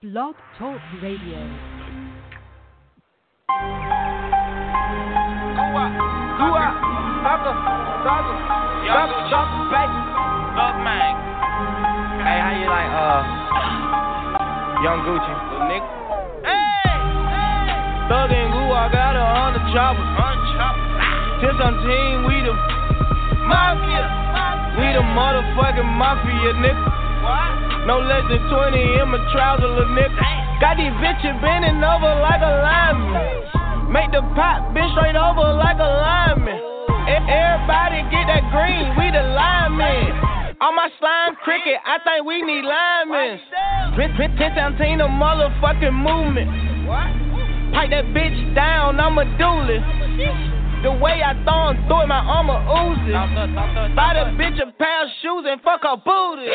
Blog Talk Radio. Baby. Man. Hey, how you like, uh, Young Gucci? Little nigga. Hey! Thug and Gua got her on the chopper. Unchopped. Since I'm team, we the Mafia. we the motherfucking mafia, nigga. What? No less than 20 in my trouser, little nigga. Got these bitches bending over like a lineman. Make the pop bend straight over like a lineman. Everybody get that green, we the linemen. On my slime cricket, I think we need linemen. Pin, pin, pin, the motherfucking movement. Pipe that bitch down, I'm a duelist. The way I throw him through it, my armor oozes. Buy the bitch a pair of shoes and fuck her booty.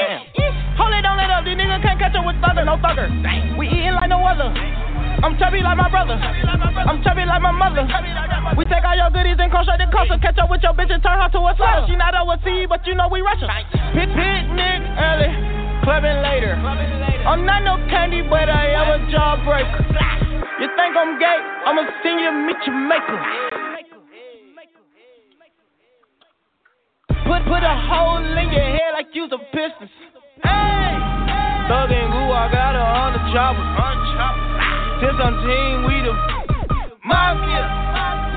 Hold it, don't let up. These niggas can't catch up with thugger, no thugger. We eating like no other. I'm chubby like my brother. I'm chubby like my mother. We take all your goodies and straight to Costa. Catch up with your bitch and turn her to a slut. She not overseas, but you know we Russian. Pit picnic early, clubbing later. I'm not no candy, but I am a jawbreaker. You think I'm gay? I'ma send you meet your maker. Put put a hole in your head like you's a business. Hey, Thug and Goo, I got her on the chopper. Unchopped. Since I'm team, we the Mafia.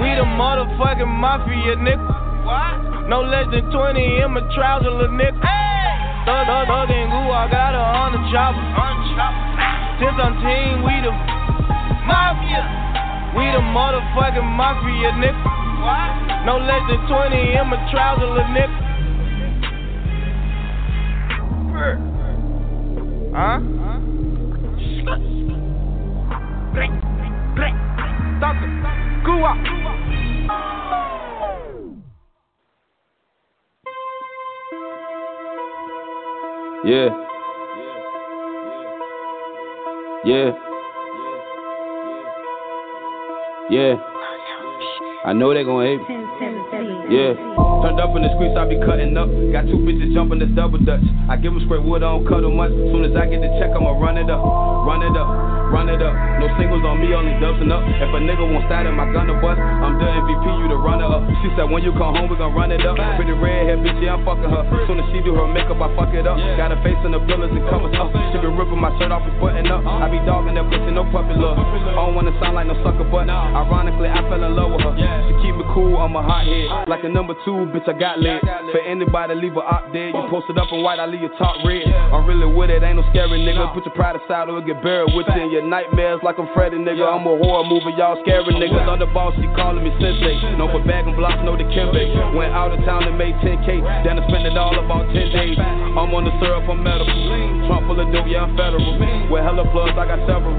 we the motherfucking mafia, nigga. What? No less than 20 in my trouser, little nigga. Hey! Thug, thug, thug and Goo, I got her on the chopper. Unchopped. Since I'm team, we the Mafia. we the motherfucking mafia, nigga. What? No less than 20 in my trouser, little nigga. Huh? Thugger. Goo up. Yeah. Yeah. Yeah. I know they gon' hate me. Yeah. Turned up in the streets, I be cutting up. Got two bitches jumping this double dutch. I give them straight wood, I don't cut 'em much. Soon as I get the check, I'ma run it up. Run it up. Run it up. No singles on me, only dubs and up. If a nigga won't start in my gun to bust, I'm the MVP, you the runner up. She said, when you come home, we gon' run it up. Pretty red hair, bitch, yeah, I'm fucking her. Soon as she do her makeup, I fuck it up. Got her face in the pillars and covers up. She be ripping my shirt off and button up. I be dogging that pussy, no puppy love. I don't wanna sound like no sucker, but ironically, I fell in love with her. She keep me cool, I'm a hot head. Like a number two, bitch, I got lit. For anybody, leave her out dead. You posted up in white, I leave your top red. I'm really with it, ain't no scary nigga. Put your pride aside or get buried with your nightmares like I'm Freddy, nigga. I'm a horror movie, y'all scary niggas. On the boss, she calling me sensei. No for bag and blocks, no the Kimbe. Went out of town and made 10K. Then I spent it all about 10 days. I'm on the syrup, I'm medical. Trump full of dope, yeah, I'm federal. With hella plugs, I got several.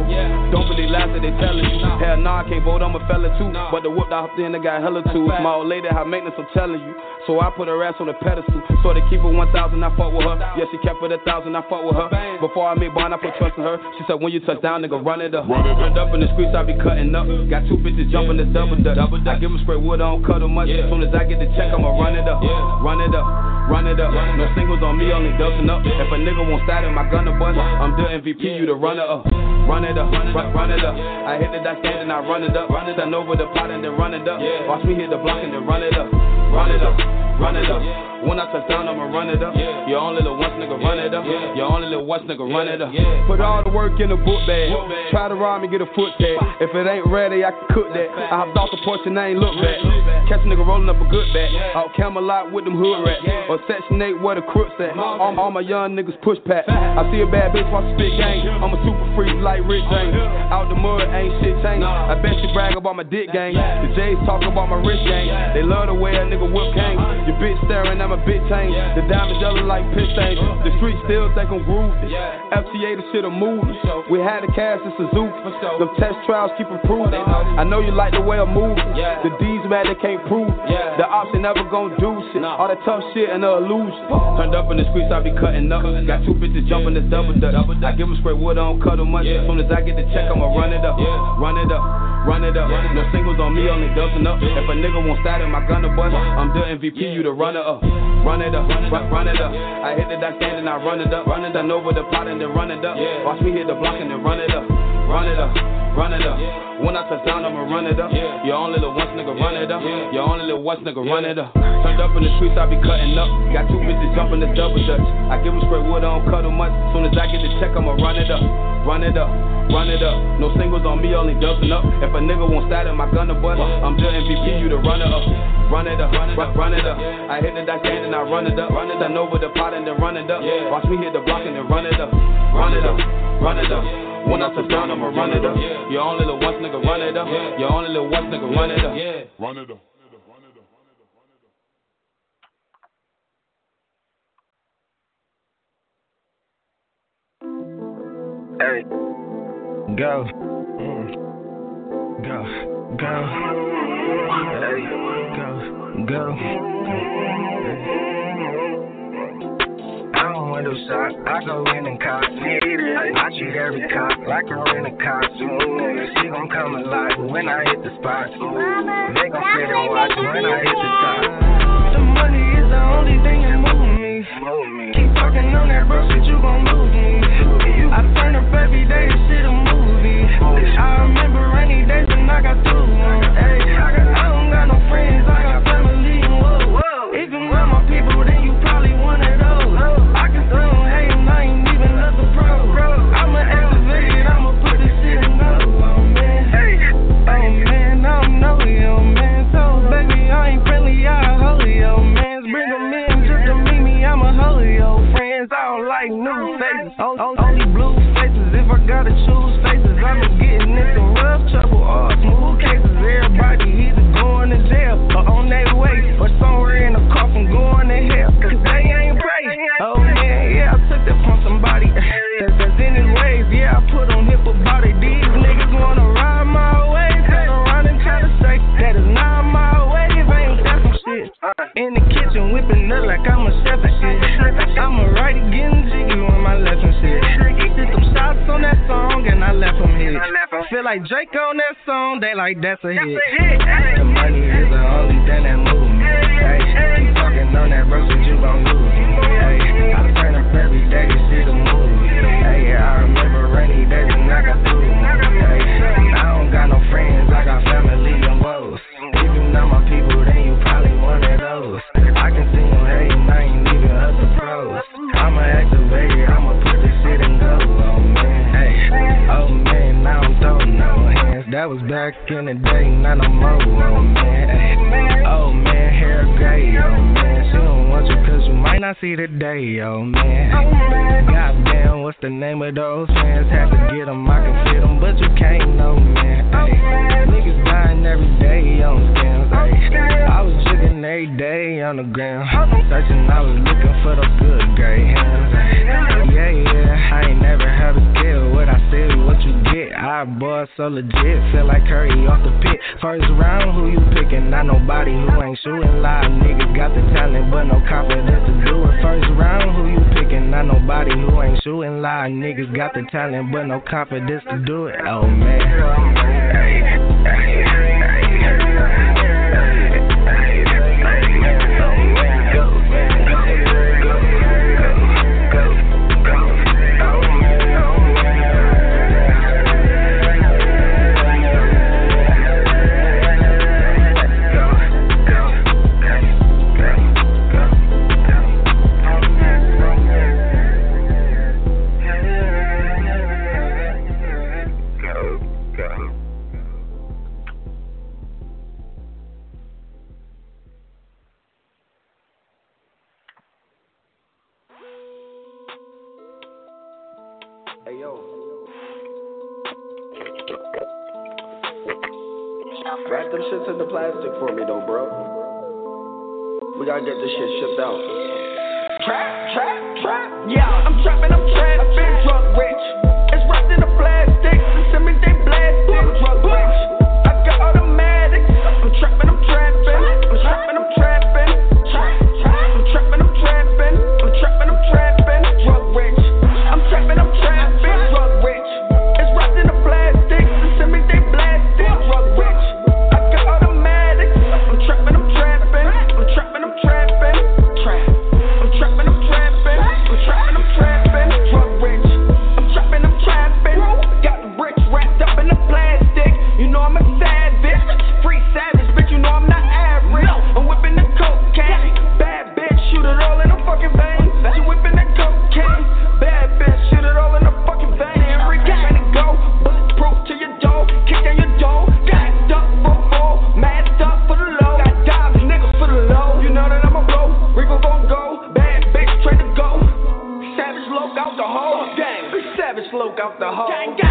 Don't believe lies that they telling you. Hell nah, I can't vote, I'm a fella too. But the whoop I in, I got hella too. My old lady, high maintenance, I'm telling you. So I put her ass on the pedestal. So they keep her 1,000, I fuck with her. Yeah, she kept it a 1,000, I fuck with her. Before I made bond, I put trust in her. She said, when you touch down, nigga, run it up. Turned up in the streets, I be cutting up. Got two bitches jumping this double dutch. I give them straight wood, I don't cut 'em much. As soon as I get the check, I'ma run it up. Run it up. Run it up. No singles on me, only dubsing up. If a nigga won't start in my gun to bust, I'm the MVP, you the runner up. Run it up, run, run it up. I hit the dash stand and I run it up. Run it up over the pot and then run it up. Watch me hit the block and then run it up. Run it up, run it up. When I touch down, I'ma run it up. You only the once nigga run it up. You only the once nigga run it up. Put all the work in the book bag. Try to rob me, get a foot tag. If it ain't ready, I can cook that. I hopped off the porch and I ain't look back. Catch a nigga rolling up a good bag. Out Camelot with them hood rats. Or section 8 where the crooks at. All, all my young niggas push pack. I see a bad bitch watch spit gang. I'm a super freak like Rick James. Out the mud, ain't shit changed. I bet you brag about my dick gang. The J's talk about my wrist gang. They love the way a nigga whip gang. Your bitch staring at my bitch chain. The diamonds yellow like piss stains. The street still think I'm groovy. FTA the shit a movie. We had the cash in Suzuki. Them test trials keep improving. I know you like the way I'm moving. The D's mad they can't prove. The ops they never gon' do shit. All that tough shit and the illusion. Turned up in the streets, I be cutting up. Got two bitches jumping the double dutch. I give them straight wood, I don't cut 'em much. As soon as I get the check, I'ma run it up. Run it up. Run it up. No singles on me, only doubling up. If a nigga won't start in my gunner bus, I'm the MVP, you the runner up. Run it up, run, run it up. I hit the that stand and I run it up. Run it up over the pot and then run it up. Watch me hit the block and then run it up. Run it up, run it up. When I touch down, I'ma run it up. Your only little once nigga run it up. Your only little once nigga run it up. Turned up in the streets, I be cutting up. Got two bitches jumping the double dutch. I give them straight wood, I don't cut them much. Soon as I get the check, I'ma run it up. Run it up, run it up. No singles on me, only doubling up. If a nigga won't start in my gunner butt, I'm the MVP, you the runner up. Run it up, run, run it up. I hit the dice and I run it up. Run it up over the pot and then run it up. Watch me hit the block and then run it up. Run it up, run it up. When I touch down, I'ma run it up. Your only little once nigga run it up. Your only little once nigga run it up. Run it up. Hey, go, go, go, hey, go, go. I don't window shop, I go in and cop. I treat every cop like a rent a cop. She gon' come alive when I hit the spot. They gon' sit and watch when I hit the top. The money is the only thing that moves me. Keep talking on that bro shit, you gon' lose me. I turn up every day, this shit a movie. I remember rainy days when I got. Hey, I don't got no friends, I got family. Whoa. Even with my people, then you probably of those. I can still hate and I ain't even nothing pro. I'ma I'ma put this shit in go. Oh man, oh man, I'm yo man. So baby, I ain't friendly, I holy. Bring 'em in just to meet me, I'm holy friends. I don't like new faces, only blue faces. If I gotta choose faces, I'ma getting into rough trouble or smooth cases. Everybody either going to jail or on their way, or somewhere in a coffin going to hell. Cause they ain't pray. Oh man, yeah, I took that from somebody. That's, in his ways, yeah, I put on hip about it. These In the kitchen whipping up like I'm a chef and shit. I'm a righty getting jiggy with my left and shit. Did some shots on that song and I left them hit. Feel like Drake on that song, they like that's a hit. The money is the only thing that moves me. Hey, keep talking on that bro, shit, you gon' lose me. Hey, I turn up every day, this shit a movie. Hey, I remember rainy days and I got That was back in the day, not no more. Oh man, oh man, hair gray. Oh man, she don't want you cause you might not see the day. Oh man, goddamn, what's the name of those fans? Had to get them, I can fit them, but you can't know, man. Hey, niggas dying every day on scams. Hey, I was jigging every day on the ground. Searching, I was looking for the good gray hands. Yeah, yeah, I ain't never had a skill. What I said, what you get. I boy so legit, feel like Curry off the pit. First round, who you picking? Not nobody who ain't shooting live. Niggas got the talent, but no confidence to do it. First round, who you picking? Not nobody who ain't shooting live. Niggas got the talent, but no confidence to do it. Oh man. Hey out the hole.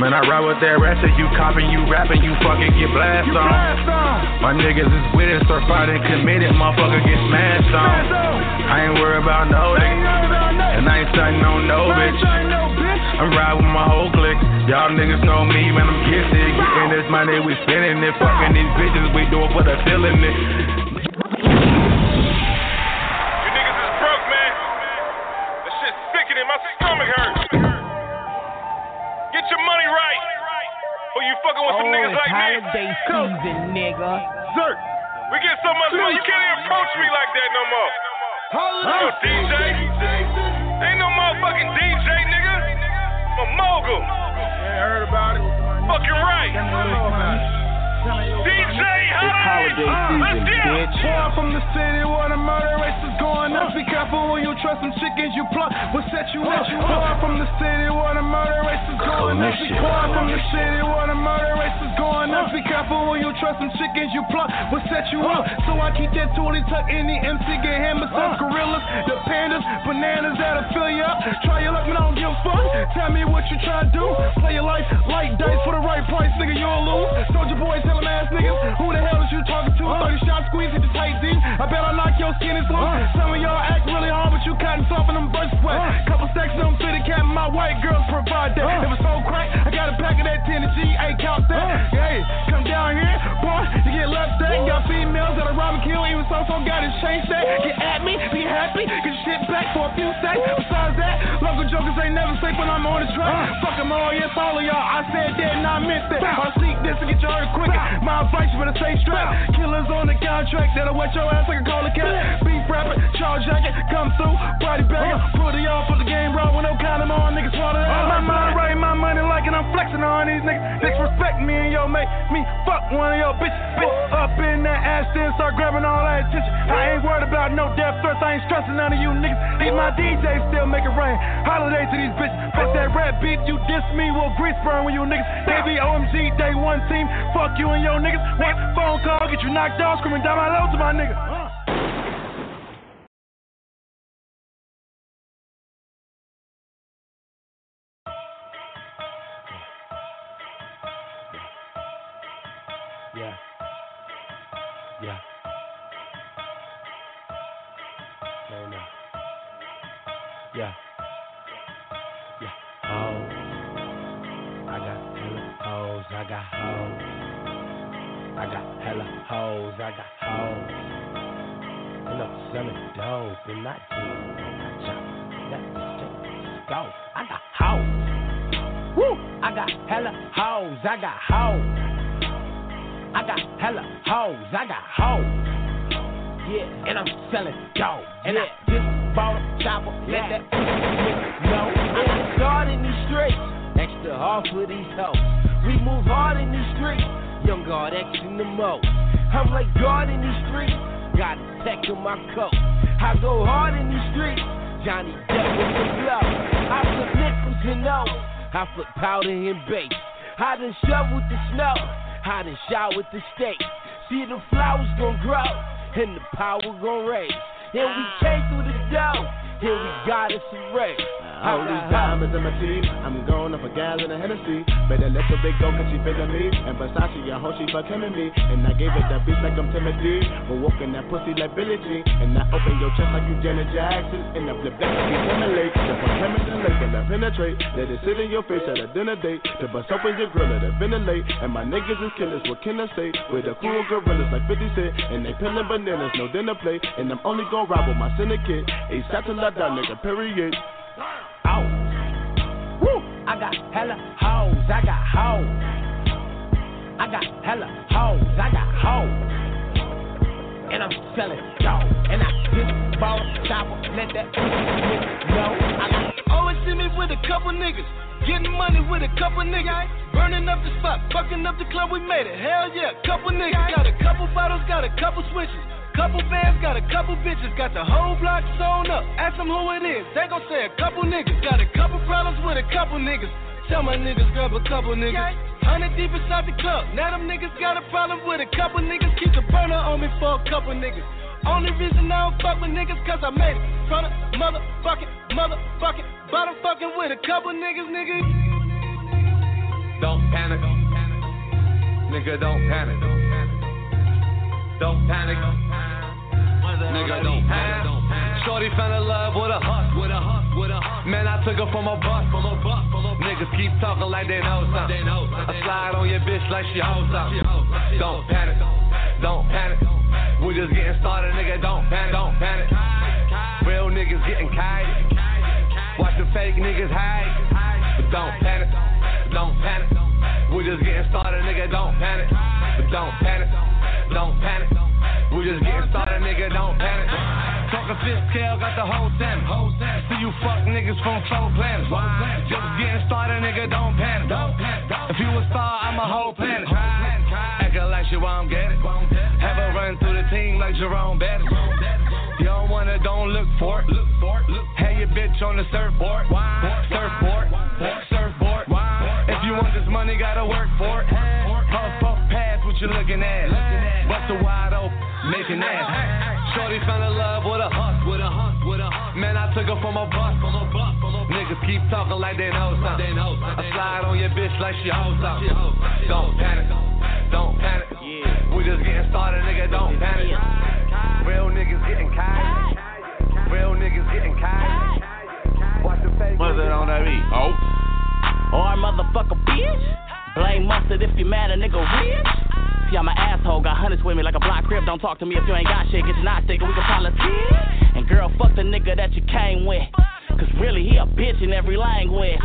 Man, I ride with that ratchet, you copping, you rapping, you fucking get blast on. My niggas is with it, surf committed, motherfucker get smashed on. I ain't worried about no nigga, and I ain't starting no no bitch. I'm riding with my whole clique. Y'all niggas know me, man, I'm kissing. Getting this money, we spending it. Fucking these bitches, we do it for the feeling it. losing, nigga. Sir, we get so much money, you can't even approach me like that no more. Hello, no. DJ. Ain't no motherfucking DJ, nigga. I'm a mogul. Yeah, I heard about it. Fucking right. DJ Holiday, ah, let's bitch. Boy, I'm from the city where the murder rates is going up. Be careful when you trust some chickens you pluck. What set you up? You boy, from the city where the murder rates is going up. Be boy, from the city where the murder rates is going up. Be careful when you trust some chickens you pluck. What set you up? So I keep that 20 tuck in the MC get hammered. Some gorillas, the pandas, bananas that'll fill you up. Try your luck, man, I don't give a fuck. Tell me what you try to do. Play your life like dice for the right price, nigga. You'll lose. Soldier boys tell ass niggas, who the hell is you talking to? 30 shots squeeze, hit the tight D. I bet I knock your skin is loose. Uh. Some of y'all act really hard, but you cotton soft and them burst sweat. Uh. Couple stacks of them fitted cap, my white girls provide that. Uh. If it's so crack, I got a pack of that 10 to G, ain't count that. Hey, come down here, boy, you get left stack. Got females that are robbing kill, even so, so got to change that. Get at me, be happy, get your shit back for a few seconds. Besides that, jokers ain't never safe when I'm on the track. Ah. Fuck them all, yes, all of y'all. I said that and I meant that. I'll sneak this to get you hurt quicker. My advice, you better stay strapped. Killers on the contract that'll wet your ass like a cola cat. Beef rapper, charge jacket, come through, body bagger. Put it off, put the game raw with no condom on, niggas swallow that. My mind right, my money like it, I'm flexing on these niggas. Disrespect me and yo, make me fuck one of your bitches. Bitch, up in that ass, then start grabbing all that attention. I ain't worried about no death threats, I ain't stressing none of you niggas. These my DJs still make it rain. Holiday to these bitches. Fuck that rap beat, you diss me, will grease burn with you niggas. They be OMG, day one team. Fuck you and your niggas. One phone call, get you knocked out, screaming down my low to my nigga. Powder and base. I done shoveled the snow. I done with the state. See the flowers gon' grow and the power gon' raise. And we ah. came through the door, and we got us a race. All these diamonds in my teeth. I'm going up a gal in a Hennessy. Better let the big go cause she feelin' me. And Versace, I hope she fuck him and me. And I gave it that beat like I'm Timothy. But walking that pussy like Billie Jean. And I open your chest like you Janet Jackson. And I flip that you Timberlake. The put him in the lake and I penetrate. Let it sit in your face at a dinner date. To bust open your grill, let it ventilate. And my niggas is killers, what can I say? With the cool gorillas like 50 Cent. And they peeling bananas, no dinner plate. And I'm only gonna ride with my syndicate. A satellite down, nigga, period. Ow. Woo! I got hella hoes, I got hoes. I got hella hoes, I got hoes. And I'm selling dope. And I just bought a chopper, let that pussy know. I got Always see me with a couple niggas. Getting money with a couple niggas. Burning up the spot, fucking up the club, we made it. Hell yeah, couple niggas. Got a couple bottles, got a couple switches. Couple bands, got a couple bitches, got the whole block sewn up. Ask them who it is, they gon' say a couple niggas. Got a couple problems with a couple niggas. Tell my niggas grab a couple niggas. Hundred deep inside the club. Now them niggas got a problem with a couple niggas. Keep the burner on me for a couple niggas. Only reason I don't fuck with niggas cause I made it. From the motherfucking, motherfucking, bottom fucking with a couple niggas, nigga. Don't panic. Nigga, don't panic. Don't panic. Nigga, don't panic. Shorty fell in love with a hus, with a hus, with a hus. Man, I took her from a bus, from a bus, from a bus. Niggas keep talking like they know something. I slide on your bitch like she hoes something. Don't panic. Don't panic. We just getting started, nigga. Don't panic. Don't panic. Real niggas getting kite. Watch the fake niggas hide. But don't panic. Don't panic. We just getting started, nigga. Don't panic. But don't panic. Don't panic. We just getting started, nigga. Don't panic. Talking fifth scale, got the whole ten. See you fuck niggas from four planets. Just getting started, nigga. Don't panic. If you a star, I'm a whole planet. Acting like shit while I'm getting. Have her run through the team like Jerome Bettis. You don't wanna, don't look for it. Have your bitch on the surfboard. Surfboard. Surfboard. If you want this money, gotta work for it. Puff, puff, pass what you looking at? Bust a wide open, making ass. Shorty found a love with a hus, with a hus, with a hus. Man, I took her from a bus, from a bus, from a bus. Niggas keep talking like they know something. I slide on your bitch like she hoes something. Don't panic, don't panic. We just getting started, nigga. Don't panic. Real niggas getting cash. Real niggas getting cash. Watch the face. What's that on that beat? Oh. oh or motherfucker bitch. Blame Mustard if you mad a nigga rich. See, I'm an asshole, got hundreds with me like a block crib. Don't talk to me if you ain't got shit. Get your knots taken, we can politic. And girl, fuck the nigga that you came with. Cause really, he a bitch in every language.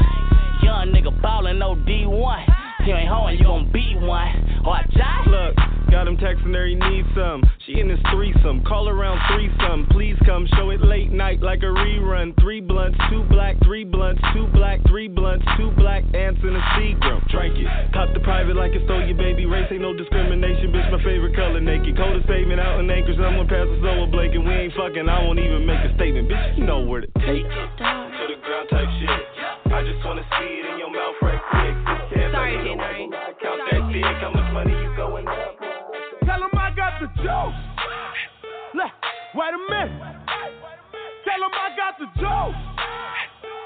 Young nigga ballin', no D1. You ain't hoeing, you gon' beat one. Or I die. Look, got him texting her, he needs some. She in his threesome, call around threesome. Please come show it late night like a rerun. Three blunts, two black, three blunts, two black, three blunts, two black ants in a Seagram. Drink it. Cop the private like it stole your baby. Race ain't no discrimination, bitch. My favorite color naked. Coldest pavement out in Anchorage. Someone pass us over Blake and we ain't fucking. I won't even make a statement, bitch. You know where to take it. Money you going up? Tell him I got the juice. Look, wait a minute. Tell him I got the juice.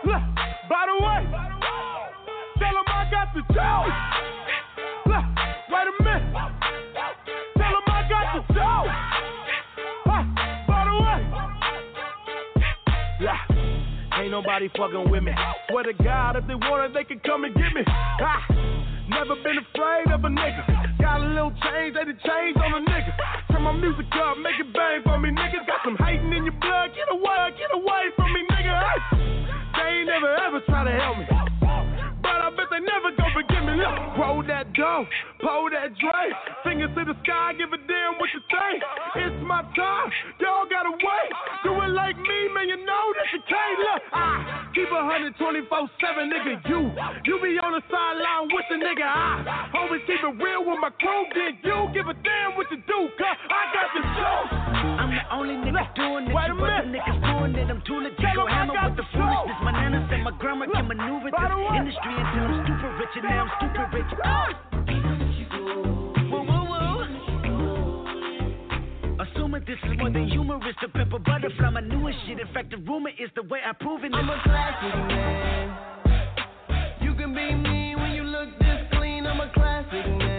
Look, by the way, tell him I got the juice. Look, wait a minute. Tell him I got the juice. Huh, by the way. Yeah. Ain't nobody fucking with me. Swear to God, if they want it, they can come and get me. Ah, never been afraid of a nigga. Got a little change, they done change on a nigga. Turn my music up, make it bang for me, niggas. Got some hating in your blood, get away, get away from me, nigga. Hey, they ain't never ever try to help me. Gon' forgive me. Look, roll that dough, pull that drain. Fingers to the sky, give a damn what you think. It's my time, y'all gotta wait. Do it like me, man, you know that you can't. Look, I keep a 124 7, nigga. You, you be on the sideline with the nigga. I always keep it real with my crew. Then you give a damn what you do, cuz I got the juice. I'm the only nigga doing it. Wait a minute. niggas doing it. I'm too legit. Go hammer with the foolishness. My nana said my grandma can maneuver the this industry until I'm stupid rich, and now I'm stupid rich. Ah! Woo, woo, woo. Assuming this is more than humorous, the pepper butterfly, my newest shit. In fact, the rumor is the way I prove it. I'm a classic man. You can be me when you look this clean. I'm a classic man.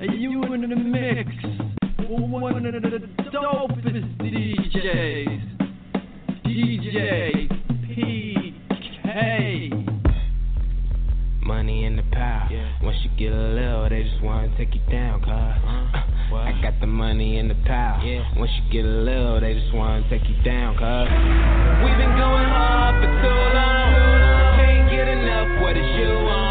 You in the mix. One of the dopest DJs. DJ PK. Money in the pile. Once you get a little, they just wanna take you down, cuz. Uh, I got the money in the pile. Once you get a little, they just wanna take you down, cuz. We've been going hard for too long. Can't get enough, what is you on?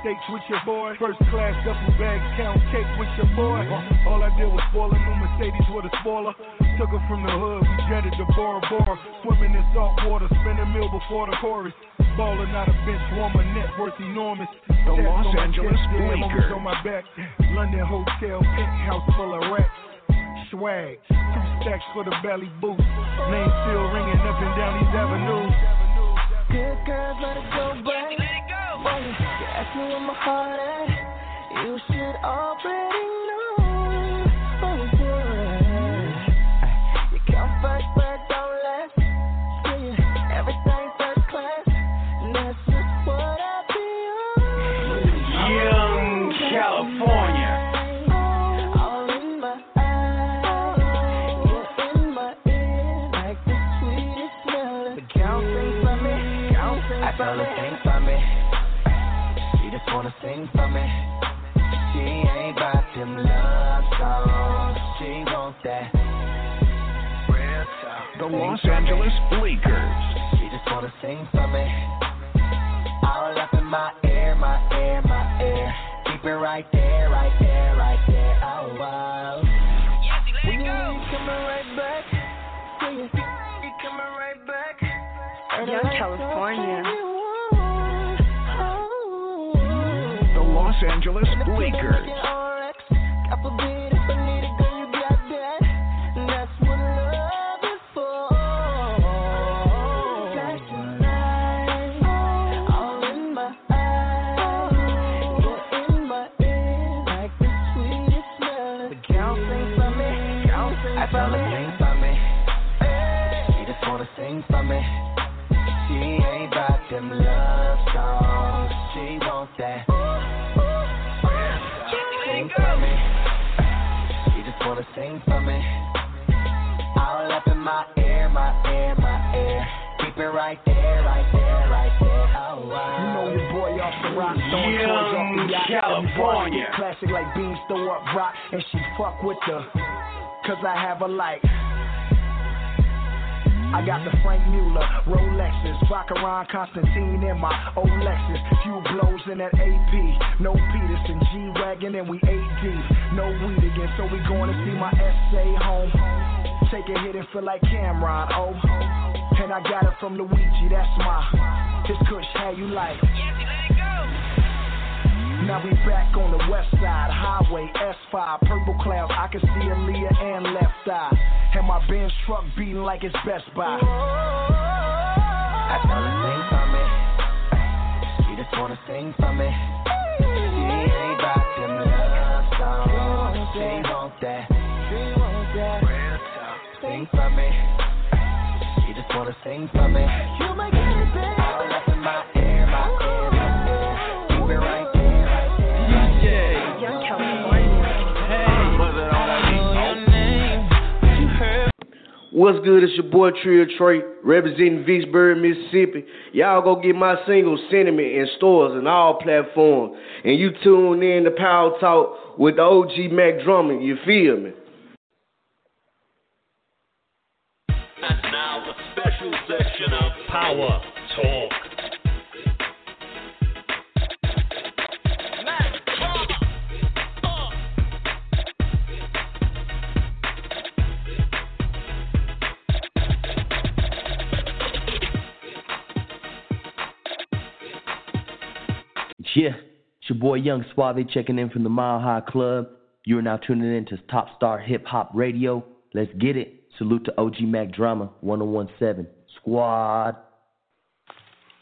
Steaks with your boy. First class duffel bag count cake with your boy. All I did was spoil a new Mercedes with a spoiler. Took her from the hood, we jetted to Bora Bora. Swimming in salt water, spin a meal before the chorus. Balling out a bench warmer, net worth enormous. The Los Angeles Lakers. on my back. London hotel, penthouse full of racks. Swag, two stacks for the belly boost. Name still ringing up and down these avenues. Good girls, let it go, back. You ask me where my heart at. You should already know. Sing for me. She ain't about them love songs. She want that real talk. The Sing Los for me. Angeles Lakers. She just wanna sing for me. All up in my ear, my ear, my ear. Keep it right there, right there, right there. Oh wow. When you leave, coming right back. Yeah, you coming right back. Young California. Los Angeles Lakers. I tell her sing me. She just wanna sing for me. Sing for me. All up in my ear, my ear, my ear. Keep it right there, right there, right there. Oh wow. You know your boy off the rock, throwing toys off the yacht. California. Classic like beans, throw up rock, and she fuck with the. Cause I have a like. I got the Franck Muller, Rolexes, Baccarat Constantine in my old Lexus. Few blows in that AP, no Peterson, G Wagon, and we 8 deep. No weed again, so we going to see my SA home. Take a hit and feel like Cameron, oh. And I got it from Luigi, that's my. This kush, how you like? Now we back on the west side, highway S5, purple clouds. I can see Aaliyah and left eye. And my Benz truck beating like it's Best Buy. I tell her sing for me. She just wanna sing for me. She ain't about them love songs. She want that. She want that. Real talk. Sing for me. She just wanna sing for me. What's good? It's your boy Trio Trey, representing Vicksburg, Mississippi. Y'all go get my single Sentiment in stores and all platforms. And you tune in to Power Talk with the OG Mac Drama. You feel me? And now a special section of Power Talk. Yeah, it's your boy Young Suave checking in from the Mile High Club. You are now tuning in to Top Star Hip Hop Radio. Let's get it. Salute to OG Mac Drama 1017 Squad.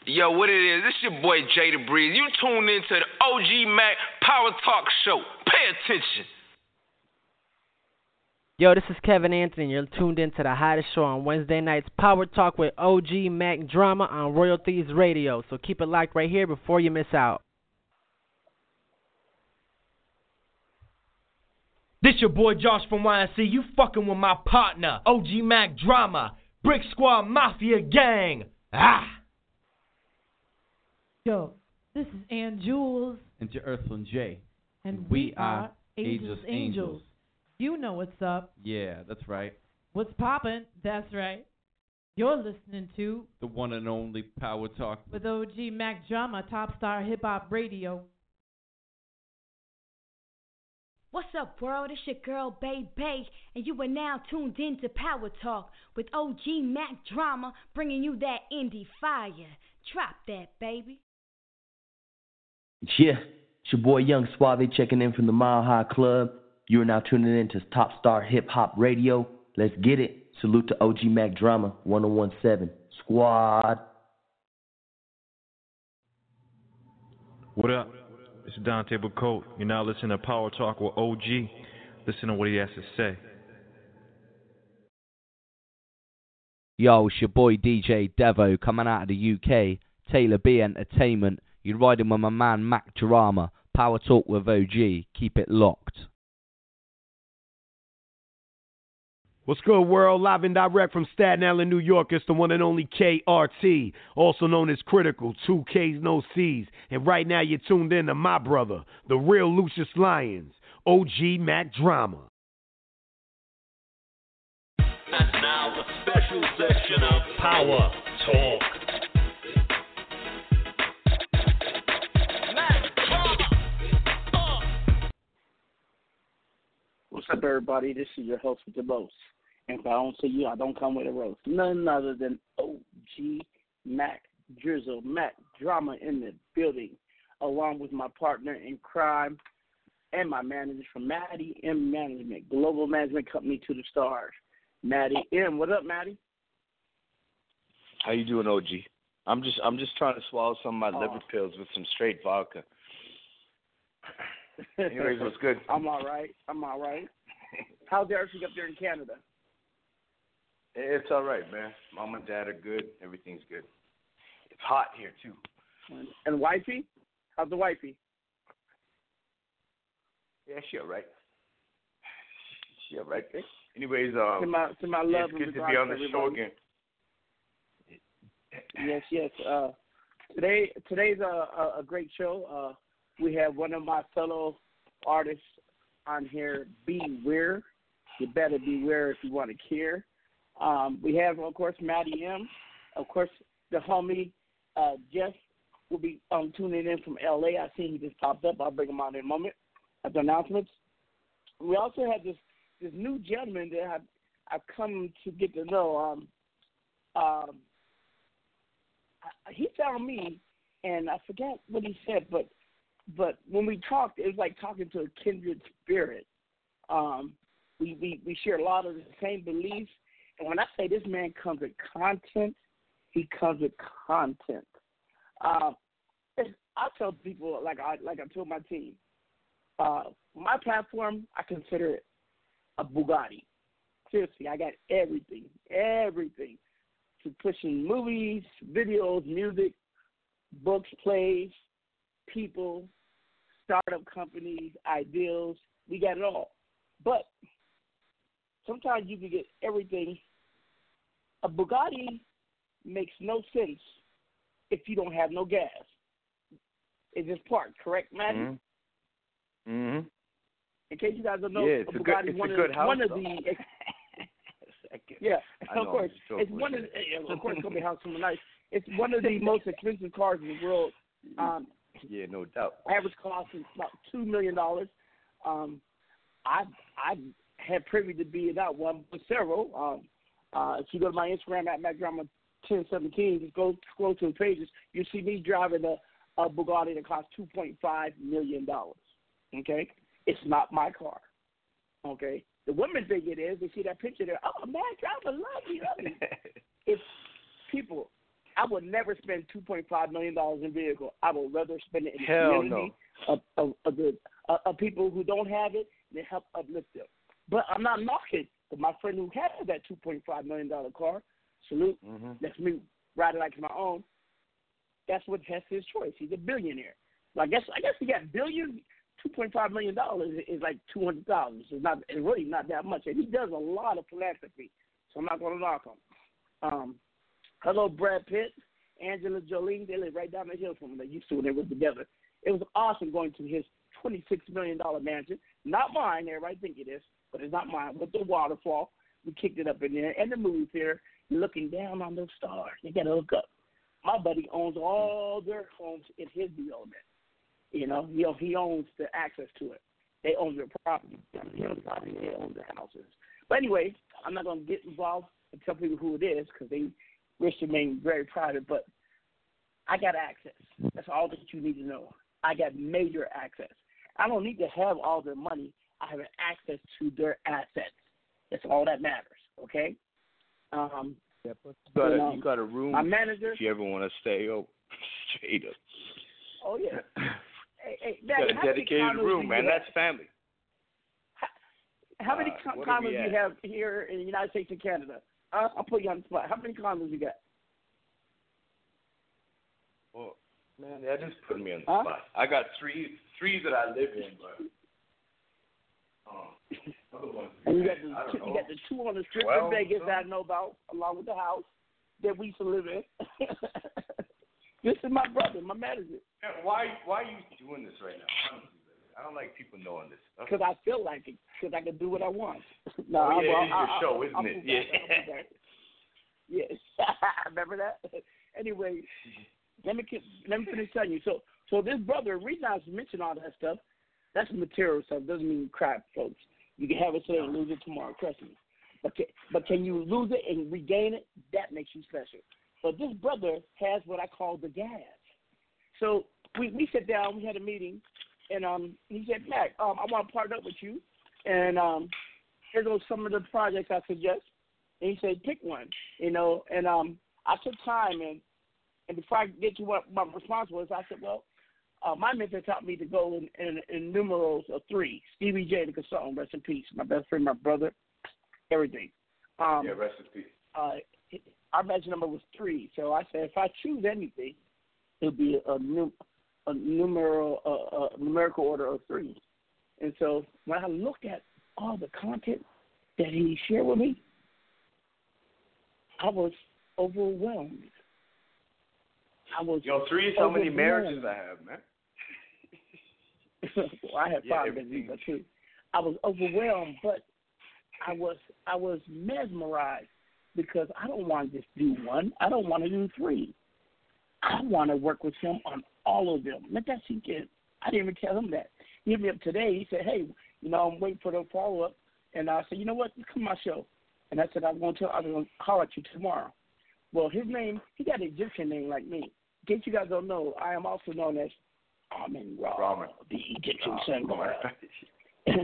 Yo, what it is? This your boy Jay the Breeze. You tuned in to the OG Mac Power Talk Show. Pay attention. Yo, this is Kevin Anthony. You're tuned in to the hottest show on Wednesday nights, Power Talk with OG Mac Drama on Royal Thieves Radio. So keep it locked right here before you miss out. This your boy Josh from YNC. You fucking with my partner, OG Mac Drama, Brick Squad Mafia Gang. Ah! Yo, this is Ann Jules, and to Earthling J. and we we are are Angels Angels Angels. You know what's up. Yeah, that's right. What's poppin'? That's right. You're listening to The one and only Power Talk. with OG Mac Drama, Top Star Hip Hop Radio. What's up, world? It's your girl, Bay Bay, and you are now tuned in to Power Talk with OG Mac Drama, bringing you that indie fire. Drop that, baby. Yeah, it's your boy Young Suave checking in from the Mile High Club. You are now tuning in to Top Star Hip Hop Radio. Let's get it. Salute to OG Mac Drama 1017 Squad. What up? It's Dante Bacote. You're now listening to Power Talk with OG. Listen to what he has to say. Yo, it's your boy DJ Devo coming out of the UK. Taylor B Entertainment. You're riding with my man Mac Drama. Power Talk with OG. Keep it locked. What's good, world? Live and direct from Staten Island, New York. It's the one and only KRT, also known as Critical. Two K's, no C's. And right now, you're tuned in to my brother, the real Lucious Lyons, OG Mac Drama. And now a special section of Power Talk. What's up, everybody? This is your host with the most. And if I don't see you, I don't come with a roast. None other than OG Mac Drizzle, Mac Drama in the building, along with my partner in crime and my manager from Maddie M Management, Global Management Company to the Stars. Maddie M. What up, Maddie? How you doing, OG? I'm just I'm just trying to swallow some of my Oh. liver pills with some straight vodka. Anyways, what's good? I'm all right. I'm all right. How's everything up there in Canada? It's all right, man. Mom and dad are good. Everything's good. It's hot here too. And, wifey? How's the wifey? Yeah, she all right. She all right. Anyways, um, to my to my love it's good to be on the regards, show again. Yes, yes. Uh, today today's a, a, a great show. Uh, we have one of my fellow artists on here, Beware. You better beware if you want to care. Um, we have, of course, Maddie M. Of course, the homie uh, Jeff will be um, tuning in from LA. I see he just popped up. I'll bring him on in a moment at the announcements. We also have this this new gentleman that I've, I've come to get to know. Um, um, he found me, and I forget what he said, but but when we talked, it was like talking to a kindred spirit. Um, we, we we share a lot of the same beliefs, and when I say this man comes with content, he comes with content. It's- I tell people like I like I told my team, uh, my platform I consider it a Bugatti. Seriously, I got everything, everything to pushing movies, videos, music, books, plays, people, startup companies, ideals. We got it all. But sometimes you can get everything. A Bugatti makes no sense if you don't have no gas. It's just parked, correct, man? Mm-hmm. In case you guys don't know, Yeah, a Bugatti good- one of house, one of the yeah, of course. It's one of the, of course it's gonna be house from nice. It's one of the most expensive cars in the world. Um, Yeah, no doubt. average cost is about two million dollars. Um, I I had privy to be in that one with several. Um, uh, if you go to my Instagram at MacDrama ten seventeen, just go scroll to the pages. You see me driving a, a Bugatti that costs two point five million dollars. Okay, it's not my car. Okay, the women think it is. They see that picture there. Oh, MacDrama, love you. Love you. it's people. I would never spend two point five million dollars in vehicle. I would rather spend it in the Hell community of, of, of the uh, of people who don't have it and help uplift them. But I'm not knocking. But my friend who has that two point five million dollar car, salute. Mm-hmm. That's me riding like my own. That's what that's his choice. He's a billionaire. So I guess I guess he got billion. Two point five million dollars is like two hundred thousand. So it's not it's really not that much. And he does a lot of philanthropy. So I'm not going to knock him. Um, hello, Brad Pitt, Angela Jolie. They live right down the hill from me. They used to when they were together. It was awesome going to his twenty-six million dollar mansion. Not mine. Everybody think it is, but it's not mine. With the waterfall, we kicked it up in there, and the movie theater, looking down on those stars. They got to look up. My buddy owns all their homes in his development. You know, he he owns the access to it. They own their property. He owns the property. They own the houses. But anyway, I'm not going to get involved and tell people who it is because they wish to remain very private. But I got access. That's all that you need to know. I got major access. I don't need to have all their money. I have access to their assets. That's all that matters. Okay. Um, You got, a, know, you got a room my manager. if you ever want to stay oh, straight up. Oh yeah. hey, hey, You got a dedicated room, man. That's family. How many Uh, con- condos do you have here in the United States and Canada? Uh, I'll put you on the spot. How many condos you got? Well, man, that just put me on the Huh? spot. I got three, three that I live in, but um, other ones. And you got the I don't two, know. you got the two on the strip in Vegas that I know about, along with the house that we used to live in. this is my brother, my manager. Man, why, why are you doing this right now? I don't like people knowing this. stuff. Because I feel like it. Because I can do what I want. Oh, no, Oh, yeah, I'm- it is your I'm- show, isn't it? Yeah. I'm cool guy. Yes. Remember that? anyway, let me keep, let me finish telling you. So so this brother, the reason I was mentioning all that stuff, that's material stuff. Doesn't mean crap, folks. You can have it today and lose it tomorrow. Trust me. But can, but can you lose it and regain it? That makes you special. But this brother has what I call the gas. So we we sat down, we had a meeting, and um he said, Mac, um I want to partner up with you, and um here goes some of the projects I suggest. And he said, pick one, you know. And um, I took time, and and before I get to what my response was, I said, well, uh, my mentor taught me to go in, in, in numerals of three. Stevie J, the consultant, rest in peace. My best friend, my brother, everything. Um, yeah, rest in peace. uh, our badge number was three. So I said, if I choose anything, it'll be a, num- a numeral, uh, a numerical order of three. And so when I looked at all the content that he shared with me, I was overwhelmed. I was. Yo, three is how many marriages I have, man. well, I had Yeah, five everything. but too. I was overwhelmed, but I was I was mesmerized because I don't want to just do one. I don't want to do three. I want to work with him on all of them. Let that sink in. I didn't even tell him that. He hit me up today. He said, "Hey, you know, I'm waiting for the follow up." And I said, "You know what? Come on my show." And I said, "I'm going to tell. I'm going to holler at you tomorrow." Well, his name, he got an Egyptian name like me. In case you guys don't know, I am also known as Amin Ra, Ramen. the Egyptian Oh, sun god.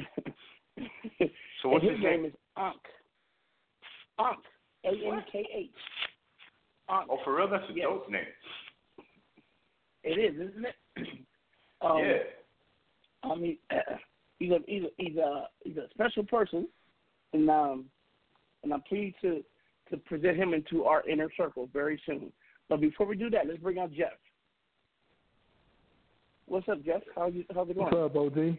So what's his his name name? is Ankh. Ankh. A N K H. Ankh. Oh, for real? That's a Yes. dope name. It is, isn't it? um, yeah. I mean, he's a he's a he's a he's a special person, and um, and I'm pleased to to present him into our inner circle very soon. But before we do that, let's bring out Jeff. What's up, Jeff? How's you, how's it going? What's up, OD?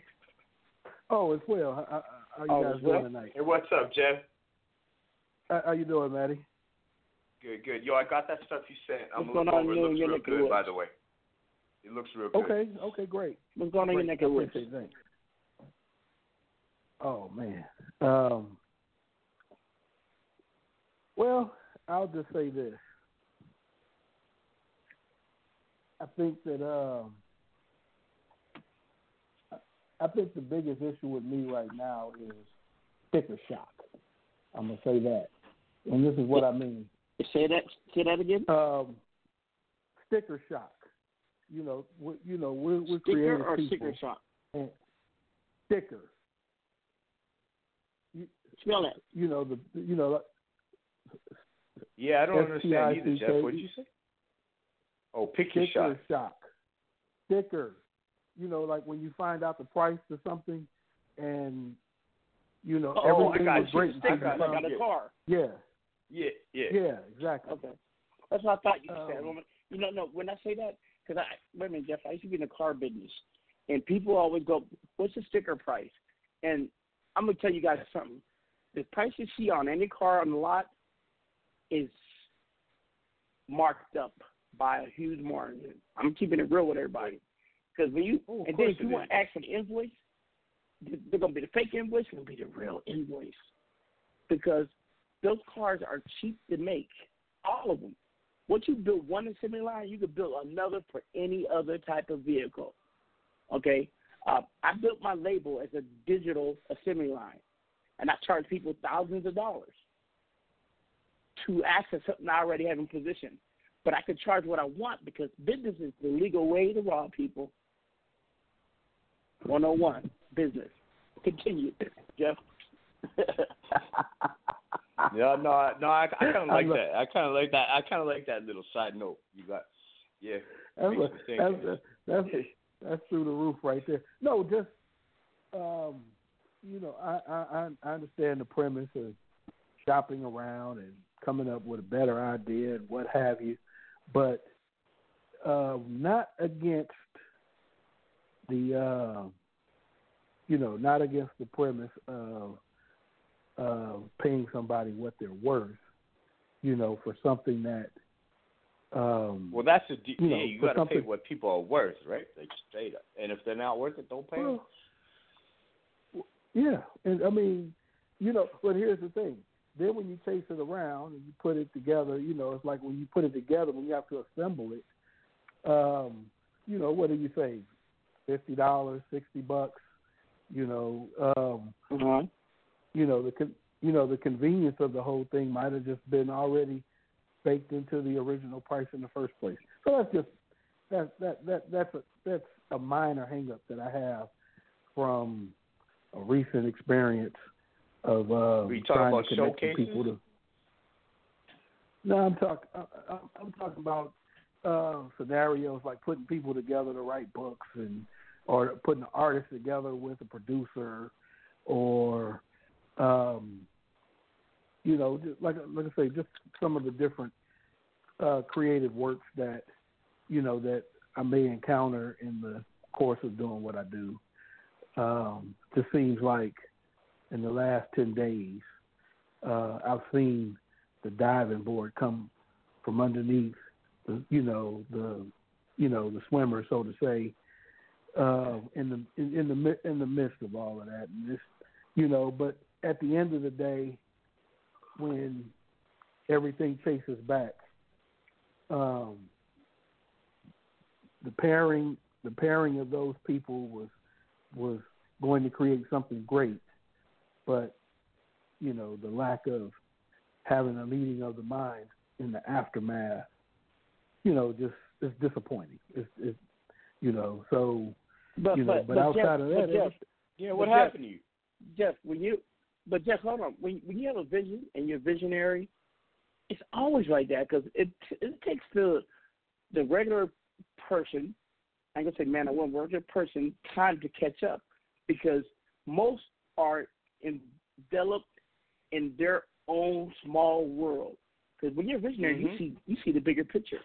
Oh, it's well. How, how, how you Oh, guys it's well? doing tonight? Hey, what's up, Jeff? How, how you doing, Maddie? Good, good. Yo, I got that stuff you sent. I'm What's going looking on over. It looks real good, by the way. It looks real good. Okay, okay, great. What's going on in your Great. neck of woods? Thanks. Oh man. Um, well, I'll just say this. I think that um, I think the biggest issue with me right now is sticker shock. I'm gonna say that, and this is what I mean. Say that. Say that again. Um, sticker shock. You know, we, you know, we're, we're Sticker creative or people. sticker shock? And sticker. You, Spell that. You know the. You know. Yeah, I don't understand either, Jeff. What did you say? Oh, pick your sticker shot. shock. Sticker. You know, like when you find out the price of something, and you know Oh, I everything got was you. great. until Sticker, you like found- on a car. Yeah. Yeah, yeah. Yeah. Exactly. Okay. That's what I thought you said. Um, You know, no. When I say that, because I wait a minute, Jeff. I used to be in the car business, and people always go, "What's the sticker price?" And I'm gonna tell you guys something. The price you see on any car on the lot is marked up by a huge margin. I'm keeping it real with everybody. Because when you Oh, and then if you want to ask for the invoice, they're gonna be the fake invoice, gonna be the real invoice. Because those cars are cheap to make, all of them. Once you build one assembly line, you can build another for any other type of vehicle. Okay, uh, I built my label as a digital assembly line, and I charge people thousands of dollars to access something I already have in position. But I can charge what I want because business is the legal way to rob people. 101 business. Continue, Jeff. Yeah, no, I- no, I, I kind of like that. I kind of like that. I kind of like that little side note you got. Yeah, That's, a, that's, a, that's, that's through the roof right there. No, just um, you know, I, I I I understand the premise of shopping around and coming up with a better idea and what have you, but uh, not against the uh, you know, not against the premise of uh, paying somebody what they're worth, you know, for something that um, Well, that's a d- you know, yeah. You got to pay what people are worth, right? Like straight up. And if they're not worth it, don't pay them. Yeah, and I mean, you know, but here's the thing. Then when you chase it around and you put it together, you know, it's like when you put it together, when you have to assemble it, um, you know, what do you say? Fifty dollars, sixty bucks, you know, um, uh-huh. You know the con- you know the convenience of the whole thing might have just been already baked into the original price in the first place. So that's just that that that that's a that's a minor hangup that I have from a recent experience of uh, trying about to connect showcases? people to. No, I'm talking. I'm talking about uh, scenarios like putting people together to write books and or putting an artist together with a producer or um, you know, just like like I say, just some of the different uh, creative works that you know that I may encounter in the course of doing what I do. Um, just seems like in the last ten days, uh, I've seen the diving board come from underneath the you know the you know the swimmer, so to say, uh, in the in, in the in the midst of all of that, and this you know, but at the end of the day, when everything faces back. Um, the pairing, the pairing of those people was was going to create something great, but you know the lack of having a meeting of the minds in the aftermath, you know, just it's disappointing. It's, it's you know, so But you know, but, but, but outside Jeff, of that, Jeff, yeah, what happened Jeff, to you? Jeff, when you, but Jeff, hold on. When when you have a vision and you're visionary, it's always like that because it it takes the the regular person. I'm gonna say man or woman, regular person time to catch up because most are enveloped in their own small world. Because when you're a visionary, Mhm. you see you see the bigger picture,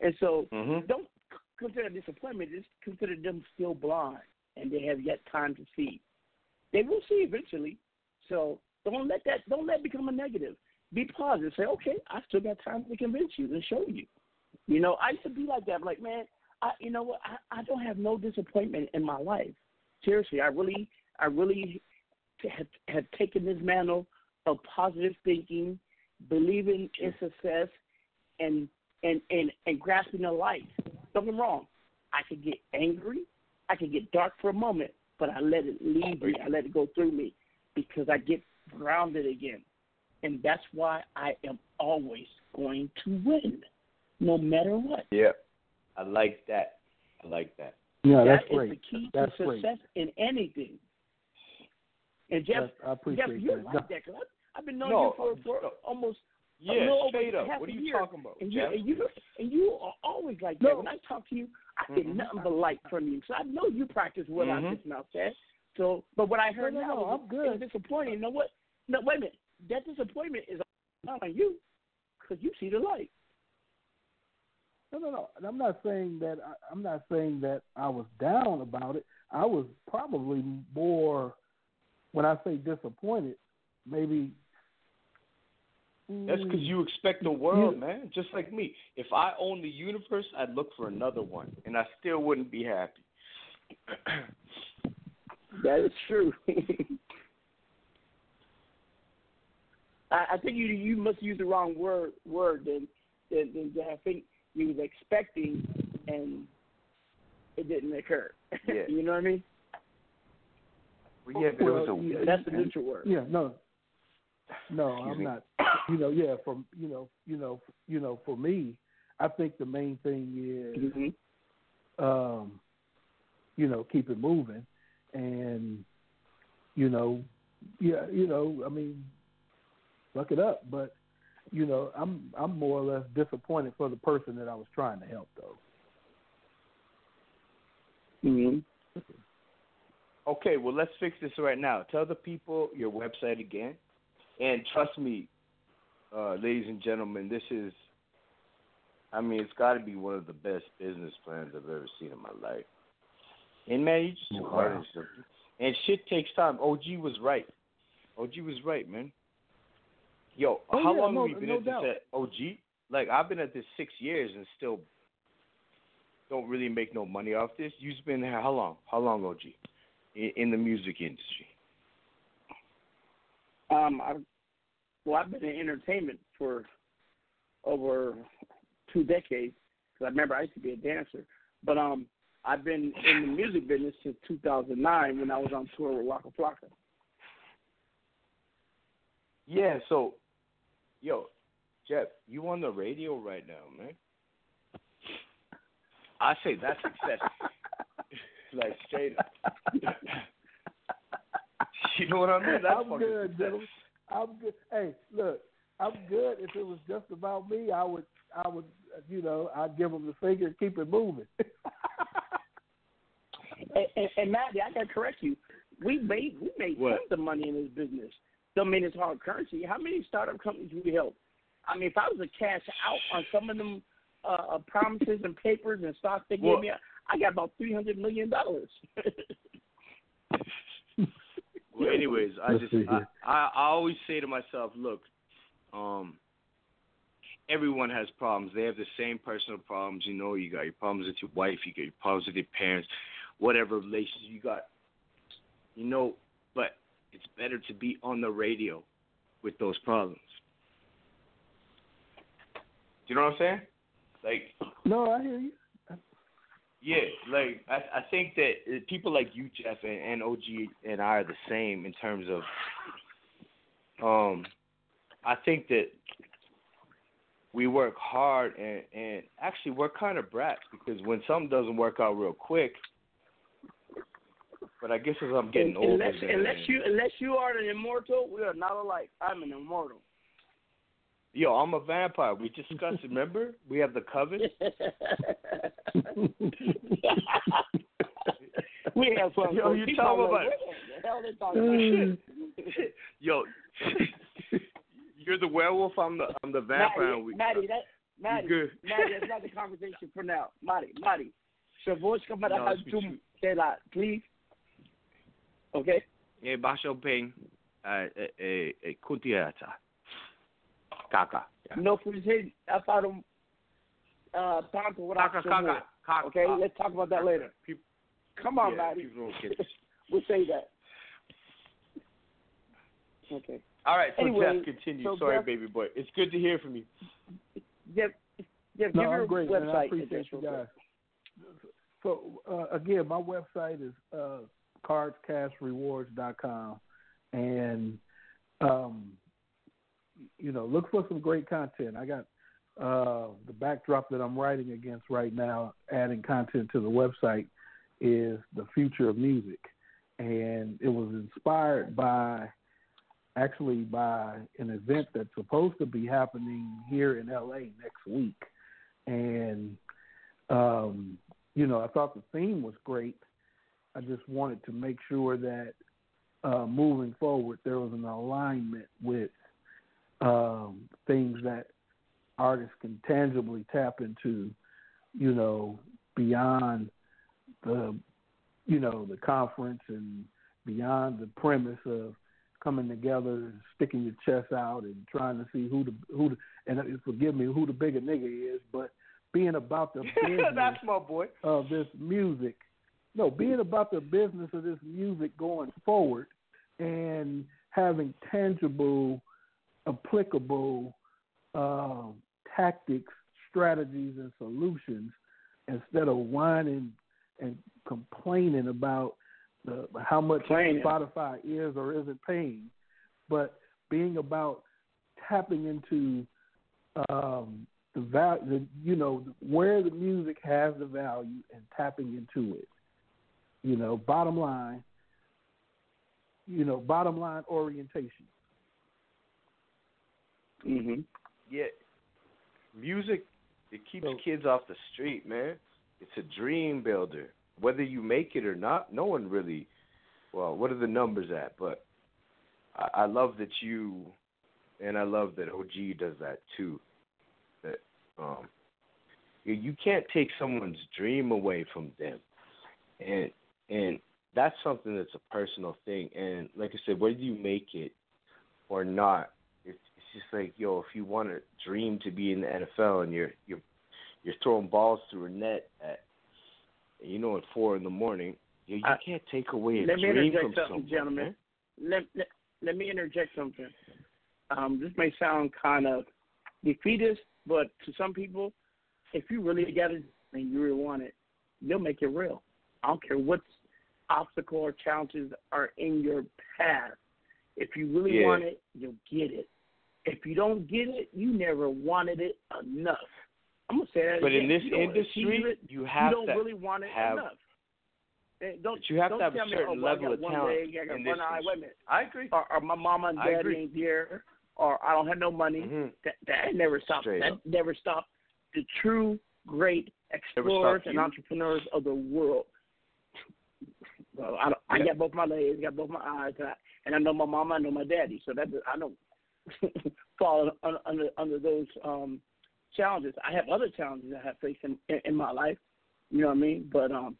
and so Mhm. don't consider disappointment. Just consider them still blind and they have yet time to see. They will see eventually. So don't let that don't let it become a negative. Be positive. Say, okay, I still got time to convince you and show you. You know, I used to be like that. I'm like, man, I you know what? I, I don't have no disappointment in my life. Seriously, I really I really have, have taken this mantle of positive thinking, believing in success, and and and and grasping the light. Don't get me wrong. I could get angry, I could get dark for a moment, but I let it leave me. I let it go through me because I get grounded again, and that's why I am always going to win, no matter what. Yeah, I like that. I like that. Yeah, That that's is great. the key That's to great. success in anything. And Jeff, That's- I appreciate Jeff, you're that. like that 'cause I, I've been knowing No, you for for almost a Yeah, little over straight up. half What are a you year. talking about, And you, Jeff? and you and you are always like that. When I talk to you, I get Mhm. nothing but light from you. So I know you practice what I Mhm. just now said. So, but what I heard No, no, now no, I'm good. it's disappointing. You know what? No, wait a minute. That disappointment is not on you because you see the light. No, no, no. And I'm not saying that. I, I'm not saying that I was down about it. I was probably more, when I say disappointed, maybe. That's because mm, you expect the world, you- man. Just like me. If I own the universe, I'd look for another one, and I still wouldn't be happy. That is true. I, I think you you must use the wrong word word than than, than I think you was expecting and it didn't occur. Yeah. you know what I mean? Well, yeah, but it was well, a. yeah, That's the and- neutral word. Yeah, no, no, Excuse I'm me? not. You know, yeah, from you know, you know, you know, for me, I think the main thing is, Mm-hmm. um, you know, keep it moving, and you know, yeah, you know, I mean, fuck it up, but you know, I'm I'm more or less disappointed for the person that I was trying to help, though. Mm-hmm. Okay, well, let's fix this right now. Tell the people your website again, and trust me, uh, ladies and gentlemen, this is. I mean, it's got to be one of the best business plans I've ever seen in my life. And man, you just too hard and shit takes time. OG was right. OG was right, man. Yo, Oh, how yeah, long no- have you been no at this at OG? Like I've been at this six years and still don't really make no money off this. You've been here how long? How long, OG? In, in the music industry. Um, I, well, I've been in entertainment for over two decades. Cause I remember I used to be a dancer, but um, I've been in the music business since 2009 when I was on tour with Waka Flocka. Yeah, so yo, Jeff, you on the radio right now, man. I say that's success. like straight up. you know what I mean? That's I'm good, success. gentlemen. I'm good. Hey, look, I'm good. If it was just about me, I would, I would, you know, I'd give them the finger and keep it moving. And, and, and Matty, I gotta correct you. We made we made What? tons of money in this business. Don't mean it's hard currency. How many startup companies do we helped? I mean, if I was to cash out on some of them uh, uh, promises and papers and stocks they Well- gave me, I got about three hundred million dollars. Well, anyways, I just I. I I always say to myself, look, um, everyone has problems. They have the same personal problems. You know, you got your problems with your wife, you got your problems with your parents, whatever relations you got. You know, but it's better to be on the radio with those problems. Do You know what I'm saying? Like, No, I hear you. yeah, like I I think that uh, people like you, Jeff, and, and OG and I are the same in terms of. Um, I think that we work hard and and actually we're kind of brats because when something doesn't work out real quick. But I guess as I'm getting older, unless, then- unless you unless you are an immortal, we are not alike. I'm an immortal. Yo, I'm a vampire. We discussed it, remember? We have the coven. we have fun. Yo, you People tell them are about like, it. What the hell they talking about? Yo, you're the werewolf. I'm the I'm the vampire. Maddie, We- Maddie, that Maddie, good. Maddie, that's not the conversation for now. Maddie, Maddie, se vos No, no, it's tu sei lá, please. Okay. Eh, basho o bem. Eh, eh, eh, Kutiata. Kaka. No precisei a para um uh, tanto what Kaka, kaka, kaka. Okay, let's talk about that later. Come on, Yeah, Maddie. people don't get this. we'll say that. Okay. All right, so Anyway, Jeff, continue. so Sorry, Jeff- baby boy. It's good to hear from you. Jeff, Jeff, No, give your I'm great, man. I appreciate you guys. So uh, again, my website is uh, cardscashrewards.com, and um, you know, look for some great content. I got uh, the backdrop that I'm writing against right now, adding content to the website, is the future of music, and it was inspired by actually by an event that's supposed to be happening here in LA next week, and um, you know, I thought the theme was great. I just wanted to make sure that uh, moving forward there was an alignment with um, things that artists can tangibly tap into, you know, beyond the, you know, the conference and beyond the premise of coming together and sticking your chest out and trying to see who the who the, and uh, forgive me who the bigger nigga is, but being about the business That's my boy. of this music. No, being about the business of this music going forward and having tangible, applicable um, tactics, strategies, and solutions instead of whining and complaining about the, how much Complaining. Spotify is or isn't paying, but being about tapping into um, the value, the, you know, where the music has the value and tapping into it. You know, bottom line, you know, bottom line orientation. Mm-hmm. Yeah, music it keeps kids off the street, man. It's a dream builder. Whether you make it or not, no one really. Well, what are the numbers at? But I, I love that you, and I love that OG does that too. That um, you, you can't take someone's dream away from them, and and that's something that's a personal thing. And like I said, whether you make it or not, it's it's just like yo, if you want to dream to be in the NFL and you're you're you're throwing balls through a net at you know at four in the morning, you, you I- can't take away a Let me dream interject from something, someone. gentlemen. man. Let, let let me interject something. Um, this may sound kind of defeatist, but to some people, if you really got it and you really want it, you'll make it real. I don't care what obstacle or challenges are in your path. If you really Yeah. want it, you'll get it. If you don't get it, you never wanted it enough. I'm gonna say that But in this You industry, it, you have you don't to really want it have- enough. Don't, But you have don't to have a tell me, certain oh, well, I level got of one talent leg, I got in one this eye. Wait a industry. minute. I agree. Or, or my mama and I daddy ain't here, or I don't have no money. Mm-hmm. That that never stopped. Straight that up. never stopped the true great explorers and entrepreneurs of the world. Well, I, don't, I Yeah. got both my legs, got both my eyes, and I, and I know my mama, I know my daddy, so that I don't fall under under, under those um challenges. I have other challenges I have faced in, in, in my life. You know what I mean? But um,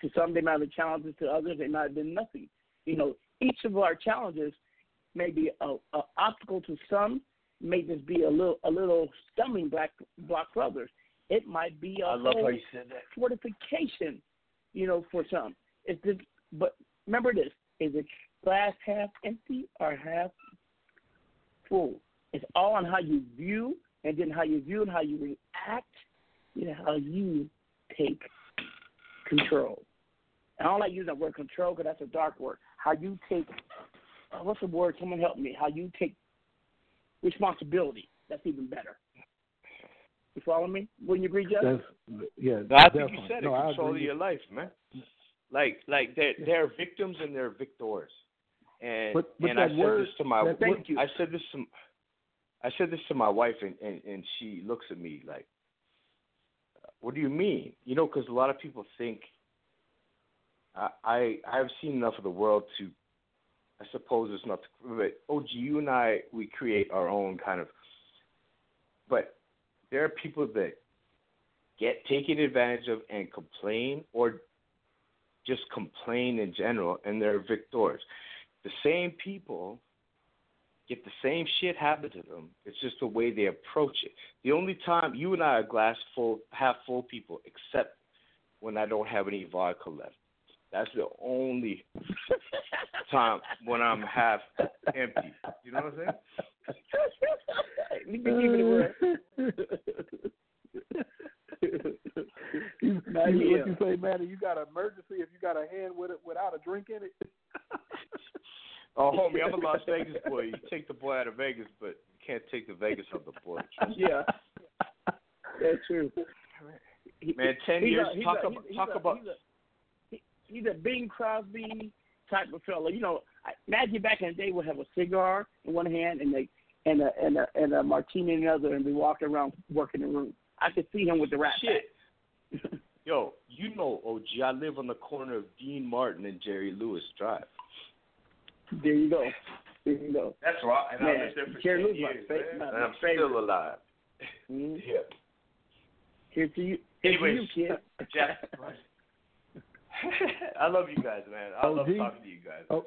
to some they might have been challenges. To others they might have been nothing. You know, each of our challenges may be a, a obstacle to some. May just be a little a little stumbling block block for others. It might be a I love how you said that. fortification. You know, for some. It's just, but remember this: is it glass half empty or half full? It's all on how you view and then how you view and how you react, you know, how you take control. And I don't like using the word control because that's a dark word. How you take, uh, what's the word? Someone help me. How you take responsibility. That's even better. You follow me? Wouldn't you agree, Jeff? That's, yeah, No, I think definitely. you said it. No, Control of your life, man. Like, like they're they're victims and they're victors. And But- but and I said word- this to my that- Thank you. I said this to I said this to my wife and and and she looks at me like, "What do you mean?" You know, because a lot of people think. I I I've seen enough of the world to, I suppose it's not. But oh, OG, you and I, we create our own kind of. But there are people that get taken advantage of and complain or just complain in general and they're victors. The same people get the same shit happen to them. It's just the way they approach it. The only time you and I are glass full half full people except when I don't have any vodka left. That's the only time when I'm half empty. You know what I'm saying? Keep it you, you, Nah, what you say, Maddie? You got an emergency if you got a hand with it without a drink in it. Oh, homie, I'm a Las Vegas boy. You take the boy out of Vegas, but you can't take the Vegas out of the boy. Yeah. That's true. Man, ten he's years. a- talk a- about he's talk a- about. He's a, he's a Bing Crosby type of fella. You know, imagine back in the day, would have a cigar in one hand and a and a and a, and a martini in the other, and be walking around working the room. I could see him with the rat Shit. Yo, you know, OG, I live on the corner of Dean Martin and Jerry Lewis Drive. There you go. There you go. That's right. And Man, I lived there for Jerry 10 Lewis, years, fa- man. And I'm favorite. still alive. Mm-hmm. Yeah. Here to you. Here to Anyways, you, kid. Jeff. I love you guys, man. I love talking to you guys. Oh,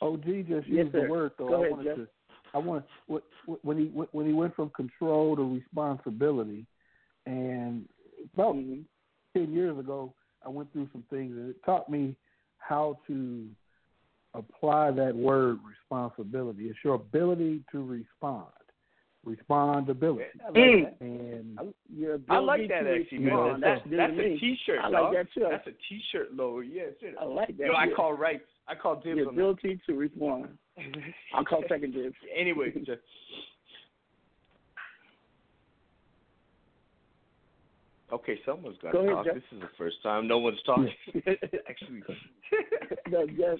OG just Yes, used sir. the word though. Go I ahead, wanted Jeff. to. I want when he when he went from control to responsibility, and about Mm-hmm. ten years ago, I went through some things and it taught me how to apply that word responsibility. It's your ability to respond, respondability, I like that. and Your I like ability that to actually, man. That's That's, that's a. T-shirt. I like dog. that too. That's a T-shirt lower. Yeah. I like that. Yo, I call rights. I call dibs Your on that. ability to respond. I'll call second dibs. Anyway, just, okay, someone's got Go to ahead, talk. Jeff. This is the first time no one's talking. Actually, no, Jeff.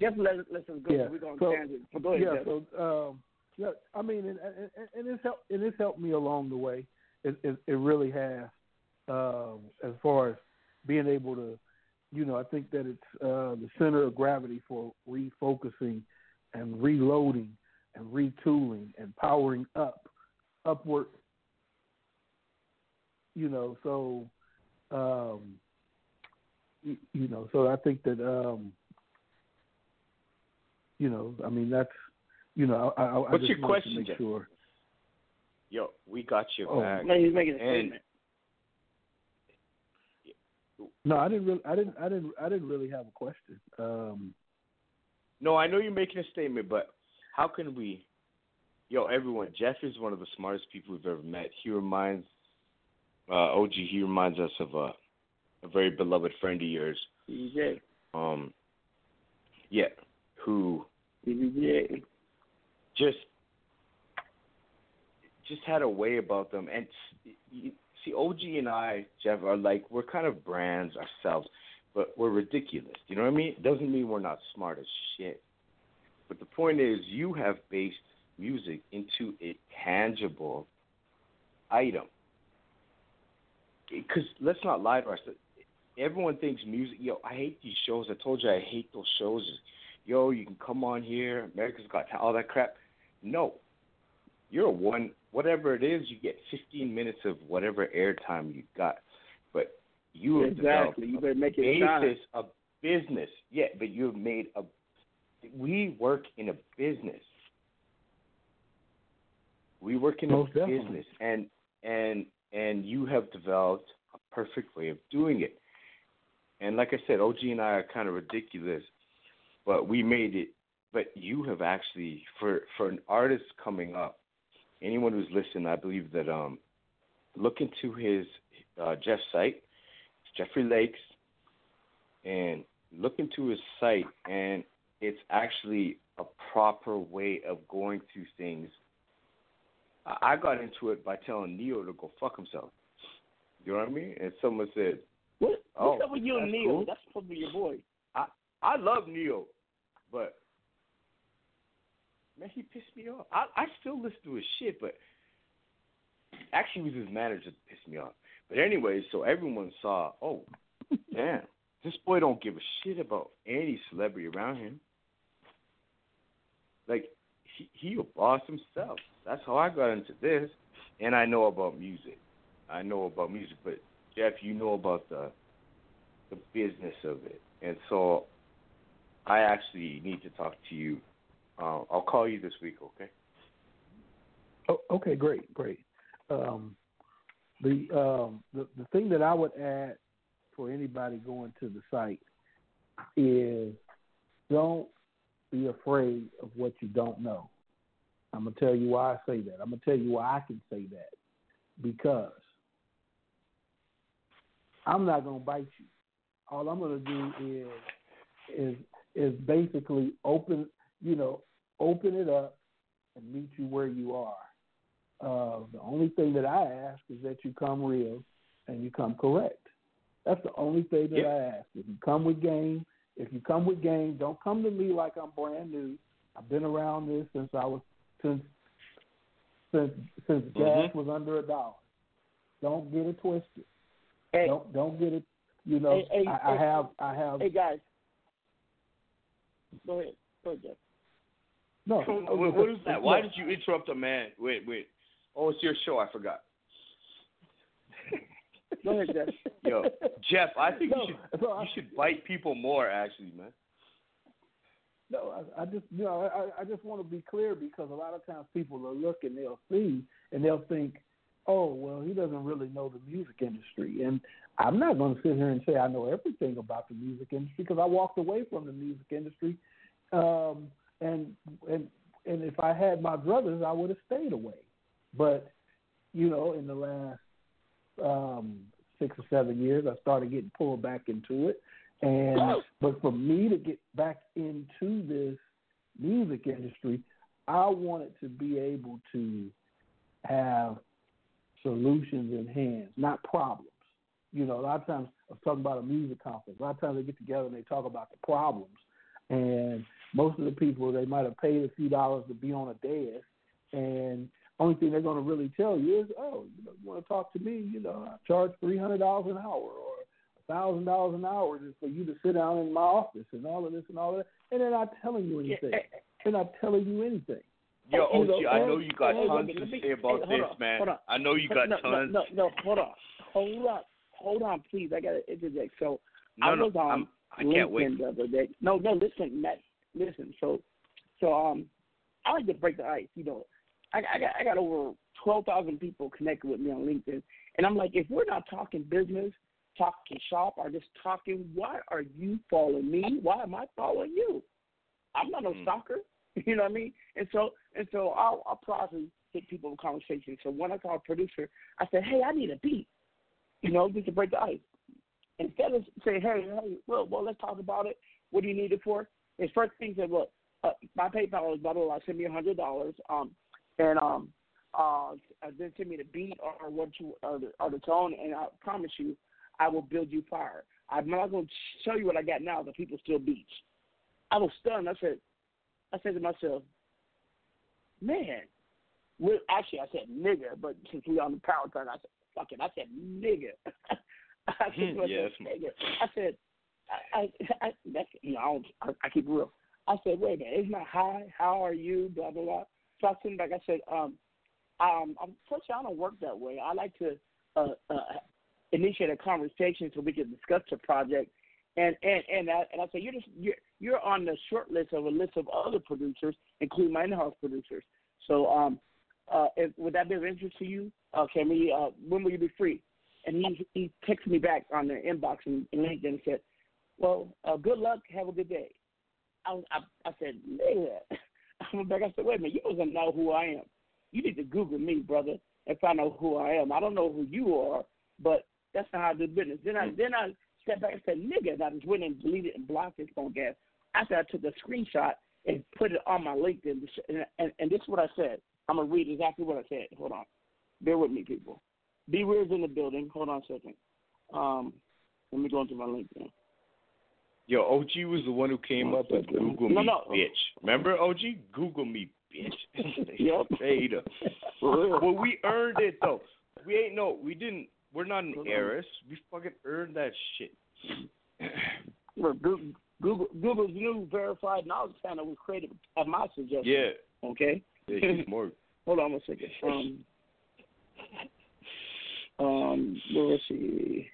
Jeff, let, let us go. Yeah. We're going So- to tangent. So go ahead, yeah, Jeff. so um, yeah, I mean, and, and, and it's helped, and it's helped me along the way. It, it, it really has, um, as far as being able to, you know, I think that it's uh, the center of gravity for refocusing and reloading and retooling and powering up, upward. You know, so, um, you, you know, so I think that. Um, you know, I mean that's, you know, I, I, I What's just your wanted question, to make Jeff? sure. yo, we got your Oh. back. No, he's making a And- statement. No, I didn't really, I didn't, I didn't, I didn't really have a question. Um, No, I know you're making a statement, but how can we? Yo, everyone, Jeff is one of the smartest people we've ever met. He reminds uh, OG. He reminds us of a a very beloved friend of yours. DJ. Um, yeah, who DJ. just just had a way about them. And you- see, OG and I, Jeff, are like we're kind of brands ourselves, but we're ridiculous. You know what I mean? It doesn't mean we're not smart as shit. But the point is, you have based music into a tangible item. Because let's not lie to ourselves. Everyone thinks music. Yo, I hate these shows. I told you I hate those shows. Yo, you can come on here. America's Got Talent, all that crap. No, you're a one. Whatever it is, you get 15 minutes of whatever airtime you got. But you have Exactly. You better make a it shine. basis of business. Yeah, but you have made a. We work in a business. We work in Most a definitely. business, and and and you have developed a perfect way of doing it. And like I said, OG and I are kind of ridiculous, but we made it. But you have actually, for for an artist coming up, anyone who's listening, I believe that um, look into his uh, Jeff's site. Jeffrey Lakes, and look into his site, and it's actually a proper way of going through things. I got into it by telling Ne-Yo to go fuck himself. You know what I mean? And someone said, What, "Oh, what's up with you and that's Neil? cool. That's supposed to be your boy. I I love Ne-Yo, but man, he pissed me off. I I still listen to his shit, but actually, it was his manager that pissed me off. But anyway, so everyone saw, oh, damn, this boy don't give a shit about any celebrity around him. Like he he a boss himself. That's how I got into this, and I know about music. I know about music, but Jeff, you know about the the business of it, and so I actually need to talk to you. Uh, I'll call you this week, okay? Oh, okay, great, great. Um, the um, the the thing that I would add for anybody going to the site is don't be afraid of what you don't know. I'm gonna tell you why I say that. I'm gonna tell you why I can say that because I'm not gonna bite you. All I'm gonna do is is is basically open, you know, open it up and meet you where you are. Uh, the only thing that I ask is that you come real and you come correct. That's the only thing that Yep. I ask. If you come with game, if you come with game, don't come to me like I'm brand new. I've been around this since I was since since since gas Mhm. was under a dollar. Don't get it twisted. Hey. Don't don't get it. You know, Hey, hey, I, I have I have Hey guys, go ahead, go ahead, Jeff. no. what, what is that? Why did you interrupt a man? Wait, wait. Oh, it's your show. I forgot. Go ahead, Jeff. Yo, Jeff, I think No, you should no, I- you should bite people more. Actually, man. No, I, I just you know I, I just want to be clear because a lot of times people will look and they'll see and they'll think, oh well, he doesn't really know the music industry, and I'm not going to sit here and say I know everything about the music industry because I walked away from the music industry, um, and and and if I had my brothers, I would have stayed away, but you know in the last um, six or seven years, I started getting pulled back into it. And but for me to get back into this music industry, I wanted to be able to have solutions in hands, not problems. You know, a lot of times I was talking about a music conference. A lot of times they get together and they talk about the problems. And most of the people they might have paid a few dollars to be on a dais and only thing they're going to really tell you is, oh, you, know, you want to talk to me? You know, I charge three hundred dollars an hour or thousand dollars an hour just for you to sit down in my office and all of this and all of that, and they're not telling you anything. They're not telling you anything. Yo, You OG, know, I know you got tons wait, to me- say about hey, this, on, man. hold on. I know you got no, tons. No, no, no, hold on, hold up, hold on, please. I got to interject. So No, I no, was on I'm- I LinkedIn can't wait. the other day. No, no, listen, Matt, listen. So, so um, I like to break the ice. You know, I, I got I got over twelve thousand people connected with me on LinkedIn, and I'm like, if we're not talking business, talking shop, or just talking, why are you following me? Why am I following you? I'm not no Mm. stalker. You know what I mean? And so and so I'll, I'll probably hit people with conversation. So when I call a producer, I said, hey, I need a beat. You know, just to break the ice. Instead of saying, hey, hey, well, well, let's talk about it. What do you need it for? His first thing said, look, uh, my PayPal is blah blah blah. Send me a hundred dollars. Um, and um, uh, then send me the beat or what you or the, or the tone, and I promise you, I will build you fire. I'm not going to show you what I got now. The people still beats. I was stunned. I said, I said to myself, man. Well, actually, I said nigga, but since we on the power talk, I said fuck it. I said nigga. I said, Hmm, Yeah, nigga. I said, I, I, I that's you know, I, don't, I, I keep it real. I said, wait a minute, it's not hi, how are you, blah blah blah. So I sent back. I said, um, um, I'm first I don't work that way. I like to uh, uh, initiate a conversation so we can discuss the project. And and and I, and I said, you're just you're you're on the short list of a list of other producers, including my in-house producers. So um, uh, if, would that be of interest to you? Uh, can we? Uh, when will you be free? And he he texted me back on the inbox and, and LinkedIn and said, well, uh, good luck, have a good day. I, was- I, I said, nigga. I went back. I said, wait a minute, you doesn't know who I am. You need to Google me, brother, and find out who I am. I don't know who you are, but that's not how I do business. Then I then I stepped back and said, nigga, and I just went and deleted and blocked his phone gas. After I took a screenshot and put it on my LinkedIn, and, and, and this is what I said. I'm gonna read exactly what I said. Hold on, bear with me, people. Beware's in the building. Hold on a second. Um, let me go into my LinkedIn. Yo, OG was the one who came up with Google No, me, no. bitch. Remember, OG? Google me, bitch. Yep. Straight up. well, we earned it though. We ain't no. We didn't. We're not an heiress. We fucking earned that shit. Look, Google, Google Google's new verified knowledge channel was created at my suggestion. Yeah. Okay. Yeah, smart. Hold on one second. Um, um, is she?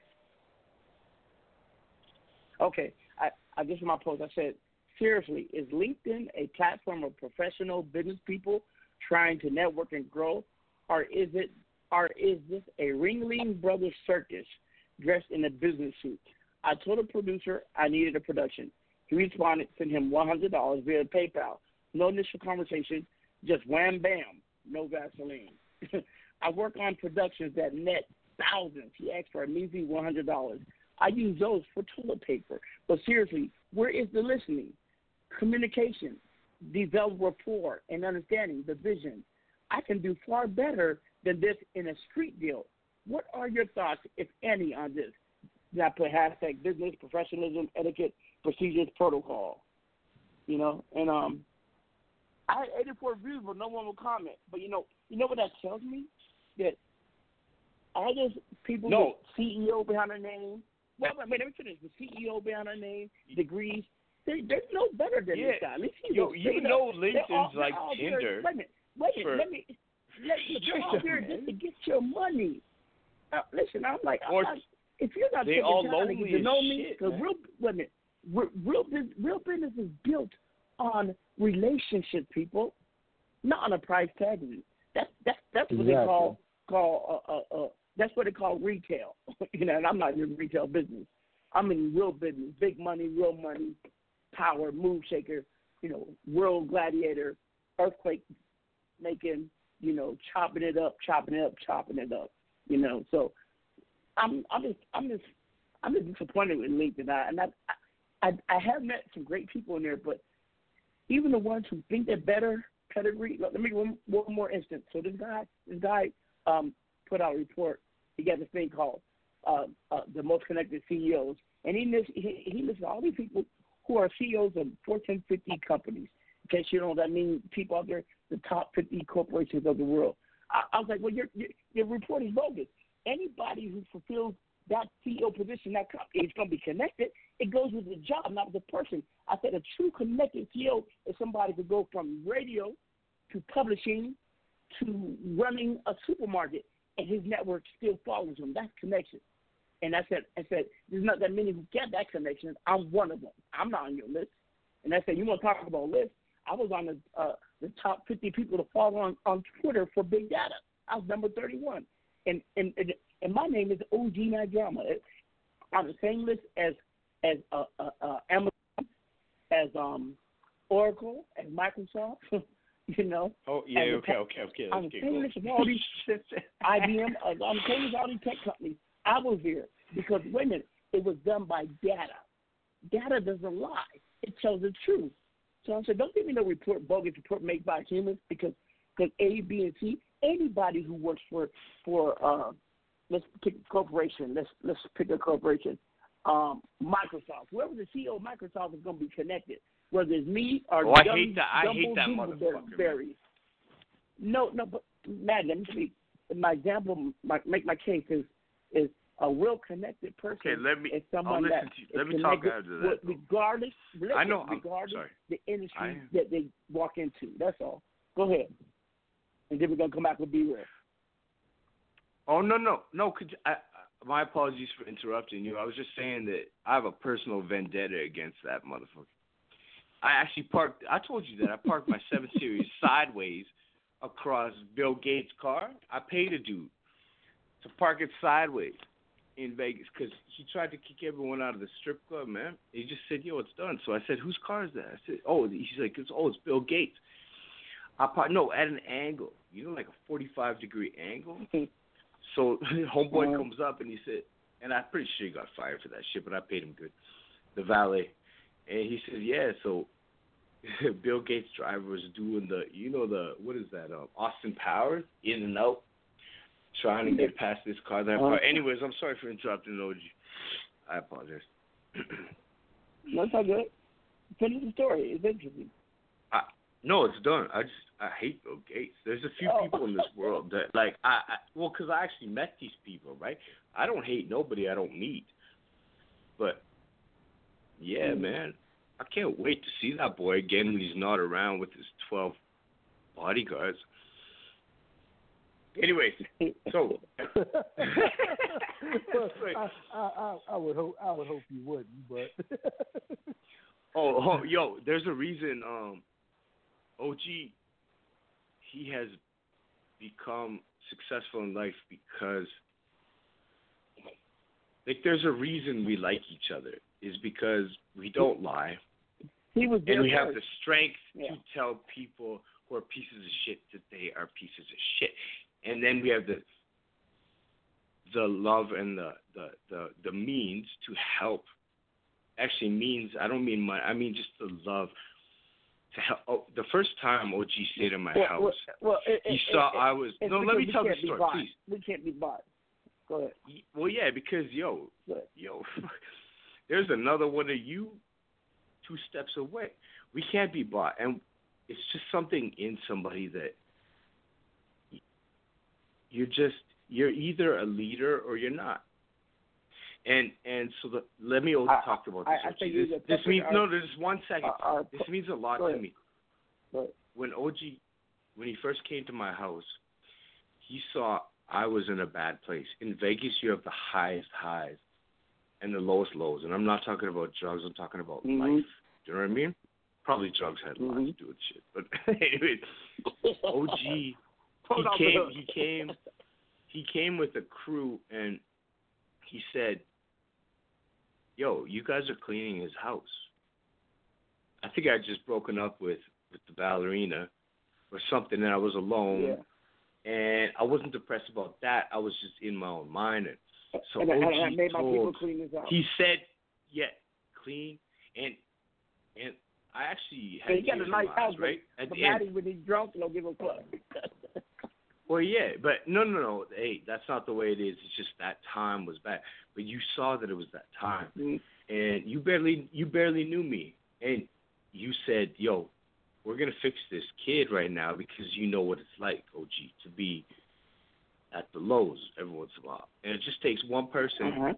Okay, I I just in my post I said, seriously, is LinkedIn a platform of professional business people trying to network and grow, or is it or is this a Ringling Brothers circus dressed in a business suit? I told a producer I needed a production. He responded, sent him one hundred dollars via PayPal. No initial conversation, just wham bam, no Vaseline. I work on productions that net thousands. He asked for a measly one hundred dollars. I use those for toilet paper. But seriously, where is the listening? Communication, develop rapport and understanding the vision. I can do far better than this in a street deal. What are your thoughts, if any, on this? I put hashtag business, professionalism, etiquette, procedures, protocol? You know, and um, I had 84 views, but no one will comment. But you know, you know what that tells me? That all those people No. CEO behind their name. Well, wait, wait, let me finish. The CEO behind their name, degrees. They they're no better than Yeah. this guy. At least he's Yo, you know LinkedIn's all- like Tinder Wait a minute. Wait a minute. Let me. Let, they're all there just to get your money. Uh, listen, I'm like, I'm not, if you're not they taking all time to lonely get to as know me, because real, wait a minute, real, real, real business is built on relationship, people, not on a price tag. That's that's that's what they call call uh, uh, uh, that's what they call retail. you know, and I'm not in the retail business. I'm in real business, big money, real money, power, move shaker, you know, world gladiator, earthquake making, you know, chopping it up, chopping it up, chopping it up. You know, so I'm I'm just I'm just I'm just disappointed with LinkedIn. I, and I, I I have met some great people in there, but even the ones who think they're better pedigree. Let me one, one more instance. So this guy this guy um put out a report. He got this thing called uh, uh, the most connected CEOs, and he lists he, he lists all these people who are CEOs of Fortune 50 companies. In case you don't know, that means people out there, the top 50 corporations of the world. I, I was like, well, your, your your report is bogus. Anybody who fulfills that CEO position, that company is going to be connected. It goes with the job, not with the person. I said a true connected CEO is somebody who go from radio to publishing to running a supermarket, and his network still follows him. That's connection. And I said, I said, there's not that many who get that connection. I'm one of them. I'm not on your list. And I said, you want to talk about list? I was on uh, the top 50 people to follow on, on Twitter for big data. I was number 31, and and and, and my name is OG Night Drama. On the same list as as uh, uh, uh, Amazon, as um Oracle, as Microsoft. you know. Oh yeah, okay, pa- okay, okay. on Let's the same list of all these IBM, uh, on the same list of all these tech companies. I was there because wait a minute, it was done by data. Data doesn't lie; it tells the truth. So I said, don't give me no report, bogus report made by humans because because A, B, and C. Anybody who works for for uh, let's pick a corporation. Let's let's pick a corporation. Um, Microsoft. Whoever the CEO of Microsoft is going to be connected. Whether it's me or Oh, I hate that- I hate that motherfucker. Berry. No, no, but Matt, let me speak. My example, my, make my case is is a real connected person. Okay, let me- is someone listen that to is Let me talk after that, regardless. I know, I'm Regardless sorry. the industry that they walk into. That's all. Go ahead, and then we're gonna come back with B real. Oh no no no! Could you, I, I- my apologies for interrupting you. I was just saying that I have a personal vendetta against that motherfucker. I actually parked. I told you that I parked my seven series sideways across Bill Gates' car. I paid a dude to park it sideways in Vegas because he tried to kick everyone out of the strip club. Man, he just said, "Yo, it's done." So I said, "Whose car is that?" I said, "Oh," he's like, "It's oh, it's Bill Gates." I probably no at an angle. You know, like a forty-five degree angle. so homeboy Mhm. comes up and he said, and I'm pretty sure he got fired for that shit, but I paid him good. The valet, and he says, yeah. So Bill Gates' driver was doing the, you know, the what is that? Um, Austin Powers in and out, trying to get past this car. That Uh-huh. Anyways, I'm sorry for interrupting, OG. I apologize. That's all good. Finish the story. It's interesting. I, no, it's done. I just I hate Bill Gates. There's a few Oh. people in this world that like I, I well, 'cause I actually met these people, right? I don't hate nobody I don't meet, but yeah, Mm. man, I can't wait to see that boy again when he's not around with his twelve bodyguards. Anyways, so I, I, I would hope I would hope you wouldn't, but Oh, oh, yo, there's a reason. Um, OG, he has become successful in life because, like, there's a reason we like each other. Is because we don't lie, he was and we have the strength Yeah. to tell people who are pieces of shit that they are pieces of shit, and then we have the the love and the the the, the means to help actually means I don't mean money. I mean just the love to help. Oh, the first time OG stayed in my well, house, Well, well it, he it, saw it, I was. No, let me tell the story, bought. please. We can't be bought. Go ahead. Well, yeah, because yo, yo, there's another one of you two steps away. We can't be bought, and it's just something in somebody that you're just you're either a leader or you're not. And and so the, let me also I- talk about this. I think this, this means no, art- there's one second. uh, uh, this means a lot to me. When OG, when he first came to my house, he saw I was in a bad place. In Vegas, you have the highest highs and the lowest lows. And I'm not talking about drugs. I'm talking about Mhm. life. Do you know what I mean? Probably drugs had a lot Mm-hmm. to do with shit. But anyway, OG, he came. He came. He came with a crew, and he said, "Yo, you guys are cleaning his house." I think I had just broken up with with the ballerina or something, and I was alone. Yeah. And I wasn't depressed about that. I was just in my own mind. And so and, I- and I made my people told, clean this out. he said, "Yeah, clean." And and I actually had And he got a nice eyes, house, right? At the end. When he's drunk, don't give him a fuck. Well, yeah, but no, no, no. Hey, that's not the way it is. It's just that time was bad. But you saw that it was that time, Mhm. and you barely, you barely knew me, and you said, "Yo, we're gonna fix this kid right now because you know what it's like, OG, to be at the lows every once in a while, and it just takes one person, Uh-huh.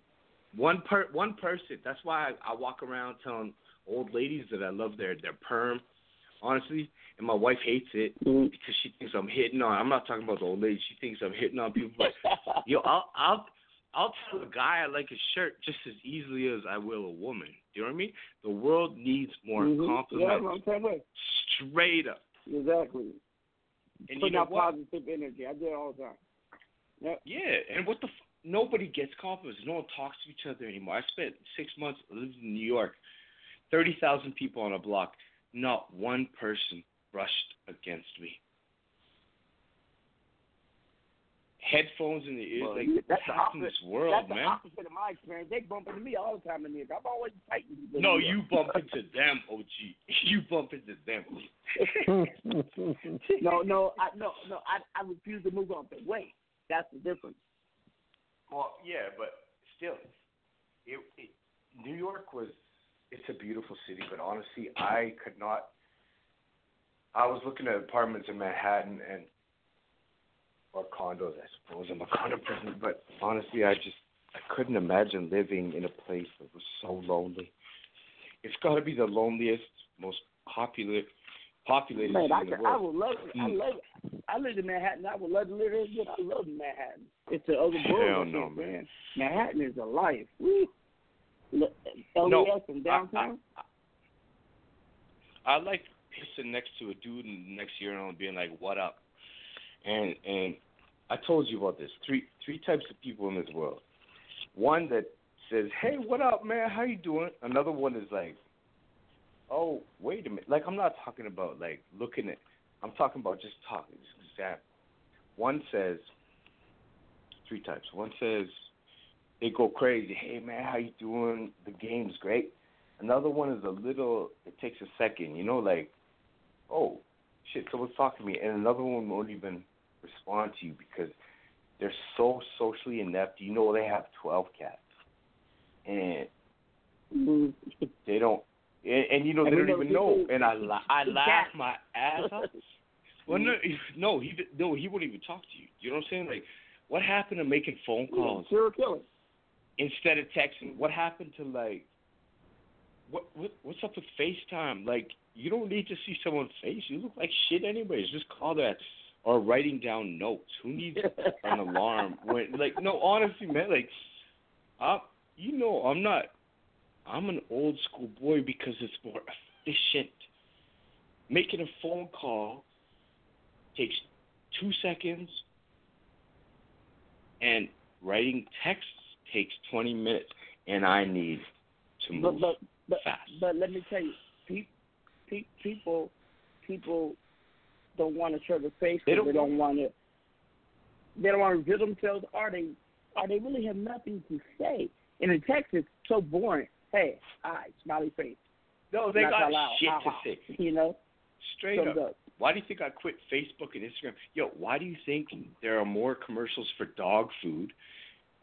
one per, one person. That's why I, I walk around telling old ladies that I love their their perm, honestly, and my wife hates it Mm-hmm. because she thinks I'm hitting on. I'm not talking about the old lady. She thinks I'm hitting on people, but yo, I'll I'll I'll tell a guy I like his shirt just as easily as I will a woman. Do you know what I mean? The world needs more Mhm. Yeah. I'm the same way. Straight up. Exactly. And you Putting know out what? positive energy. I do it all the time. Yep. Yeah, and what the f- nobody gets compliments. No one talks to each other anymore. I spent six months living in New York, thirty thousand people on a block. Not one person brushed against me. Headphones in the ears, Well, like you- what's that's the opposite. this world, that's man? the opposite of my experience. They bump into me all the time in New York. I'm always fighting. people No, New you bump into them, OG. You bump into them. no, no, I no, no. I I refuse to move out the way. That's the difference. Well, yeah, but still, it, it, New York was. It's a beautiful city, but honestly, I could not. I was looking at apartments in Manhattan and or condos, I suppose. I'm a condo person, but honestly, I just I couldn't imagine living in a place that was so lonely. It's got to be the loneliest, most popular, populated Man, I, city in the could- I world. would love. I Mm. love. I live in Manhattan. I would love to live there again. I love Manhattan. It's the other Hell world. no, man. Manhattan is a life. Woo. LES No, and I- downtown. I like sitting next to a dude in next year and being like, "What up?" And and I told you about this. Three three types of people in this world. One that says, "Hey, what up, man? How you doing?" Another one is like, "Oh, wait a minute." Like I'm not talking about like looking at I'm talking about just talking. Just example. One says three types. One says they go crazy. Hey man, how you doing? The game's great. Another one is a little. It takes a second. You know, like, oh, shit, someone's talking to me, and another one won't even respond to you because they're so socially inept. You know, they have twelve cats, and mm-hmm. they don't. And, and you know they And don't even know. And I I laugh my ass off. Well, no, no, he no, he wouldn't even talk to you. You know what I'm saying? Like, what happened to making phone calls Serial killer. Instead of texting? What happened to like, what what what's up with FaceTime? Like, you don't need to see someone's face. You look like shit anyways. Just call that. Or writing down notes. Who needs an alarm when? Like, no, honestly, man. Like, I, you know, I'm not. I'm an old school boy because it's more efficient. Making a phone call takes two seconds, and writing texts takes 20 minutes, and I need to move But but but, fast. but let me tell you, pe- pe- people people don't want to show their face. They don't- don't, they don't want to. They don't want to reveal themselves. Are they Are they really have nothing to say. And text is so boring. Hey, hi, smiley face. No, they Laugh got shit to say. You know, Straight up. up. Why do you think I quit Facebook and Instagram? Yo, why do you think there are more commercials for dog food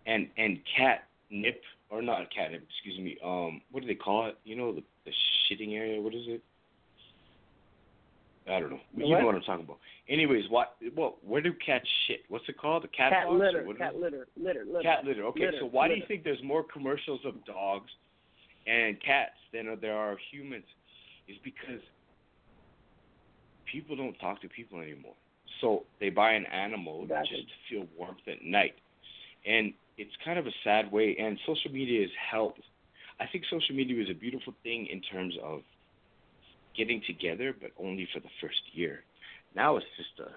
and and cat nip or not catnip? Excuse me. Um, what do they call it? You know the the shitting area. What is it? I don't know. You What? know what I'm talking about. Anyways, what? Well, where do cats shit? What's it called? The cat, cat box or litter, cat litter, litter, litter. Cat litter. Okay, Litter, so why do you think there's more commercials of dogs and cats than there are humans? Is because people don't talk to people anymore. So they buy an animal Exactly. just to feel warmth at night. And it's kind of a sad way and social media has helped. I think social media is a beautiful thing in terms of getting together, but only for the first year. Now it's just a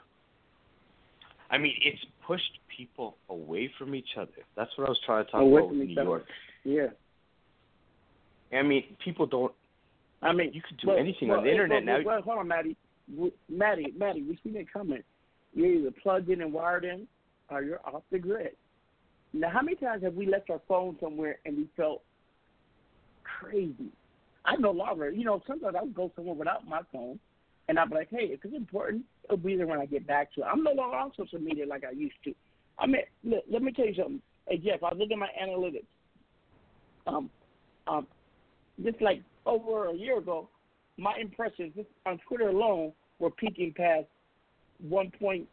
I mean, it's pushed people away from each other. That's what I was trying to talk Away about with New other. York. Yeah. I mean, people don't. I mean, you could do Well, anything well, on the internet well, now. Well, hold on, Maddie. Maddie, Maddie, we see that coming. You're either plugged in and wired in, or you're off the grid. Now, how many times have we left our phone somewhere and we felt crazy? I no longer, you know, sometimes I would go somewhere without my phone, and I'd be like, hey, if it's important, it'll be there when I get back to it. I'm no longer on social media like I used to. I mean, look, let me tell you something. Hey, Jeff, I looking at my analytics. Um, um, just like over a year ago, my impressions just on Twitter alone were peaking past 1.2,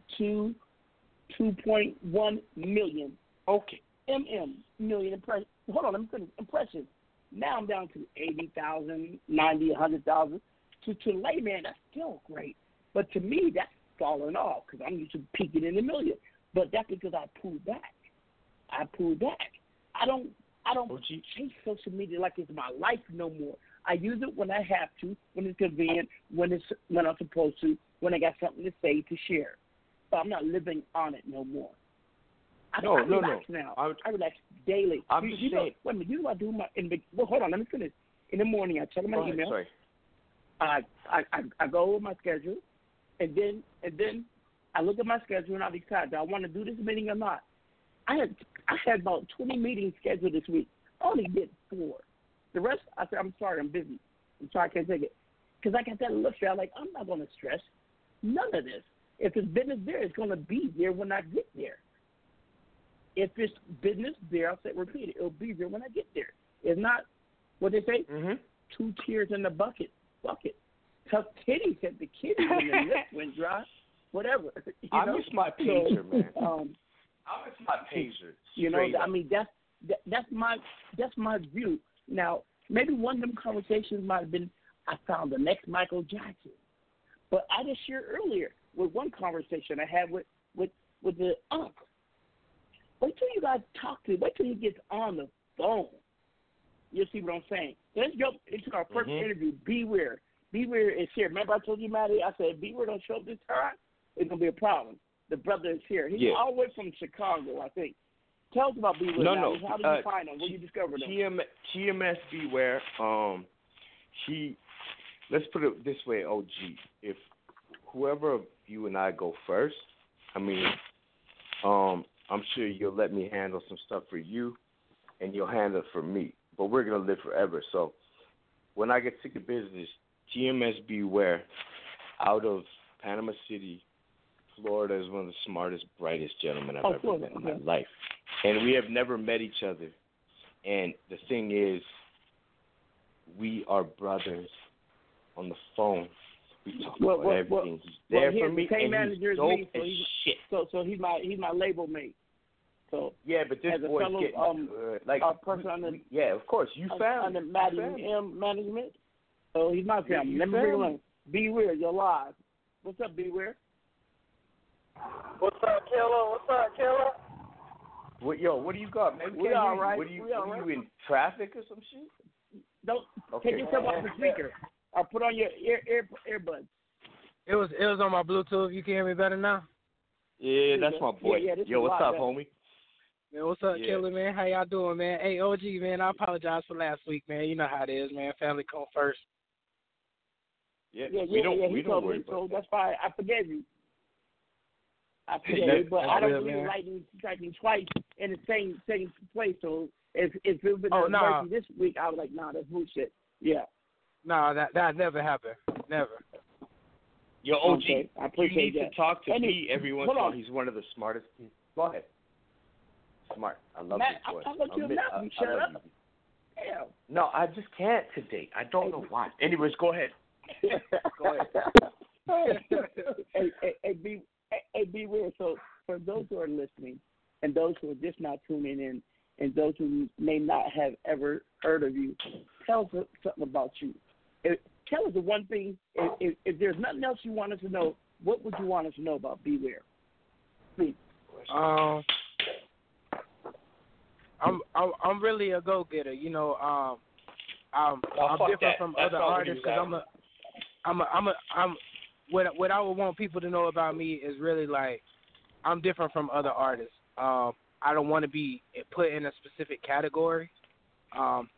2.1 million. Okay. MM million impressions. Hold on, let me finish. Impressions. Now I'm down to 80,000, 90, 100,000. To to layman, that's still great. But to me, that's falling off because I'm used to peaking in the million. But that's because I pulled back. I pulled back. I don't I don't chase social media like it's my life no more. I use it when I have to, when it's convenient, when it's when I'm supposed to, when I got something to say to share. But I'm not living on it no more. I, No, I no, relax no. now. I I, relax daily. I'm you, just you know, saying- wait a minute. You know what I do? My in the well, hold on. Let me finish. In the morning, I check my ahead, email. sorry. I, I I I go over my schedule, and then and then I look at my schedule and I decide do I want to do this meeting or not. I had I had about twenty meetings scheduled this week. I only did four. The rest, I said, I'm sorry, I'm busy. I'm sorry, I can't take it. Because I got that look there. I'm like, I'm not going to stress none of this. If it's business there, it's going to be there when I get there. If it's business there, I'll say, repeat it. It'll be there when I get there. It's not what they say. Mm-hmm. Two tears in the bucket. Bucket. Tough titty said the kitty when the lip went dry. Whatever. You I know? miss my So, pager, man. Um, I miss my pager. you know, straight I mean that's that, that's my that's my view. Now, maybe one of them conversations might have been I found the next Michael Jackson. But I just shared earlier with one conversation I had with with with the uncle. Wait till you guys talk to. Him. Wait till he gets on the phone. You'll see what I'm saying. Let's jump into our 1st Mhm. interview. Beware. Beware is here. Remember I told you, Maddie, I said Beware don't show up this time, it's gonna be a problem. The brother is here. He's Yeah. all the way from Chicago, I think. Tell us about Beware. No, Maddie. no. How did you uh, find him? Where you discover them? TM, TMS Beware. Um, he. Let's put it this way, OG. If whoever of you and I go first, I mean, um, I'm sure you'll let me handle some stuff for you, and you'll handle it for me. But we're gonna live forever. So when I get sick of business, GMS Beware, out of Panama City, Florida, is one of the smartest, brightest gentlemen I've Oh, ever Florida, met in my life, and we have never met each other. And the thing is, we are brothers on the phone. We talk Well, about well, everything. well, he's there he's for me, same and manager he's as dope me, so as he's, shit. So, so he's my he's my label mate. So Yeah, but this as a boy's fellow, getting um, good. Like, a person under we- yeah, of course, you un- found under Matty M management. So he's my Yeah, family. you Let me bring him family. on. Beware, you're live. What's up, Beware? What's up, Killer? What's up, Killer? What, yo, what do you got, man? We can't all hear you. What do you? We all what, right. you in traffic or some shit? Don't Okay. take yourself off the speaker or put on your ear ear earbuds. It was it was on my Bluetooth. You can hear me better now? Yeah, that's my boy. Yeah, yeah, yo, what's live, up, man. homie? Man, what's up, Yeah. Killer, man? How y'all doing, man? Hey, OG, man, I apologize for last week, man. You know how it is, man. Family come first. Yeah, Yeah, we yeah, don't yeah. we he don't told worry me, about so that's fine. I forgave you. I forgave That- you, but I don't good, believe in man. lightning striking twice in the same same place. So if if it was Oh, an nah. this week, I was like, nah, that's bullshit. Yeah. Nah, that that never happened. Never. Yo, OG, Okay, I you need that. to talk to Any- me every once in a while. He's one of the smartest. Go ahead. Smart. I love Matt, this I'm boy. talking to you Admit- now. You shut up. you. Damn. No, I just can't today. I don't know why. Anyways, go ahead. Go ahead. hey, hey, hey, be hey, hey, be weird. So for those who are listening and those who are just not tuning in and those who may not have ever heard of you, tell us something about you. If, tell us the one thing. If, if, if there's nothing else you want us to know, what would you want us to know about Beware? Please. Um, I'm I'm I'm really a go getter. You know, um, I'm Oh, I'm different that. from That's other artists because. I'm a I'm a I'm a I'm what what I would want people to know about me is really like I'm different from other artists. Um, I don't want to be put in a specific category. Um,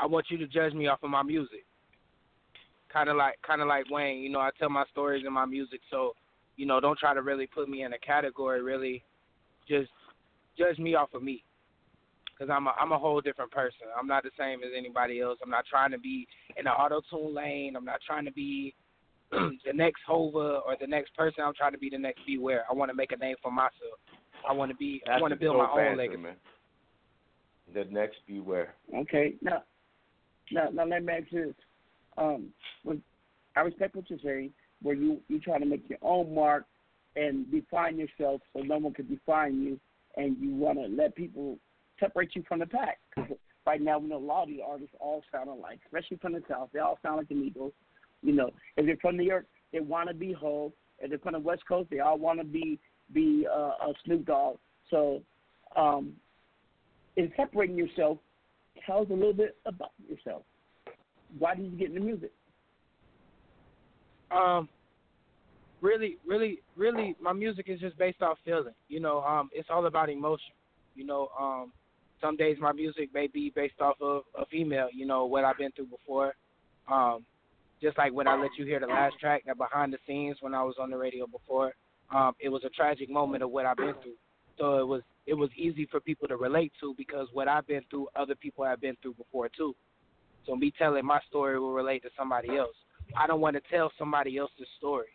I want you to judge me off of my music. Kind of like kind of like Wayne. You know, I tell my stories in my music, so you know, don't try to really put me in a category. Really, just judge me off of me because I'm a I'm a whole different person. I'm not the same as anybody else. I'm not trying to be in the auto tune lane. I'm not trying to be the next Hova or the next person. I'm trying to be the next Beware. I want to make a name for myself. I want to be. I want to build my own answer, legacy. Man. The next beware. Okay. Now, now, now let me ask you this. Um, when, I respect what you're saying, where you you try to make your own mark and define yourself so no one can define you, and you want to let people separate you from the pack. right now, we know a lot of these artists all sound alike, especially from the South. They all sound like the Migos. You know, if they're from New York, they want to be Hov. If they're from the West Coast, they all want to be be uh, a Snoop Dogg. So, um, in separating yourself, tell us a little bit about yourself. Why did you get into music? Um, really, really, really, my music is just based off feeling. You know, um, it's all about emotion. You know, um, some days my music may be based off of a female. You know what I've been through before. Um, just like when I let you hear the last track, that behind the scenes when I was on the radio before, um, it was a tragic moment of what I've been through. So it was it was easy for people to relate to because what I've been through, other people have been through before too. So me telling my story will relate to somebody else. I don't want to tell somebody else's story.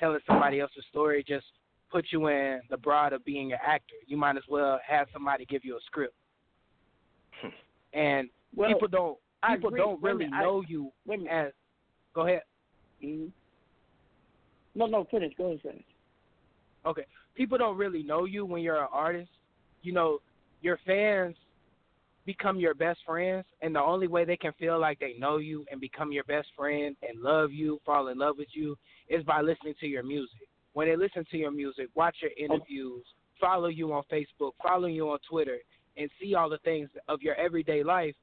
Telling somebody else's story just puts you in the broad of being an actor. You might as well have somebody give you a script. And Well, people don't I people agree. don't really minute, I- know you wait a minute. as go ahead. Mm-hmm. No, no, finish. Go ahead, finish. Okay. People don't really know you when you're an artist. You know, your fans become your best friends and the only way they can feel like they know you and become your best friend and love you, fall in love with you is by listening to your music. When they listen to your music, watch your oh. interviews, follow you on Facebook, follow you on Twitter and see all the things of your everyday life,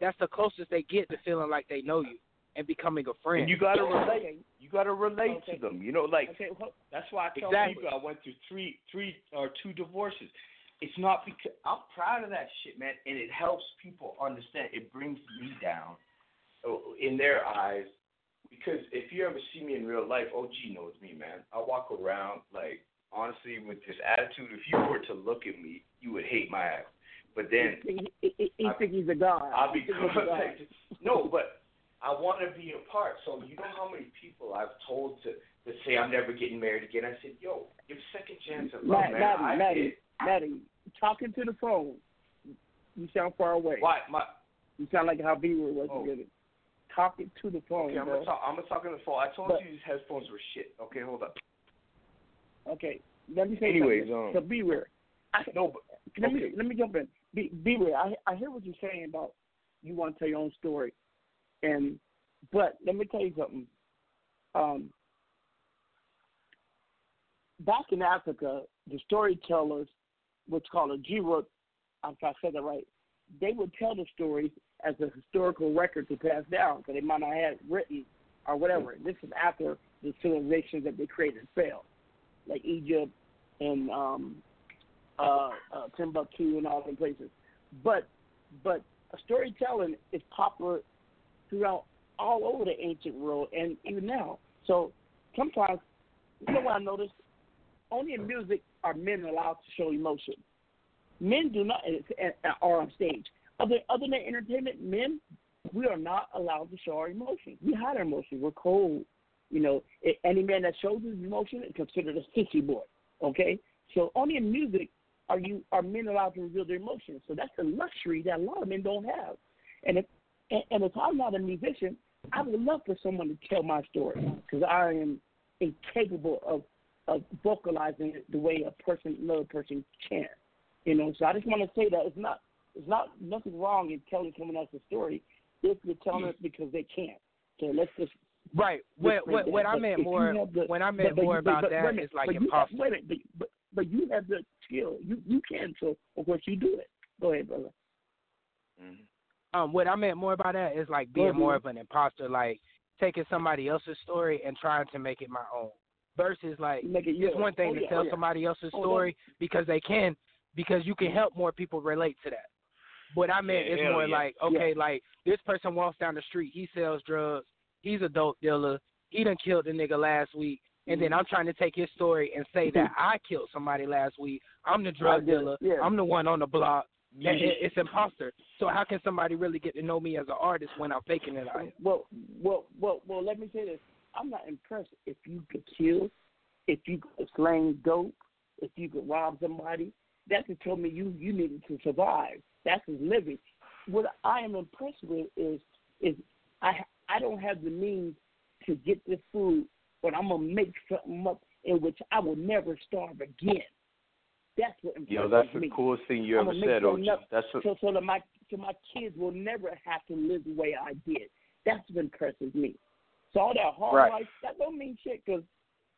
that's the closest they get to feeling like they know you and becoming a friend. And you gotta relate. You gotta relate to them. You know, like Okay, well, that's why I tell Exactly. people I went through three, three or two divorces. It's not because I'm proud of that shit, man, and it helps people understand. It brings me down, oh, in their eyes, because if you ever see me in real life, OG knows me, man. I walk around like honestly with this attitude. If you were to look at me, you would hate my ass. But then he, he, he, he think he's a god. I'll be He think he's a god. no, but I want to be a part. So you know how many people I've told to to say I'm never getting married again. I said, yo, give second chance at love, man. I did. Maddie, talking to the phone. You sound far away. Why my You sound like how B was Oh. getting. Talking to the phone, Okay, I'm bro. gonna talk. I'm gonna talk on the phone. I told But- you these headphones were shit. Okay, hold up. Okay, let me say Anyways, something. um, so beware. I, no, but let okay. me let me jump in. Be, beware. I I hear what you're saying about you want to tell your own story, and but let me tell you something. Um, back in Africa, the storytellers, what's called a Jirut, if I said that right, they would tell the stories as a historical record to pass down, so they might not have written or whatever. This is after the civilizations that they created failed, like Egypt and um, uh, uh, Timbuktu and all them places. But but storytelling is popular throughout all over the ancient world and even now. So sometimes, you know what I noticed? Only in music are men allowed to show emotion. Men do not are on stage. Other other than entertainment, men we are not allowed to show our emotions. We hide our emotions. We're cold. You know, any man that shows his emotion is considered a sissy boy. Okay, so only in music are you are men allowed to reveal their emotions. So that's a luxury that a lot of men don't have. And if and, and if I'm not a musician, I would love for someone to tell my story because I am incapable of of vocalizing it the way a person another person can. You know, so I just want to say that it's not it's not nothing wrong in telling someone else's story if you're telling it because they can't. So let's just Right. What what what. I meant more the- when I meant but more but- about but that wait a minute, is like but you have- Wait a minute, but, but but you have the skill. You you can, so of course you do it. Go ahead, brother. Um, what I meant more by that is like Go being ahead, more of an imposter, like taking somebody else's story and trying to make it my own. Versus like Make it it's yours. one thing Oh, to yeah, tell oh, yeah. somebody else's Oh, story because they can, because you can mm-hmm. help more people relate to that. But I meant Yeah, is more yeah. like, okay, like this person walks down the street, he sells drugs, he's a dope dealer, he done killed a nigga last week, and then mm-hmm. I'm trying to take his story and say that I killed somebody last week. I'm the drug get dealer. yeah. I'm the one on the block. Yeah. It- It's imposter. So how can somebody really get to know me as an artist when I'm faking it? I Well, well, well, well. Let me say this: I'm not impressed if you could kill, if you could slang dope, if you could rob somebody. That could tell me you you needed to survive. That's his living. What I am impressed with is is I I don't have the means to get this food, but I'm gonna make something up in which I will never starve again. That's what impresses Yo, that's the me. coolest thing you I'm ever said, OG. That's a, so so that my so my kids will never have to live the way I did. That's what impresses me. So all that hard Right. life that don't mean shit because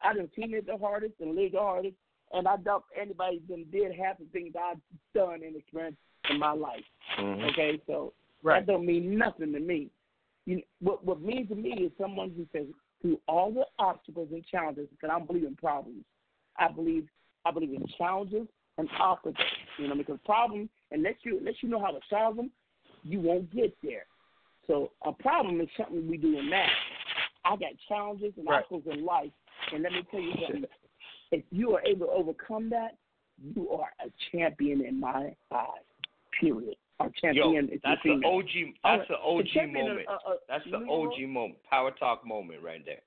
I done it the hardest and lived the hardest, and I doubt anybody done did half the things I've done and experienced in my life. Mhm. Okay, so Right. that don't mean nothing to me. You what what means to me is someone who says through all the obstacles and challenges, because I don't believe in problems. I believe I believe in challenges and obstacles. You know, because problems unless you unless you know how to solve them, you won't get there. So a problem is something we do in math. I got challenges and Right. obstacles in life, and let me tell you something. If you are able to overcome that, you are a champion in my eyes. Period. Yo, champion if that's the. OG. That's the OG moment. uh, uh, That's the OG moment. Power talk moment right there.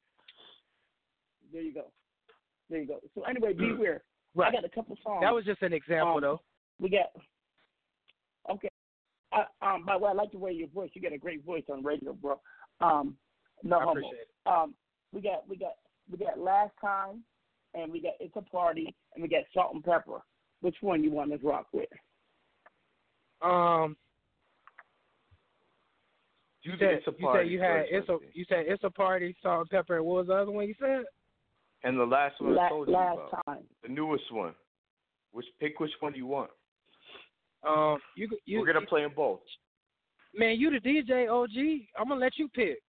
There you go. There you go. So anyway, beware. I got a couple songs. That was just an example, Um, though. We got. Okay. I, um. By the way, I like the way your voice. You got a great voice on radio, bro. Um. No I homo. appreciate it. Um. We got. We got. We got last time, and we got it's a party, and we got salt and pepper. Which one you want to rock with? Um, you said It's a you said you had it's a you said it's a party, salt and pepper. and What was the other one you said? And the last one I La- told you last about, time. the newest one. Which pick which one do you want. Um, you you We're gonna play them both. man, you the DJ OG. I'm gonna let you pick.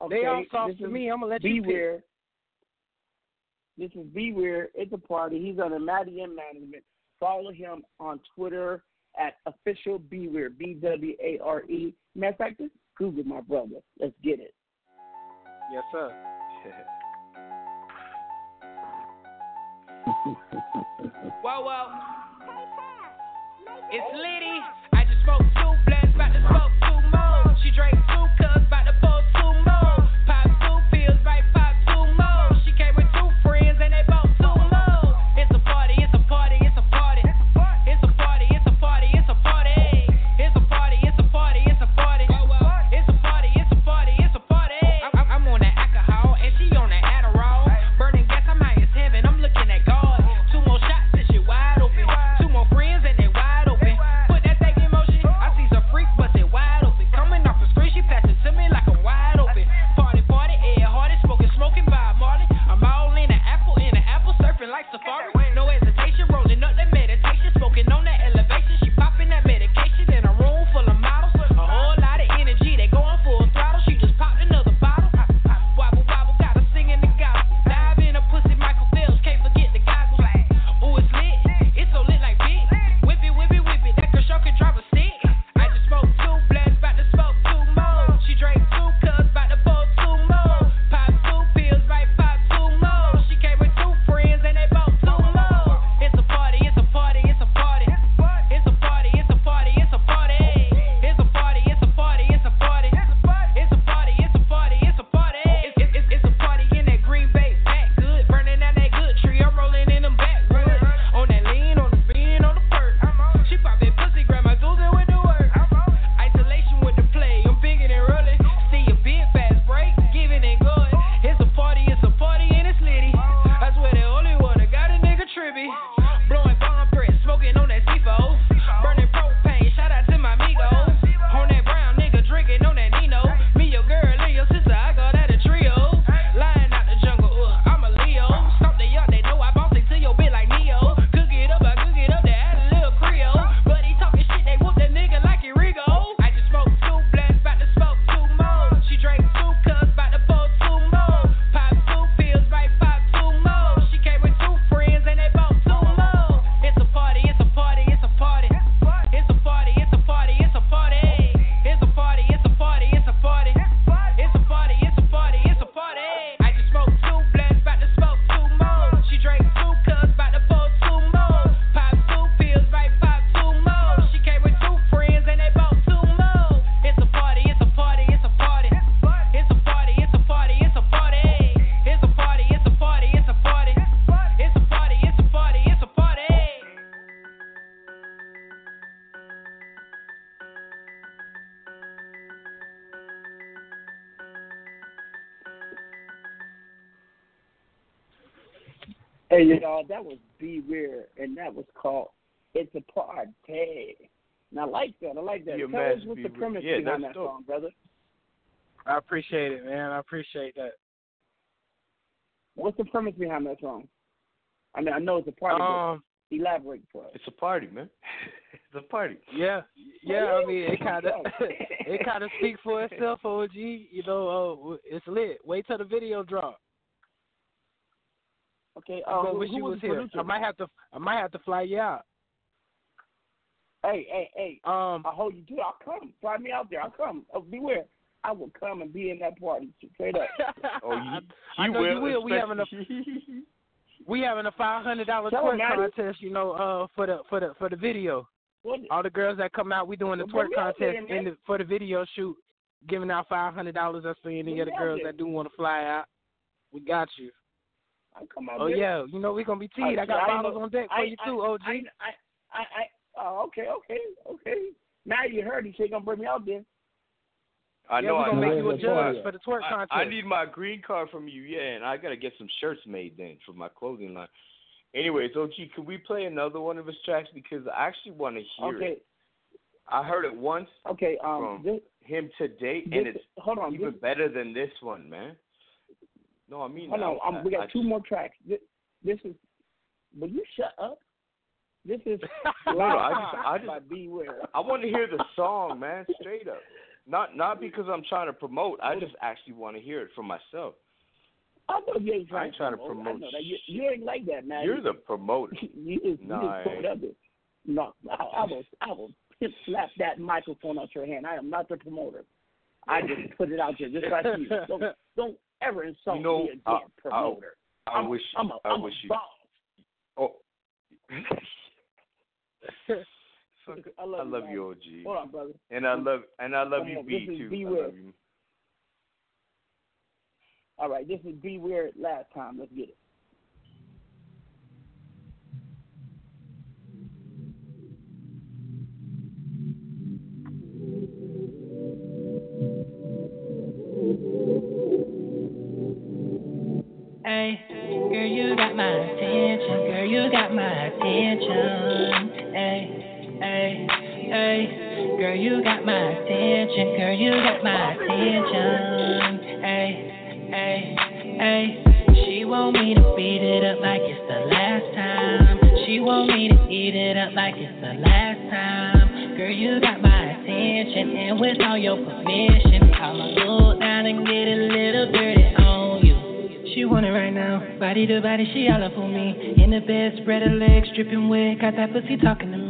Okay, They all soft this to me. I'm gonna let you pick. Beware. This is Beware. It's a party. He's under the Matty M Management. Follow him on Twitter at official Beware. B W A R E. Matter of fact, just Cougar, my brother. Let's get it. Yes, sir. Whoa, whoa. It's Liddy. I just smoked two blends, about to smoke two more. She drank two cups, appreciate it, man. I appreciate that. What's the premise behind that song? I mean, I know it's a party. Um, but elaborate for us. It's a party, man. it's a party. Yeah, yeah. I mean, it kind of it kind of speaks for itself. OG, you know, uh, it's lit. Wait till the video drop. Okay, I'm uh, gonna who, wish who you was was the here. producer? I might have to. I might have to fly you out. Hey, hey, hey. Um, I hold you to. I'll come. Fly me out there. I'll come. Oh, beware. I will come and be in that party. Straight up. Oh, you, I know will. you will. We having a we having a five hundred dollar Tell twerk 'em, Maddie. contest. You know, uh, for the for the for the video. What? All the girls that come out, we doing the twerk bring me out there, contest in the, for the video shoot, giving out five hundred dollars. That's for any Bring of the girls there. that do want to fly out. We got you. I'll come out Oh there. yeah, you know we gonna be teed. I got I bottles know- on deck for I- you too, OG. I, I, I, I, oh, okay, okay, okay. Now you heard he said gonna bring me out there. I yeah, know. I make you a I- judge for the twerk I, contest. I need my green card from you, yeah, and I gotta get some shirts made then for my clothing line. Anyways, OG, could we play another one of his tracks because I actually want to hear Okay, it. I heard it once okay. Um, this, him today, this, and it's hold on. even This, better than this one, man. No, I mean, hold on. I, Um, we got I two more tracks. This, this is. Will you shut up? This is No, no, I just- I just- Beware. I want to hear the song, man, straight up. Not not mm. because I'm trying to promote. I just actually want to hear it for myself. I know you ain't I trying ain't trying to I promote know that. You, you ain't like that, man. You're the promoter. you just, Nah, you I just it. No, I, I will, I will slap that microphone out your hand. I am not the promoter. I just put it out there just like you. Don't, don't ever insult You know, me again, I- I- promoter. I I'm, wish I'm a, I I'm wish a you. boss. Oh. I love, I love man. you, OG. Hold on, brother. And I love and I love Come you, on, B this is too. B I love you. All right, this is Beware last time. Let's get it. Hey, girl, you got my attention. Girl, you got my attention. Hey, hey, hey. Girl, you got my attention. Girl, you got my attention. Hey, hey, hey. She want me to beat it up like it's the last time. She want me to eat it up like it's the last time. Girl, you got my attention, and with all your permission, I'ma go down and get a little dirty on you. She want it right now. Body to body, she all up on me. In the bed, spread her legs, dripping wet. Got that pussy talking to me.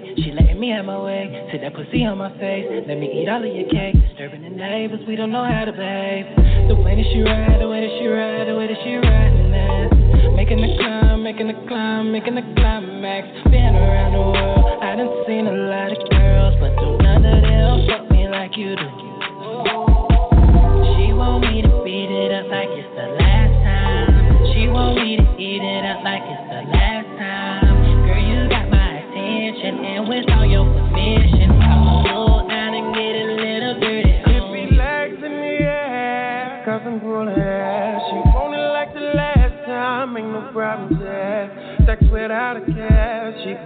Play. She letting me have my way. Sit that pussy on my face. Let me eat all of your cake. Disturbing the neighbors, we don't know how to behave. The way that she ride, the way that she ride, the way that she riding that. Making the climb, making the climb, making the climax. Been around the world, I done seen a lot of girls, but do none of them fuck me like you do. She want me to beat it up like it's the last time. She want me to eat it up like it's the last time.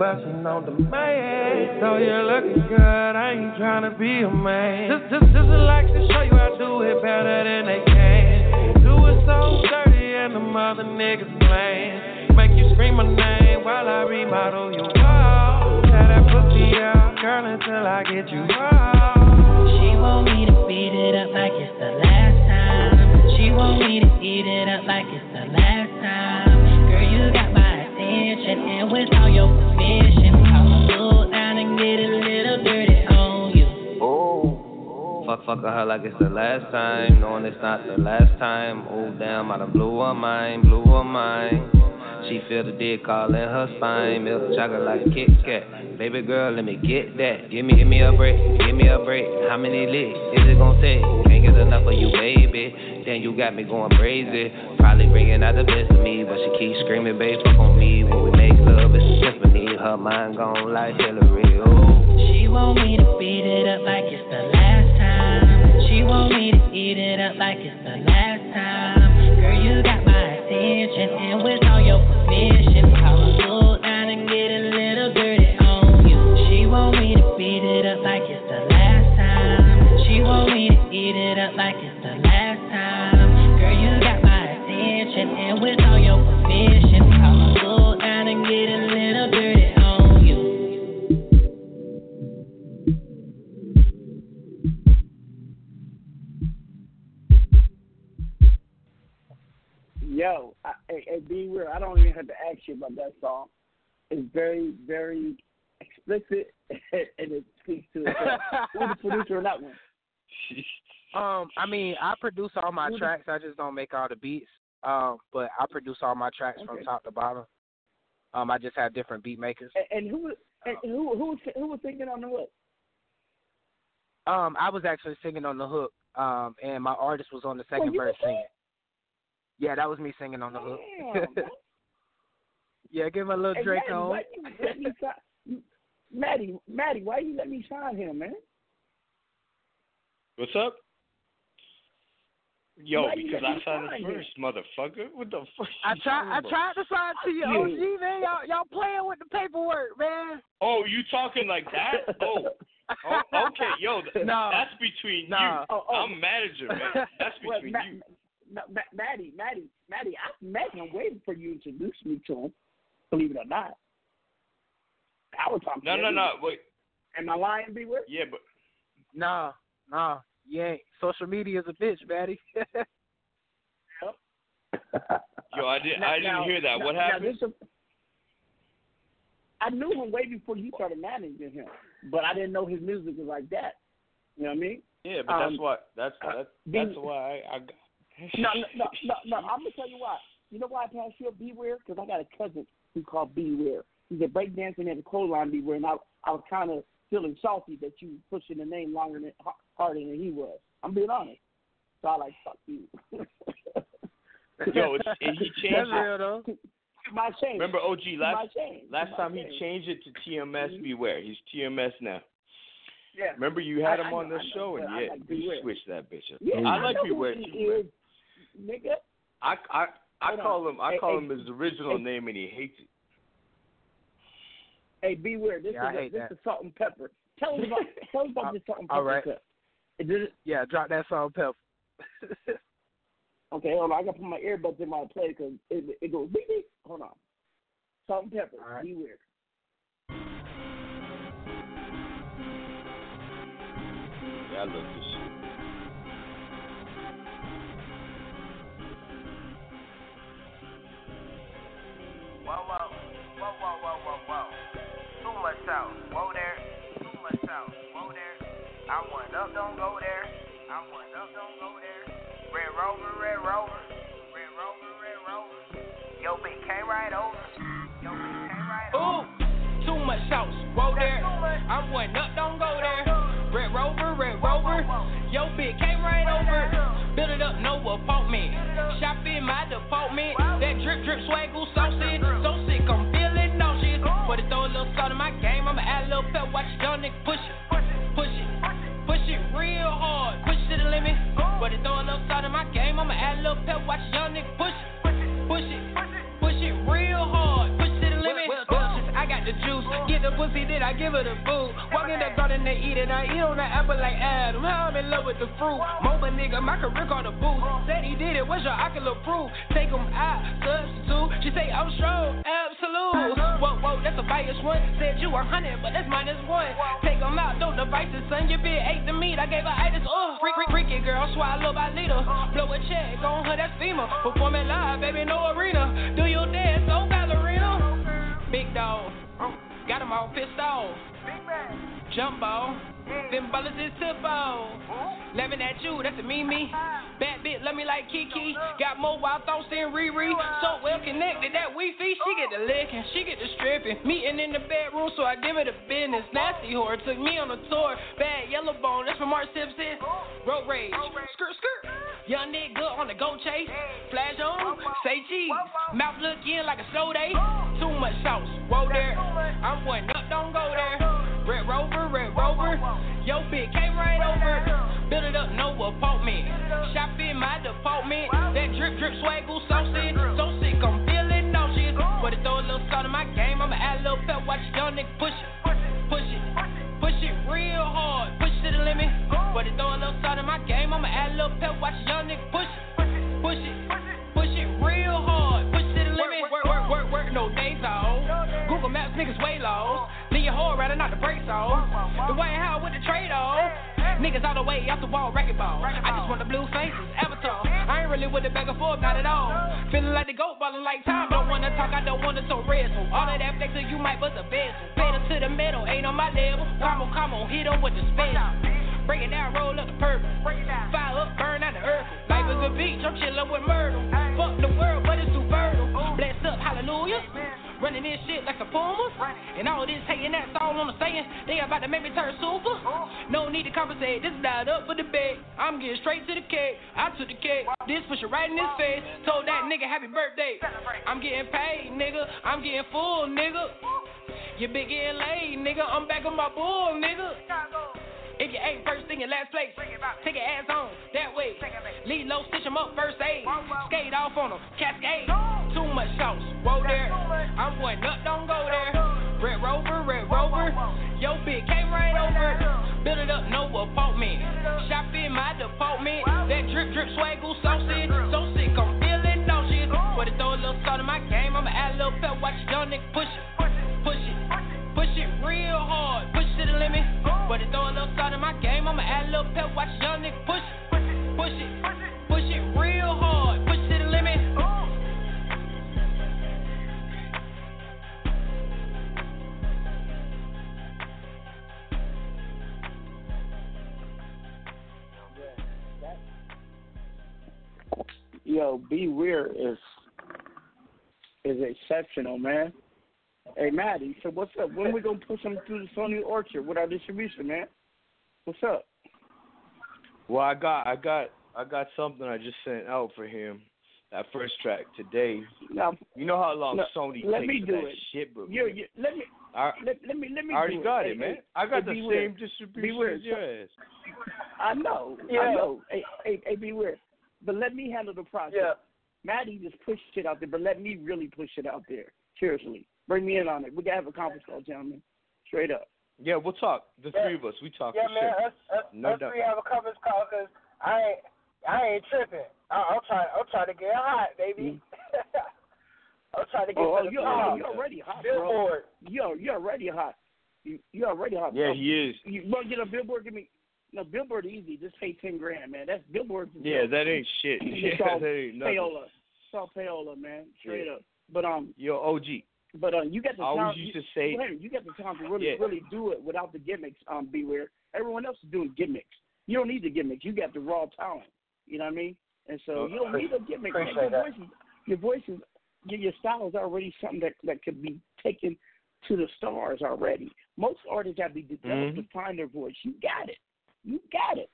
Bustin' on the man. So you're looking good, I ain't tryna be a man. Just, just, just like to show you I do it better than they can. Do it so dirty and the mother niggas playing. Make you scream my name while I remodel your wall. Tear that pussy out, girl, until I get you out. She want me to beat it up like it's the last time. She want me to eat it up like it's the last time. Girl, you got my attention, and with all your permission, I'ma down and get a Fuck, fuck her like it's the last time, knowing it's not the last time. Oh damn, I done blew her mind, blew her mind. She feel the dick all in her spine, milk chocolate like Kit Kat. Baby girl, let me get that. Give me, give me a break, give me a break. How many licks is it gonna take? Can't get enough of you, baby. Then you got me going crazy. Probably bringing out the best of me, but she keeps screaming, babe, fuck on me. When we make love, it's a symphony. Her mind gone like Hillary. Oh. She want me to beat it up like it's the last She want me to eat it up like it's the last time. Girl, you got my attention, and with all your permission, I'ma go down and get a little dirty on you. She want me to beat it up like it's the last time. She want me to eat it up like it's the last time. Girl, you got my attention, and with all your permission, I'ma go down and get a Yo, I, hey, be real. I don't even have to ask you about that song. It's very, very explicit, and it speaks to itself. Who's the producer on that one? Um, I mean, I produce all my tracks. I just don't make all the beats. Um, but I produce all my tracks from top to bottom. Um, I just have different beat makers. And, and who was and who who was who was singing on the hook? Um, I was actually singing on the hook. Um, and my artist was on the second you verse singing. Yeah, that was me singing on the hook. Damn. yeah, give him a little Hey, Drake Maddie, on. why you let me sign? Maddie, Maddie, why you let me sign him, man? What's up? Yo, Why because I signed sign it it? first, motherfucker. What the fuck? I tried. I tried to sign to you, You. OG man. Y'all, y'all playing with the paperwork, man. Oh, you talking like that? Oh, oh okay, yo, th- No. that's between No. you. Oh, oh. I'm manager, man. That's between Ma- you. Ma- Ma- Maddie, Maddie, Maddie, I met him waiting for you to introduce me to him. Believe it or not, I was talking. No, to no, him. no. Wait. Am I lying, B word? Yeah, but Nah, nah, you Social media is a bitch, Maddie. yo, I didn't. Now- I didn't now- hear that. now- what happened? this is- I knew him way before you started managing him, but I didn't know his music was like that. You know what I mean? Yeah, but Um, that's why that's that's, be- that's why I, I got- No, no, no, no, no. I'm gonna tell you why. You know why I passed you up Beware? Because I got a cousin who called Beware. He's a breakdancer and had a clothesline Beware, and I, I was kind of feeling salty that you pushing the name longer than harder than he was. I'm being honest. So I like fuck you. Yo, it's, and he changed That's it. real though. My shame. Remember OG last My shame. last My time shame. he changed it to TMS mm-hmm. Beware. He's TMS now. Yeah. Remember you had I- him I on the I know, show and I yeah, like you switched that bitch up. Yeah, I I like Beware too. Is, nigga. I I I Hold call on. him I Hey, call hey, him his original hey. name and he hates it. Hey, beware. This Yeah, is a, this that. is salt and pepper. Tell us about tell us about this salt and pepper. right. cup. It, Yeah, drop that salt and pepper. okay, hold on. I gotta put my earbuds in my play because it, it goes beep beep. Hold on. Salt and pepper. All right. Beware. Yeah, I love this Whoa, whoa, whoa, whoa, whoa, whoa, whoa. Too much sauce, whoa there. Too much sauce, whoa there. I want up, don't go there. I want up, don't go there. Red Rover, Red Rover, Red Rover, Red Rover. Yo, bitch came right over. Yo, bitch came right over. Ooh, too much sauce, whoa there. I'm one up, don't go there. Red Rover, Red Rover. Yo, bitch came right over. It up, no apartment. Shop in my department. That drip, drip, swaggle, saucy. So sick, I'm feeling nauseous. But to throw a little salt in my game, I'ma add a little pep. Watch young nigga push it. Push it. Push it real hard. Push it to the limit. But to throw a little salt in my game, I'ma add a little pep. Watch young nigga push it. Juice. Get the pussy, then I give her the food. Walk in the garden and eat it. I eat on the apple like Adam. I'm in love with the fruit. Moba nigga, my career called a boost. Said he did it. What's your ocular proof? Take him out, substitute. She say I'm strong, absolute. Whoa, whoa, that's a bias one. Said you a hundred, but that's minus one. Take him out, no devices, son. Your bitch ate the meat. I gave her itis. Uh, freak, freak, freaky girl, swallow by leader. Blow a check on her, that's FEMA. Performing live, baby, no arena. Do your dance, oh ballerina? Big dog. Got 'em all pissed off. Jumbo. Them bullets is tippo. Laughing at you, that's a me me. Bad bitch, love me like Kiki. Got mobile thoughts than Riri. So well connected that Wi Fi. She get the licking, she get the stripping. Meeting in the bedroom, so I give her the business. Nasty whore took me on a tour. Bad yellow bone, that's from Mark Simpson. Road rage. Skirt, skirt. Young nigga on the go chase. Flash on, say cheese. Mouth looking like a slow day. Too much sauce, whoa there. I'm one up, don't go there. Red Rover, Red Rover. Yo, bitch came right over. Build it up, no apartment. Shop in my department. That drip, drip, swaggle, saucy. So sick, I'm feeling nauseous. But to throw a little salt in my game, I'ma add a little pep. Watch young nigga push it. Push it. Push it real hard. Push it to the limit. But to throw a little salt in my game, I'ma add a little pep. Watch young nigga push it, push it. Push it. Push it real hard. Push it to the limit. Work, work, work, work, no days off. Google Maps, niggas way lost. Leave your whore rather not the brakes off. The White House with the trade off. Niggas all the way off the wall, wrecking ball. I just want the blue faces, avatar. I ain't really with the back and not at all. Feeling like the goat, ballin' like time. Don't wanna talk, I don't wanna so red. So all of that flexing, you might bust a bezel. Better to the middle, ain't on my level. Come on, come on, hit 'em with the special. Break it down, roll up the purple. Fire up, burn out the earth. Life is a beach, I'm chillin' with Myrtle. Fuck the world, but it's too fertile. Blessed up, hallelujah. Running this shit like the Pumas. And all this hating, that's all I'm saying. They about to make me turn super. No need to compensate, this is not up for the debate. I'm getting straight to the cake. I took the cake. This push it right in his face. Told that nigga happy birthday. I'm getting paid, nigga. I'm getting full, nigga. You big getting laid, nigga. I'm back on my bull, nigga. If you ain't first thing in last place, take your ass on that way. Lead low, stitch 'em up, first aid. Skate off on on 'em, cascade. Too much sauce, whoa there. I'm one up, don't go there. Red Rover, Red Rover. Yo, bitch came right over. Build it up, no apartment. Shop in my department. That drip, drip, swaggle, saucy. So sick, I'm feeling nauseous. To throw a little salt in my game, I'ma add a little pep. Watch young nigga push it. Push it. Push it real hard. Push it to the limit. But throw a little my game, I'ma add a little pep, watch young nigga push it, push it, push it, Yo, Beware is is exceptional, man. Hey, Maddie, so what's up? When we gonna push them through the Sony Orchard with our distribution, man? What's up? Well, I got, I got, I got something I just sent out for him. That first track today. Now, You know how long no, Sony let takes me do that it. shit, but You, you, let me I, let, let me let me I already do got Hey, it, man. hey, I got hey, the Be same distribution Weird. as your ass. I know, Yeah. I know. Hey, hey, hey, Beware. But let me handle the process. Yeah. Maddie just pushed it out there, but let me really push it out there. Seriously. Bring me in on it. We gotta have a conference call, gentlemen. Straight up. Yeah, we'll talk. The Yeah. three of us, we talk Yeah, for man. sure. Us, us, No us doubt. three have a conference call because I ain't, I ain't tripping. I, I'm trying, I'm trying to get hot, baby. I'm trying to get Oh, to oh you're, top. you're already hot, Billboard. bro. You're you're already hot. You, you're already hot. Yeah, bro. he is. You want to get a billboard? Give me. No, billboard easy. Just pay ten grand, man. That's billboard. Yeah, that ain't shit. It's Yeah, all that ain't nothing. payola. It's all payola, man. Straight Yeah. up. But um, Yo, OG. But uh, you got the I always time. used you, to say- Glenn, you got the time to really, Yeah. really do it without the gimmicks. Um, beware. Everyone else is doing gimmicks. You don't need the gimmicks. You got the raw talent. You know what I mean? And so Oh, you don't need a gimmick. man. Your that. voice, is, your voice is, your, your style is already something that that could be taken to the stars already. Most artists have to be developed Mhm. to find their voice. You got it. You got it.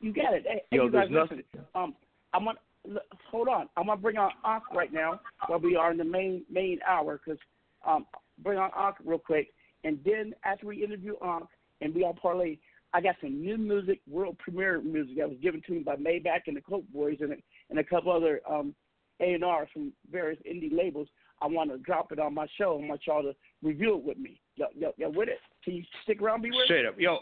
You got it. Hey, Yo, there's listen. Um, I'm gonna hold on. I'm gonna bring on Ankh right now while we are in the main main hour because um, bring on Ankh real quick, and then after we interview Ankh and we all parlay, I got some new music, world premiere music that was given to me by Maybach and the Coke Boys and a, and a couple other um A and R from various indie labels. I want to drop it on my show. I want y'all to review it with me. Y'all, y'all, y'all with it? Can you stick around? Be with Straight up. Yo,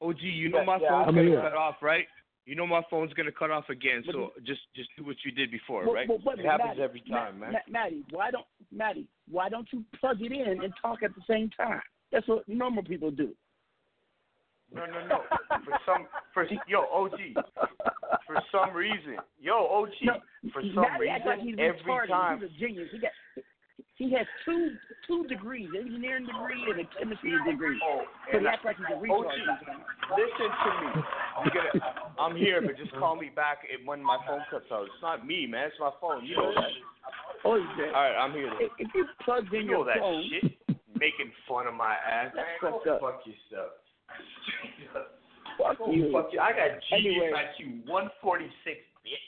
OG, you know Yeah, my yeah, phone's I'm gonna cut off, right? You know my phone's gonna cut off again, But so just just do what you did before, Well, right? well, wait a it happens Maddie, every time, Ma- man. Ma- Maddie, why don't Maddie? Why don't you plug it in and talk at the same time? That's what normal people do. No, no, no. For some, for yo, OG. For some reason, yo, OG. No, for some Maddie act like reason, he's every retarded. time. He's a genius. He got he has two two degrees, engineering degree and a chemistry degree. Oh, but he acts like he's a retard. Listen to me. I'm gonna, I'm here, but just call me back when my phone cuts out. It's not me, man. It's my phone. You know that. Oh, yeah. All right, I'm here. If, if you plug in You know your that phone, shit. Making fun of my ass. That's Man, go up. fuck yourself. Fuck Go you. fuck you. I got genius Anyway. IQ 146, bitch.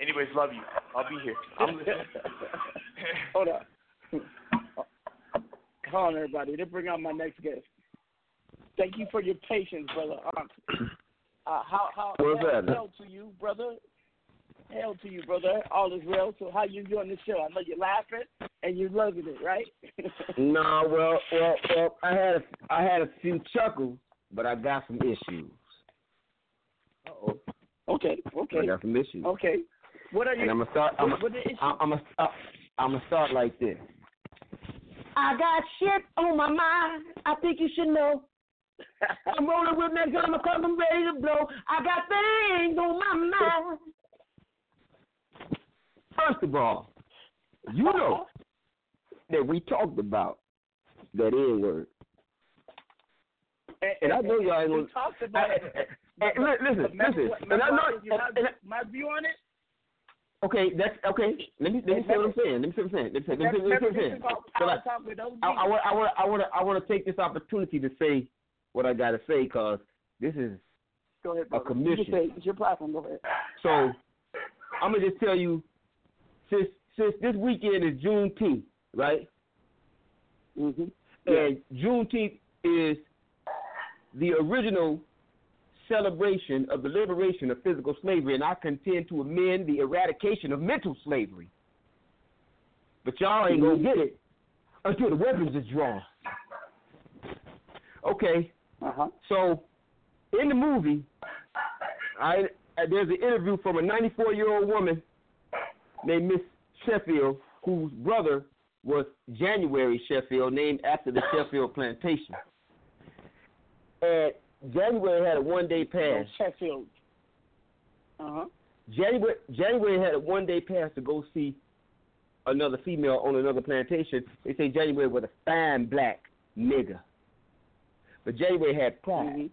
Anyways, love you. I'll be here. I'm listening. Hold on. Hold on, everybody. They bring out my next guest. Thank you for your patience, brother. Um, uh, how how What's hell, happening? hell to you, brother? Hell to you, brother. All is well. So how you doing this show? I know you're laughing and you're loving it, right? No, well, well, well. I had a, I had a few chuckles, but I got some issues. oh. Okay. Okay. I got some issues. Okay. What are you? And I'm gonna start. I'm gonna, what the issue? I'm gonna start. I'm gonna start like this. I got shit on my mind. I think you should know. I'm rolling with that gun. I'm I'm ready to blow. I got things on my mind. First of all, you know that we talked about that N word. And I know y'all ain't we gonna. talked about it. Hey, li- listen, But remember listen. what- And I know. what- and my view on it. Okay, that's okay. Let me let me say what I'm saying. Let me say what I'm saying. Let me say, let me say, let me say what I'm saying. So like, Talk with OG. I, I want I want I want to I want to take this opportunity to say what I got to say because this is Go ahead, a brother. You commission. can say it's your platform. Go ahead. So I'm gonna just tell you, since since this weekend is Juneteenth, right? Mm-hmm. And Juneteenth is the original celebration of the liberation of physical slavery, and I contend to amend the eradication of mental slavery. But y'all ain't gonna get it until the weapons is drawn. Okay. Uh-huh. So, in the movie, I uh, there's an interview from a 94 year old woman named Miss Sheffield, whose brother was January Sheffield, named after the Sheffield plantation. And January had a one day pass. Sheffield. Uh huh. January January had a one day pass to go see another female on another plantation. They say January was a fine black nigger. But January had pride.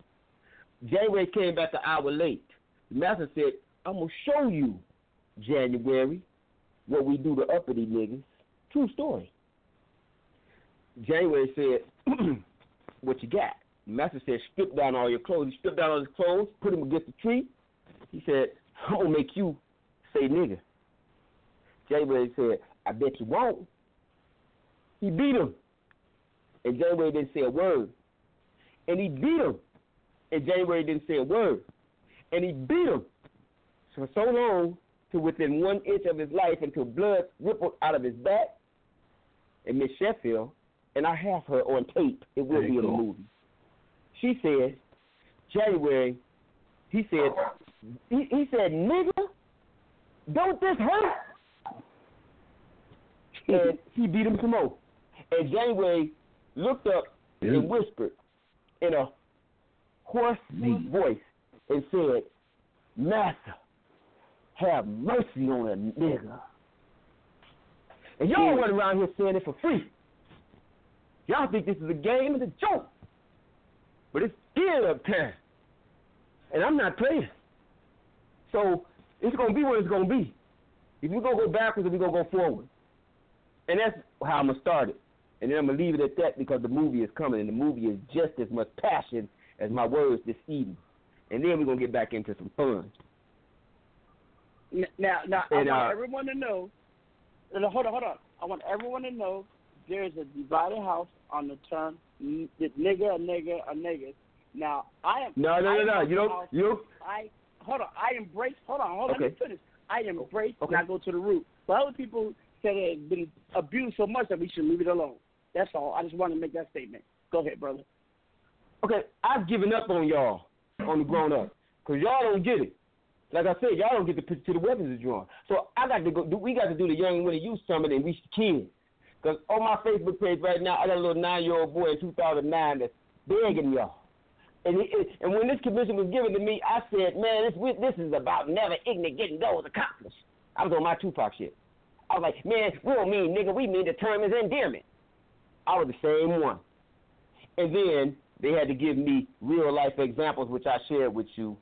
January came back an hour late. The master said, I'm gonna show you January, what we do to uppity niggas. True story. January said, what you got? The master said, strip down all your clothes. He stripped down all his clothes, put him against the tree. He said, I'm going to make you say nigga. January said, I bet you won't. He beat him. And January didn't say a word. And he beat him. And January didn't say a word. And he beat him for so long to within one inch of his life until blood rippled out of his back. And Miss Sheffield, and I have her on tape, it will be in the movie. She said, January, he said, he, he said, nigga, don't this hurt? and he beat him some more. And January looked up and whispered in a hoarse voice and said, Master, have mercy on a nigga. And y'all run around here saying it for free. Y'all think this is a game, and a joke. But it's still up time. And I'm not playing. So it's gonna be what it's gonna be. If we're gonna go backwards we're gonna go forward. And that's how I'm gonna start it. And then I'm gonna leave it at that because the movie is coming and the movie is just as much passion as my words this evening. And then we're gonna get back into some fun. Now, now And, I want uh, everyone to know. Hold on, hold on. I want everyone to know there's a divided house on the term n- nigga, a nigga, a nigga. Now, I am. No, no, no, no. You don't you don't I hold on. I embrace. Hold on, hold on. Let Okay. me finish. I embrace Okay. and I go to the root. But other people said it has been abused so much that we should leave it alone. That's all. I just wanted to make that statement. Go ahead, brother. Okay, I've given up on y'all, on the grown up, because y'all don't get it. Like I said, y'all don't get the picture to the weapons is drawn. So I got to go. Do, we got to do the Young Winter Youth Summit and reach the kids. Because on my Facebook page right now, I got a little nine-year-old boy in 2009 that's begging y'all. And he, and when this commission was given to me, I said, man, this this is about never ignorant getting goals accomplished. I was on my Tupac shit. I was like, man, we don't mean nigga, we mean the term is endearment. I was the same one. And then they had to give me real life examples, which I shared with you,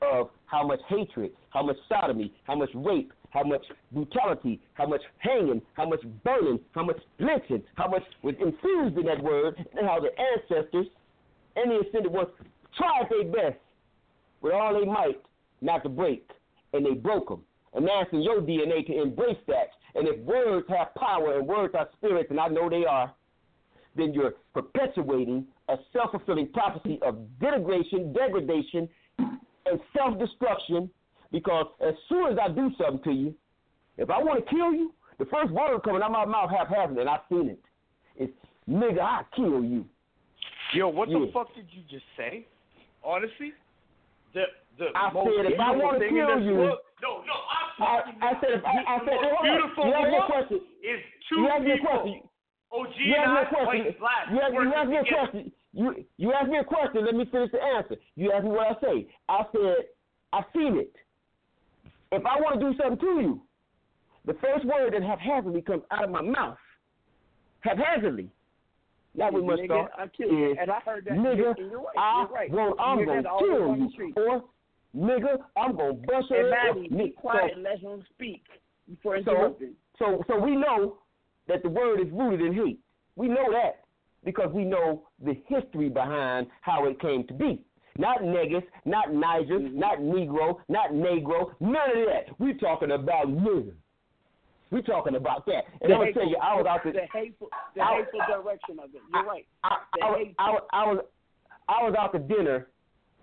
of how much hatred, how much sodomy, how much rape, how much brutality, how much hanging, how much burning, how much lynching, how much was infused in that word, and how the ancestors and the ascended ones tried their best with all they might not to break, and they broke them. And now in your DNA to embrace that. And if words have power and words are spirits, and I know they are, then you're perpetuating a self fulfilling prophecy of denigration, degradation, and self destruction. Because as soon as I do something to you, if I want to kill you, the first word coming out of my mouth haphazardly, and I've seen it. it, is nigga, I kill you. Yo, what the fuck did you just say? Honestly, the the I most said if I beautiful wanna kill you- world- no, no, I, talking. I said, if I, I the said, most beautiful you asked me a question. is two you asked me a question. OG You and I asked me a question. flat. You asked, you asked me a question. You you asked me a question. Let me finish the answer. You asked me what I say. I said I've seen it. If I want to do something to you, the first word that haphazardly comes out of my mouth, haphazardly, that we must Nigga, start I kill you. is And I heard that. nigga, you're right. I You're right. want, I'm gonna that all the way kill you, or nigga, I'm gonna bust your ass. Be quiet so- and let him speak before so, so, so we know that the word is rooted in hate. We know that because we know the history behind how it came to be. Not niggas, not Niger, Mm-hmm. not Negro, not Negro, none of that. We talking about niggas. We talking about that. And The I'm gonna tell you, I was out the there. hateful, the I- hateful direction of it. You're right. I, I, was, I, was, I was I was out to dinner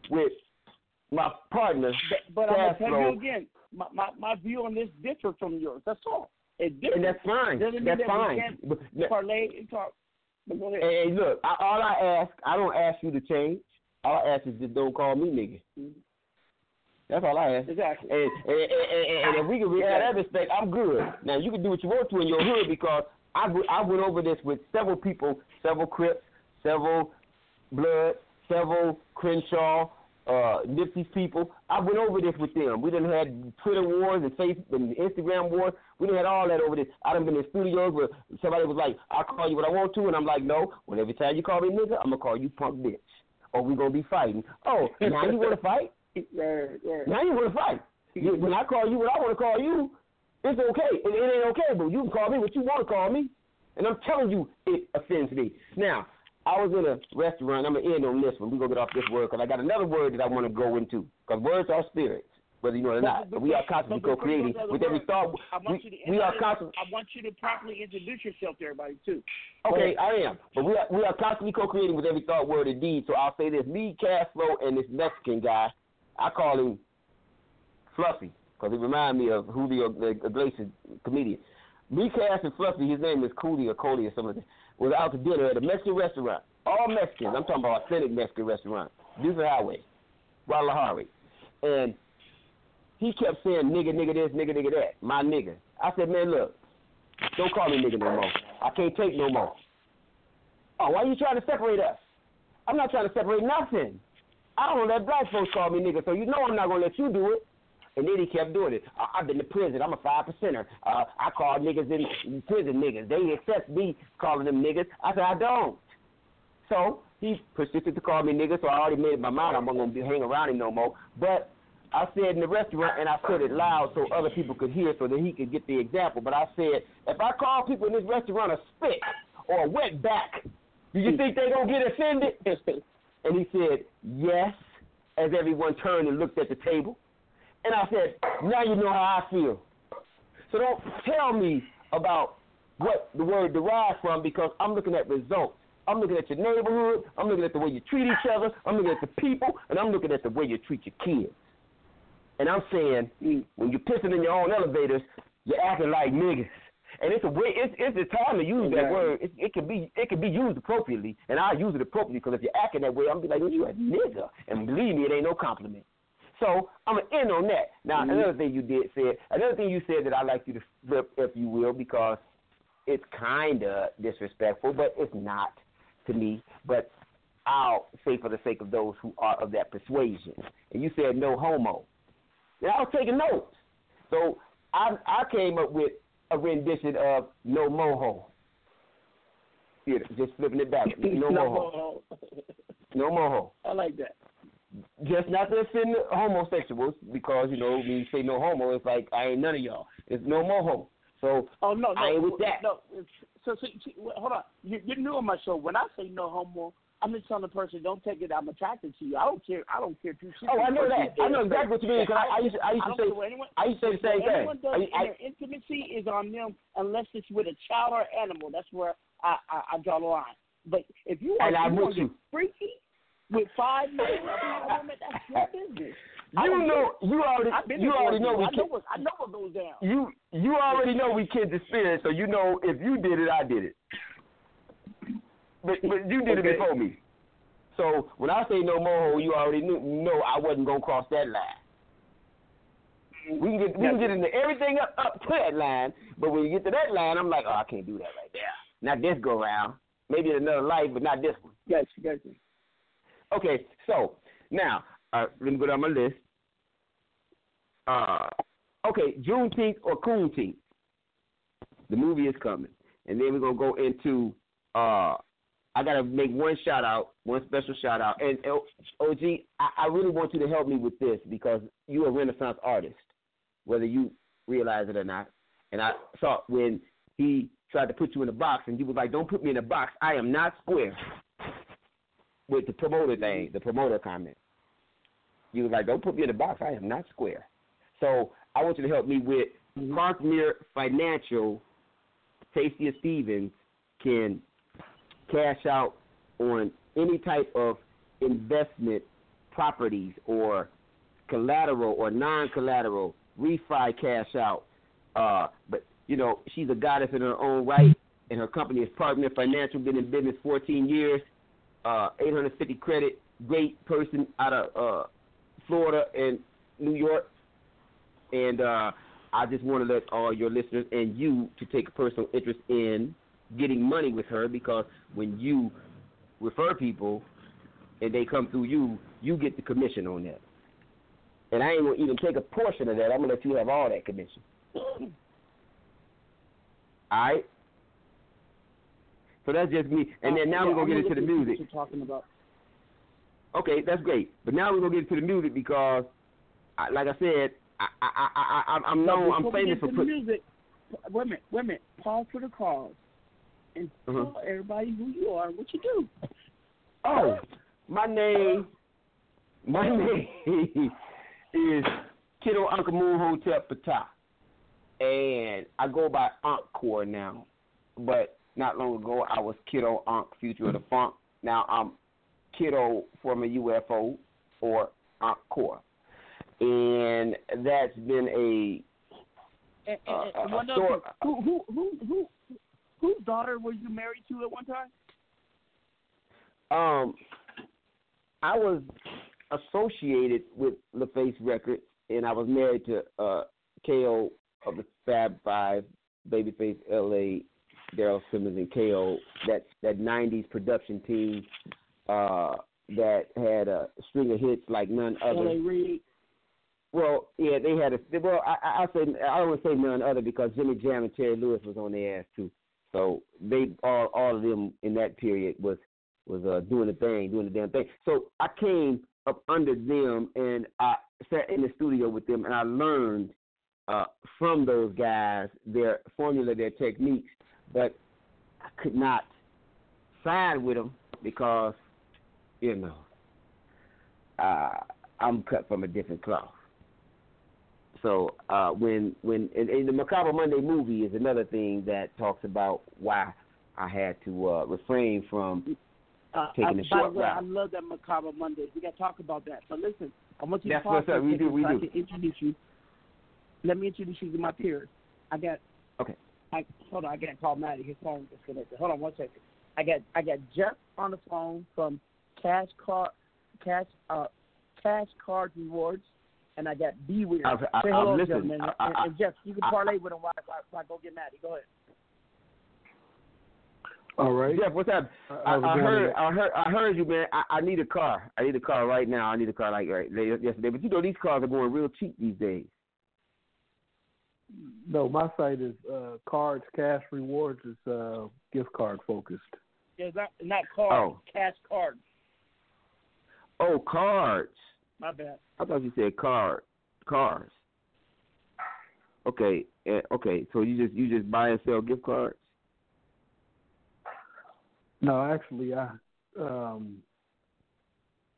with my partner. But, but I'm gonna tell you again, my, my my view on this differs from yours. That's all. It differs. and that's fine. Doesn't That's that fine. But- parlay and talk. Hey, look, I, all I ask, I don't ask you to change. All I ask is just don't call me nigga. Mm-hmm. That's all I ask. Exactly. And, and, and, and, and if we can re- have that respect, I'm good. Now you can do what you want to in your hood because I I went over this with several people, several Crips, several Blood, several Crenshaw, uh, Nipsey's people. I went over this with them. We done had Twitter wars and Facebook and Instagram wars. We done had all that over this. I done been in studios where somebody was like, I'll call you what I want to, and I'm like, no. Well, every time you call me nigga, I'm gonna call you punk bitch, or we gonna be fighting. Oh, now you wanna fight? Right, right. Now you want to fight. You, when I call you, when I want to call you, it's okay. It, it ain't okay, but you can call me what you want to call me. And I'm telling you, it offends me. Now, I was in a restaurant. I'm going to end on this one. We're going to get off this word because I got another word that I want to go into because words are spirits. Whether you know it or not, we are constantly co-creating with every thought. I want you We, we are constantly I want you to properly introduce yourself to everybody too. Okay, I am. But we are, we are constantly co-creating with every thought, word, and deed. So I'll say this: me, Cashflow, and this Mexican guy, I call him Fluffy because he reminds me of Julio Iglesias, comedian. Me, Cash, and Fluffy, his name is Cooley or Coley or something. Was out to dinner at a Mexican restaurant. All Mexicans. I'm talking about authentic Mexican restaurant. Buford Highway, Guadalajara, and he kept saying nigga, nigga this, nigga, nigga that, my nigga. I said, man, look, don't call me nigga no more. I can't take no more. Oh, why you trying to separate us? I'm not trying to separate nothing. I don't let black folks call me nigga, so you know I'm not gonna let you do it. And then he kept doing it. I- I've been to prison. I'm a five percenter. Uh, I call niggas in prison niggas. They accept me calling them niggas. I said I don't. So he persisted to call me nigga. So I already made up my mind I'm not gonna be hang around him no more. But I said in the restaurant, and I said it loud so other people could hear, so that he could get the example. But I said, if I call people in this restaurant a spit or a wet back, do you think they gonna get offended? and he said, yes. As everyone turned and looked at the table, and I said, now you know how I feel. So don't tell me about what the word derives from because I'm looking at results. I'm looking at your neighborhood. I'm looking at the way you treat each other. I'm looking at the people, and I'm looking at the way you treat your kids. And I'm saying, when you're pissing in your own elevators, you're acting like niggas. And it's a way. It's it's the time to use that Exactly. word. It, it can be it can be used appropriately, and I use it appropriately because if you're acting that way, I'm gonna be like, well, you a nigga, and believe me, it ain't no compliment. So I'm gonna end on that. Now Mhm. another thing you did said, another thing you said that I like you to flip, if you will, because it's kinda disrespectful, but it's not to me. But I'll say for the sake of those who are of that persuasion. And you said no homo. And I was taking notes. So I I came up with a rendition of no moho. know, just flipping it back. No moho. No moho. I like that. Just not to offend homosexuals because you know when you say no homo, it's like I ain't none of y'all. It's no moho. So Oh no, no, I ain't with that. No, so, so, so hold on. You, you're new on my show. When I say no homo, I'm just telling the person, don't take it. I'm attracted to you. I don't care. I don't care two shits. Oh, I know that. I know exactly what you mean, 'cause I- I used to- I used to don't say- anyone, I used to say the same what thing. Anyone does I- I- their intimacy is on them unless it's with a child or animal. That's where I, I, I draw the line. But if you are And you with are you. freaky with five men, that's your business. You know, you already, you already know we I know what I know what goes down. you you already know we kindred spirits, so you know if you did it, I did it. But but you did Okay. it before me. So when I say no more, you already knew no, I wasn't gonna cross that line. We can get we can get into everything up up to that line, but when you get to that line, I'm like, oh, I can't do that right there. Not this go round. Maybe in another life, but not this one. Yes, yes. Okay, so now uh, let me go down my list. Uh, okay, Juneteenth or Coonteeth. The movie is coming, and then we're gonna go into. Uh, I gotta make one shout out, one special shout out, and OG, I, I really want you to help me with this because you're a Renaissance artist, whether you realize it or not. And I saw when he tried to put you in a box, and you was like, "Don't put me in a box. I am not square." With the promoter thing, the promoter comment, you was like, "Don't put me in a box. I am not square." So I want you to help me with mm-hmm. Parkmere Financial. Tasia Stevens can cash out on any type of investment properties or collateral or non-collateral refi cash out. Uh, but you know, she's a goddess in her own right, and her company is Partner Financial. Been in business 14 years. Uh, 850 credit. Great person out of uh, Florida and New York. And uh, I just want to let all your listeners and you to take a personal interest in getting money with her because when you refer people and they come through you, you get the commission on that. And I ain't gonna even take a portion of that. I'm gonna let you have all that commission. All right. So that's just me. And then now Uh, we're gonna get I'm into the music. What you're talking about? Okay, that's great. But now we're gonna get into the music because, I, like I said, I, I, I, I, I'm Now, known. I'm famous for putting. music. Wait a minute, wait a minute. Pause for the cause and Mhm. tell everybody who you are and what you do. Oh, my name, my name is Kiddo Uncle Moon Hotel Patah, and I go by Encore now. But not long ago, I was Kido Ankh Future of the Funk. Now I'm Kiddo from a UFO or Encore, and that's been a And, and, Uh, and one uh, other who, who, who, who, whose daughter were you married to at one time? Um, I was associated with LaFace Records, and I was married to uh, KO of the Fab Five, Babyface LA, Daryl Simmons, and KO. That that '90s production team uh, that had a string of hits like none other. L.A. Reid. Well, yeah, they had a. Well, I, I I say I don't want to say none other because Jimmy Jam and Terry Lewis was on their ass too. So they all all of them in that period was was uh, doing the thing, doing the damn thing. So I came up under them and I sat in the studio with them and I learned uh, from those guys their formula, their techniques, but I could not side with them because you know uh, I'm cut from a different cloth. So uh, when when and, and the Macabre Monday movie is another thing that talks about why I had to uh, refrain from Uh, taking I, the by short the way, I love that Macabre Monday. We got to talk about that. But listen, I want you That's to pause what's up. We do, we so I do. can introduce you. Let me introduce you to my peers. I got. Okay. I hold on. I got to call Maddie. His phone disconnected. Hold on one second. I got I got Jeff on the phone from Cash Card Cash uh Cash Card Rewards, and I got Beware. I've- I- Say I've hello, listened. gentlemen. I- and, I- and Jeff, you can I- parlay with him while, while, while I go get Maddie. Go ahead. All right. Jeff, what's up? I, How's it I heard. I heard, I heard you, man. I, I need a car. I need a car right now. I need a car like right yesterday. But you know these cars are going real cheap these days. No, my site is uh, Cards Cash Rewards. is uh, gift card focused. Yeah, not not card, Oh. Cash cards. Oh, cards. My bad. I thought you said card, cars. Okay, eh, okay. So you just you just buy and sell gift cards? No, actually, I um,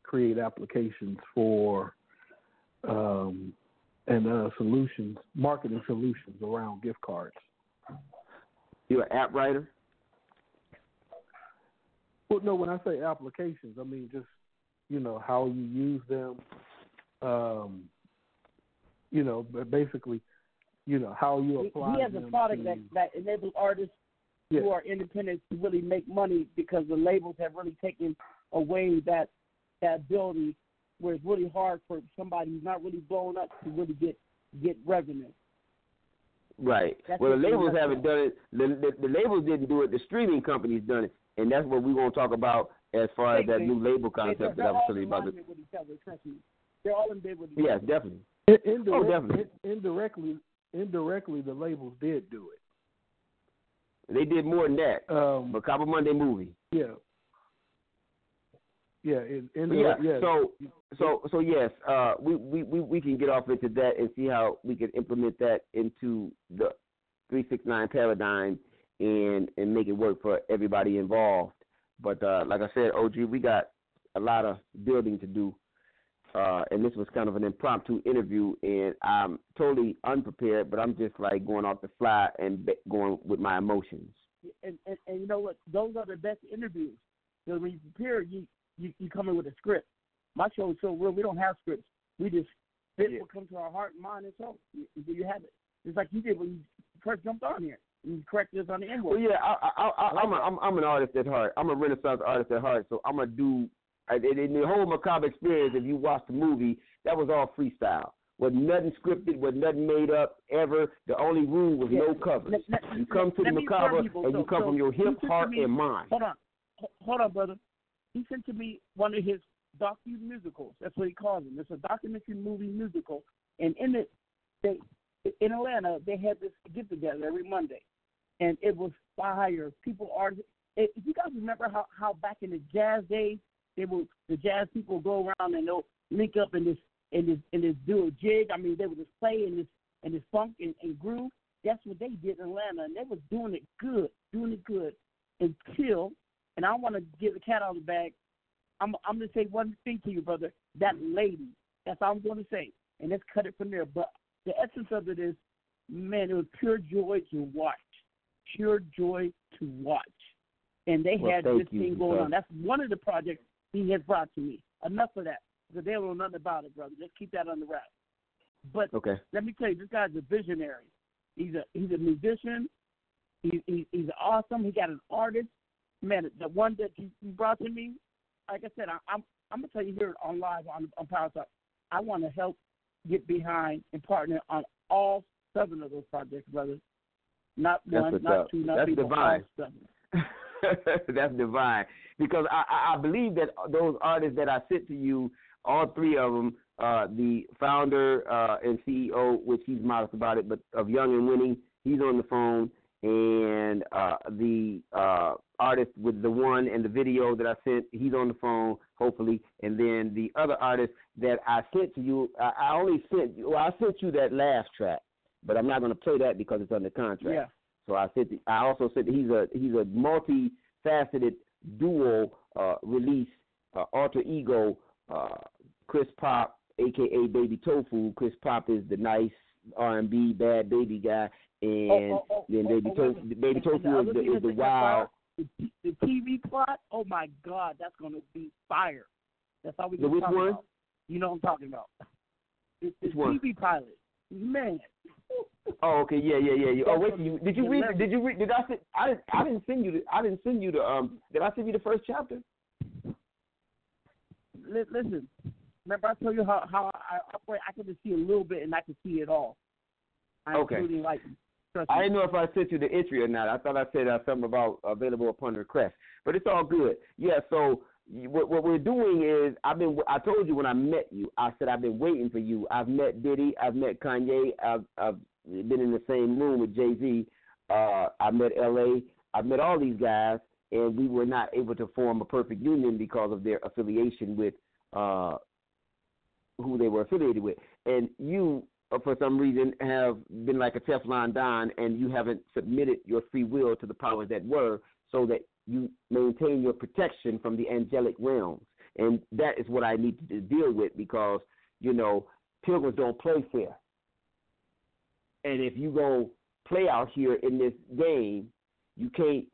create applications for um, and uh, solutions, marketing solutions around gift cards. You're an app writer? Well, no, when I say applications, I mean just you know how you use them. Um, you know, but basically, you know how you He, apply he has them a product to, that that enables artists Yeah. who are independent to really make money because the labels have really taken away that that ability where it's really hard for somebody who's not really blown up to really get get revenue. Right. That's well, the labels haven't done it. The, the the labels didn't do it. The streaming companies done it, and that's what we're gonna talk about as far as that they- new label concept that I was all telling you about. alignment with each other. Trust me. They're all in bed with each Yes, other. definitely. In- indirect- Oh, definitely. in- indirectly, indirectly, the labels did do it. They did more than that. Um, Copper Monday movie. Yeah. Yeah, in, in But yeah, yeah. So so so yes, uh, we, we, we, we can get off into that and see how we can implement that into the three six nine paradigm and and make it work for everybody involved. But uh, like I said, OG, we got a lot of building to do. Uh, and this was kind of an impromptu interview, and I'm totally unprepared, but I'm just like going off the fly and be- going with my emotions. and, and and you know what? Those are the best interviews. Because when you prepare, you, you you come in with a script. My show is so real. We don't have scripts. We just spit what comes to our heart and mind and soul. You, you have it. It's like you did when you first jumped on here. Corrected us on the N Well, yeah, I, I, I, I'm, a, I'm, I'm an artist at heart. I'm a Renaissance artist at heart. So I'm gonna do. In the whole macabre experience, if you watch the movie, that was all freestyle. Was nothing scripted. Was nothing made up ever. The only rule was no covers. You come to the Let macabre and you come so from your hip, heart, me- and mind. Hold on, hold on, brother. He sent to me one of his docu musicals. That's what he calls them. It's a documentary movie musical, and in it, they in Atlanta they had this get together every Monday, and it was fire. People are. If you guys remember how how back in the jazz days, they will the jazz people go around and they'll link up in this and this and this dual jig. I mean, they would just play in this in this funk and, and groove. That's what they did in Atlanta, and they was doing it good, doing it good until. And I want to give the cat out of the bag. I'm I'm gonna say one thing to you, brother. That lady. That's all I'm to say, and let's cut it from there. But the essence of it is, man, it was pure joy to watch, pure joy to watch. And they Well, had this you, thing going sir. on. That's one of the projects he has brought to me. Enough of that, because they don't know nothing about it, brother. Just keep that on the wrap. But Okay. let me tell you, this guy's a visionary. He's a he's a musician. He, he he's awesome. He got an artist. Man, the one that you you brought to me, like I said, I, I'm I'm gonna tell you here on live on on Power Talk. I want to help get behind and partner on all seven of those projects, brother. Not one, not up. two, not That's three, divine. That's divine. Because I, I, I believe that those artists that I sent to you, all three of them, uh, the founder uh, and CEO, which he's modest about it, but of Young and Winning, he's on the phone, and uh, the uh, artist with the one and the video that I sent, he's on the phone, hopefully, and then the other artist that I sent to you, I, I only sent, well, I sent you that last track, but I'm not going to play that because it's under contract. Yeah. So I said I also said he's a he's a multi-faceted duo uh, release uh, alter ego. Uh, Chris Pop, aka Baby Tofu. Chris Pop is the nice R&B bad baby guy, and Oh, oh, oh, then oh, Baby oh, Tofu. wait. Baby Tofu is the, is the wild. The, the TV plot, oh my God, that's gonna be fire. That's all we The can which talk one? about. You know what I'm talking about. It's the TV pilot. Man, Oh, okay, yeah, yeah, yeah. yeah. Oh, wait, you, did you read? Did you read? Did I? Send, I didn't. I didn't send you. The, I didn't send you the. Um. Did I send you the first chapter? li- listen. Remember I told you how how I operate. I can just see a little bit and I can see it all. I'm Okay. including like. I didn't know if I sent you the entry or not. I thought I said uh, something about available upon request, but it's all good. Yeah. So what, what we're doing is I've been. I told you when I met you. I said I've been waiting for you. I've met Diddy. I've met Kanye. I've I've been in the same room with Jay Z. Uh, I met L.A. I've met all these guys, and we were not able to form a perfect union because of their affiliation with uh, who they were affiliated with. And you, uh, for some reason, have been like a Teflon Don, and you haven't submitted your free will to the powers that were, so that you maintain your protection from the angelic realms. And that is what I need to deal with because you know pilgrims don't play fair. And if you go play out here in this game, you can't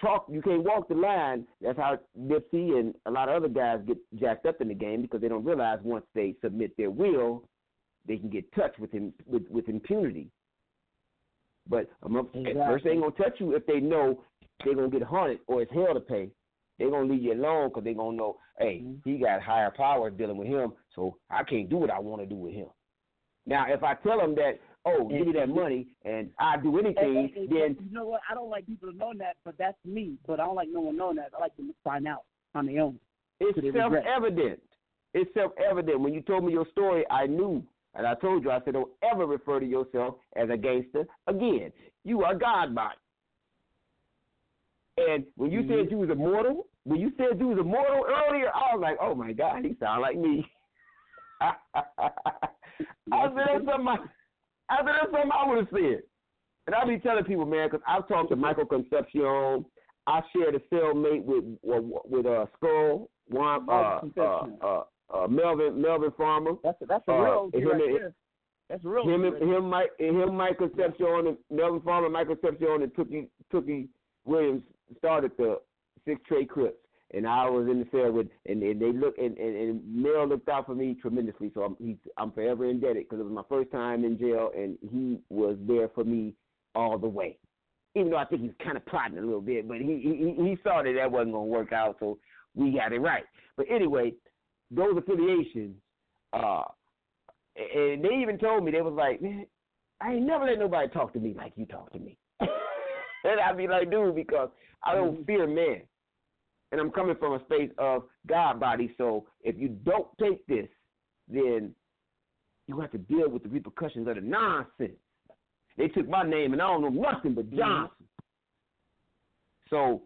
talk. You can't walk the line. That's how Nipsey and a lot of other guys get jacked up in the game because they don't realize once they submit their will, they can get touched with him with, with impunity. But I'm up, at first, they ain't gonna touch you if they know they're gonna get haunted or it's hell to pay. They're gonna leave you alone because they're gonna know, hey, mm-hmm. he got higher powers dealing with him, so I can't do what I want to do with him. Now, if I tell them that, oh, give me that money and I do anything, Hey, hey, hey, then you know what? I don't like people to know that, but that's me. But I don't like no one knowing that. I like them to find out on their own. It's self-evident. It's self evident. When you told me your story, I knew. And I told you, I said, don't ever refer to yourself as a gangster again. You are God body. And when you said mm-hmm. you was immortal, when you said you was immortal earlier, I was like, oh my God, he sound like me. I said, that's something I, I said, that's something I would have said. And I be telling people, man, because I've talked to Michael Concepcion. I shared a cellmate with with a uh, Skull, one, uh, uh, uh, uh, Melvin Melvin Farmer. That's a, that's a Uh, real him OG right and- there. That's real him and him Mike him Mike Concepcion and Melvin Farmer, Mike Concepcion and Tookie Tookie Williams started the Six Trade Crips. And I was in the cell with, and, and they look, and, and, and Mel looked out for me tremendously. So I'm, he's, I'm forever indebted because it was my first time in jail, and he was there for me all the way. Even though I think he's kind of plotting a little bit, but he he, he saw that that wasn't going to work out, so we got it right. But anyway, those affiliations, uh, and they even told me they was like, man, I ain't never let nobody talk to me like you talk to me. and I'd be like, dude, because I don't fear men. And I'm coming from a space of God body. So if you don't take this, then you have to deal with the repercussions of the nonsense. They took my name and I don't know nothing but mm-hmm. Johnson. So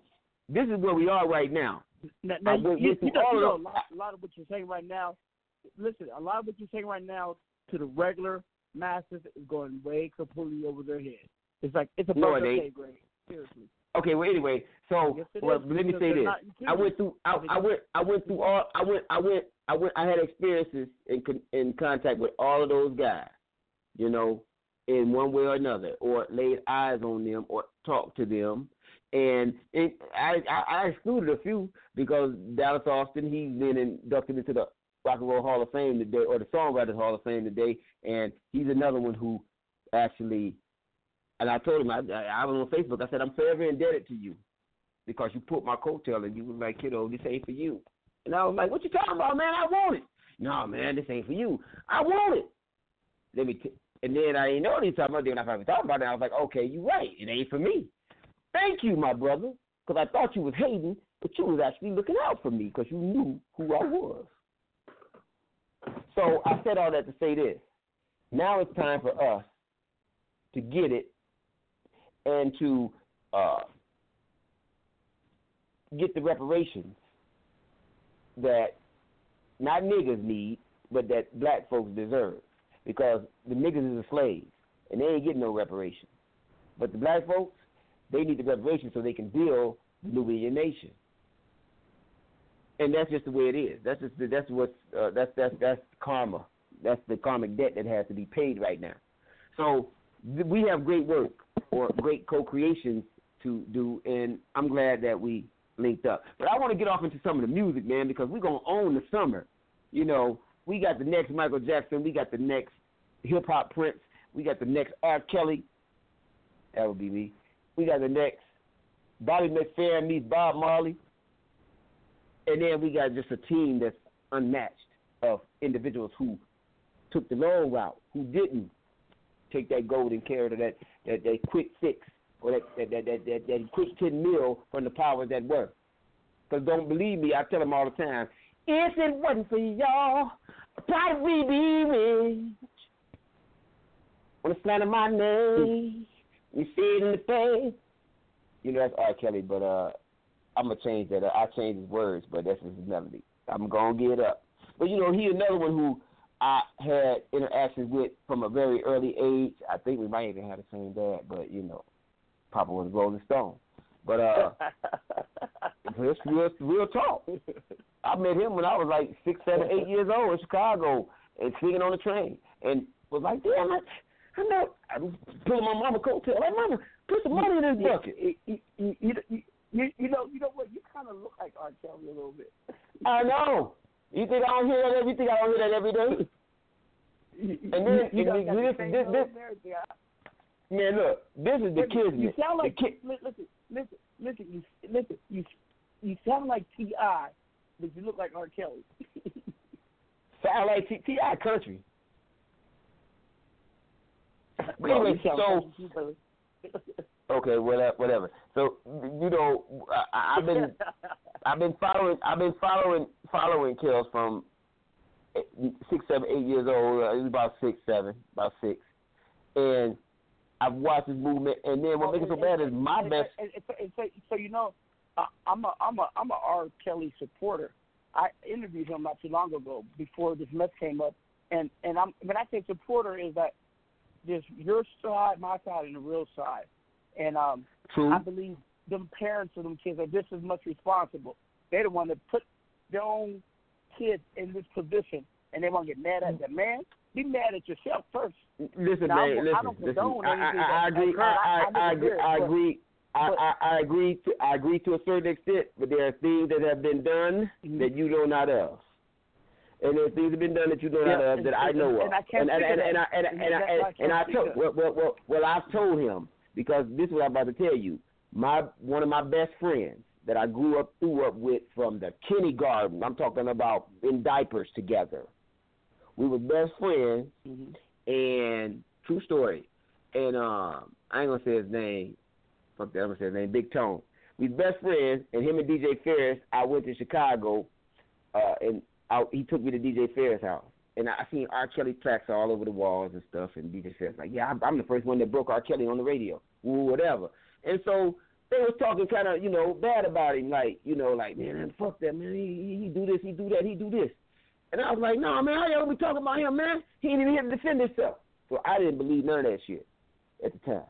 this is where we are right now. Now, now you, went you know, you know a, lot, a lot of what you're saying right now. listen, a lot of what you're saying right now to the regular masses is going way completely over their head. It's like it's above No, it grade. Seriously. Okay, well anyway, so Yes, well, is, let me say this. not. I went through I, I went I went through all I went I went I went I had experiences in in contact with all of those guys, you know, in one way or another, or laid eyes on them or talked to them. And it, I, I I excluded a few because Dallas Austin he's been inducted into the Rock and Roll Hall of Fame today, or the Songwriters Hall of Fame today, and he's another one who actually and I told him, I, I, was on Facebook, I said, I'm forever indebted to you because you put my coattail and you was like, kiddo, this ain't for you. And I was like, what you talking about, man? I want it. No, man, this ain't for you. I want it. Let me, t-. and then I didn't know what he was talking about. Then I thought about it, I was like, okay, you right. It ain't for me. Thank you, my brother, because I thought you was hating, but you was actually looking out for me because you knew who I was. So I said all that to say this. Now it's time for us to get it and to uh, get the reparations that not niggas need, but that black folks deserve. Because the niggas is a slave, and they ain't getting no reparations. But the black folks, they need the reparations so they can build the Nubian nation. And that's just the way it is. That's just that's what uh, that's that's that's karma. That's the karmic debt that has to be paid right now. So th- we have great work or great co-creations to do, and I'm glad that we linked up. But I want to get off into some of the music, man, because we're gonna own the summer. You know, we got the next Michael Jackson, we got the next hip hop Prince, we got the next R. Kelly. That would be me. We got the next Bobby McFerrin meets Bob Marley, and then we got just a team that's unmatched of individuals who took the long route, who didn't take that golden carrot or that that, that quick fix or that that, that that that that quick ten mil from the powers that were. Because don't believe me, I tell them all the time. If it wasn't for y'all, I'd be rich. Wanna slander my name, you see it in the face. You know that's R. Kelly, but uh, I'm gonna change that. I changed his words, but that's his melody. I'm gonna get up. But you know, he another one who I had interactions with from a very early age. I think we might even have the same dad, but you know, Papa was a Rolling Stone. But uh, it's real, real talk. I met him when I was like six, seven, eight years old in Chicago, and singing on the train, and was like, damn, I, I know. I was pulling my mama coattail. Like, mama, put some money in this bucket. You, you, you, you, you, you know, you know what? You kind of look like R. Kelly a little bit. I know. You think I don't hear that? You think I don't hear that every day? And then, you, you and this, this, this, everything. Man, look, this is the Listen, You sound like the ki- li- listen, listen, listen. You listen. You you sound like Ti, but you look like R. Kelly. sound like T- T.I. country. But anyway, so like you, brother. okay, whatever, whatever. So you know, I, I've been I've been following I've been following following Kells from six, seven, eight years old. Uh, he was about six, seven, about six, and I've watched his movement. And then what Oh, makes it so bad is my and- best. and- and so, so you know, I, I'm a I'm a I'm a R. Kelly supporter. I interviewed him not too long ago before this mess came up, and and I'm when I say supporter is that there's your side, my side, and the real side, and um, True. I believe them parents of them kids are just as much responsible. They're the one that put their own kids in this position, and they want to get mad at them. Man, be mad at yourself first. Listen, Now, man, don't- listen, I don't condone I, anything I, I that agree. I, I- I, I I agree. I agree. I, I, I agree. To, I agree to a certain extent, but there are things that have been done Mm-hmm. that you know not of, and there are things that have been done that you know not Yeah, of and- that I and- know of. and I can't and, and, of and, that. I and, And and, I and, why I and can't I told well, well, well, well, I've told him because this is what I'm about to tell you. My one of my best friends that I grew up through up with from the kindergarten. I'm talking about in diapers together. We were best friends, and true story. And um, I ain't gonna say his name. Fuck that, I'm gonna say his name. Big Tone. We best friends, and him and DJ Pharris. I went to Chicago, uh, and I, he took me to DJ Pharris' house, and I seen R. Kelly tracks all over the walls and stuff. And DJ Pharris like, yeah, I'm, the first one that broke R. Kelly on the radio, Ooh, whatever. And so they was talking kind of, you know, bad about him, like, you know, like, man, fuck that, man. He, he, do this, he do that, he do this. And I was like, no, man, how y'all be talking about him, man? He ain't even here to defend himself. So I didn't believe none of that shit at the time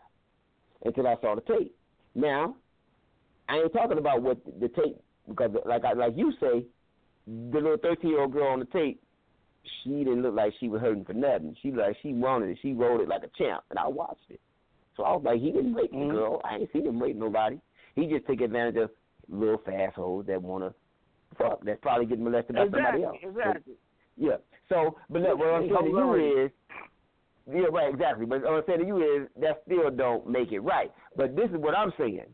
until I saw the tape. Now, I ain't talking about what the tape because, like I, like you say, the little thirteen year old girl on the tape, she didn't look like she was hurting for nothing. She like she wanted it. She rolled it like a champ, and I watched it. So I was like, he didn't rape the mm-hmm. girl. I ain't seen him rape nobody. He just take advantage of little fast hoes that wanna fuck. That's probably getting molested by somebody else. exactly. Yeah. So, but look, what I'm saying to you is, yeah, right, exactly. But what I'm saying to you is that still don't make it right. But this is what I'm saying,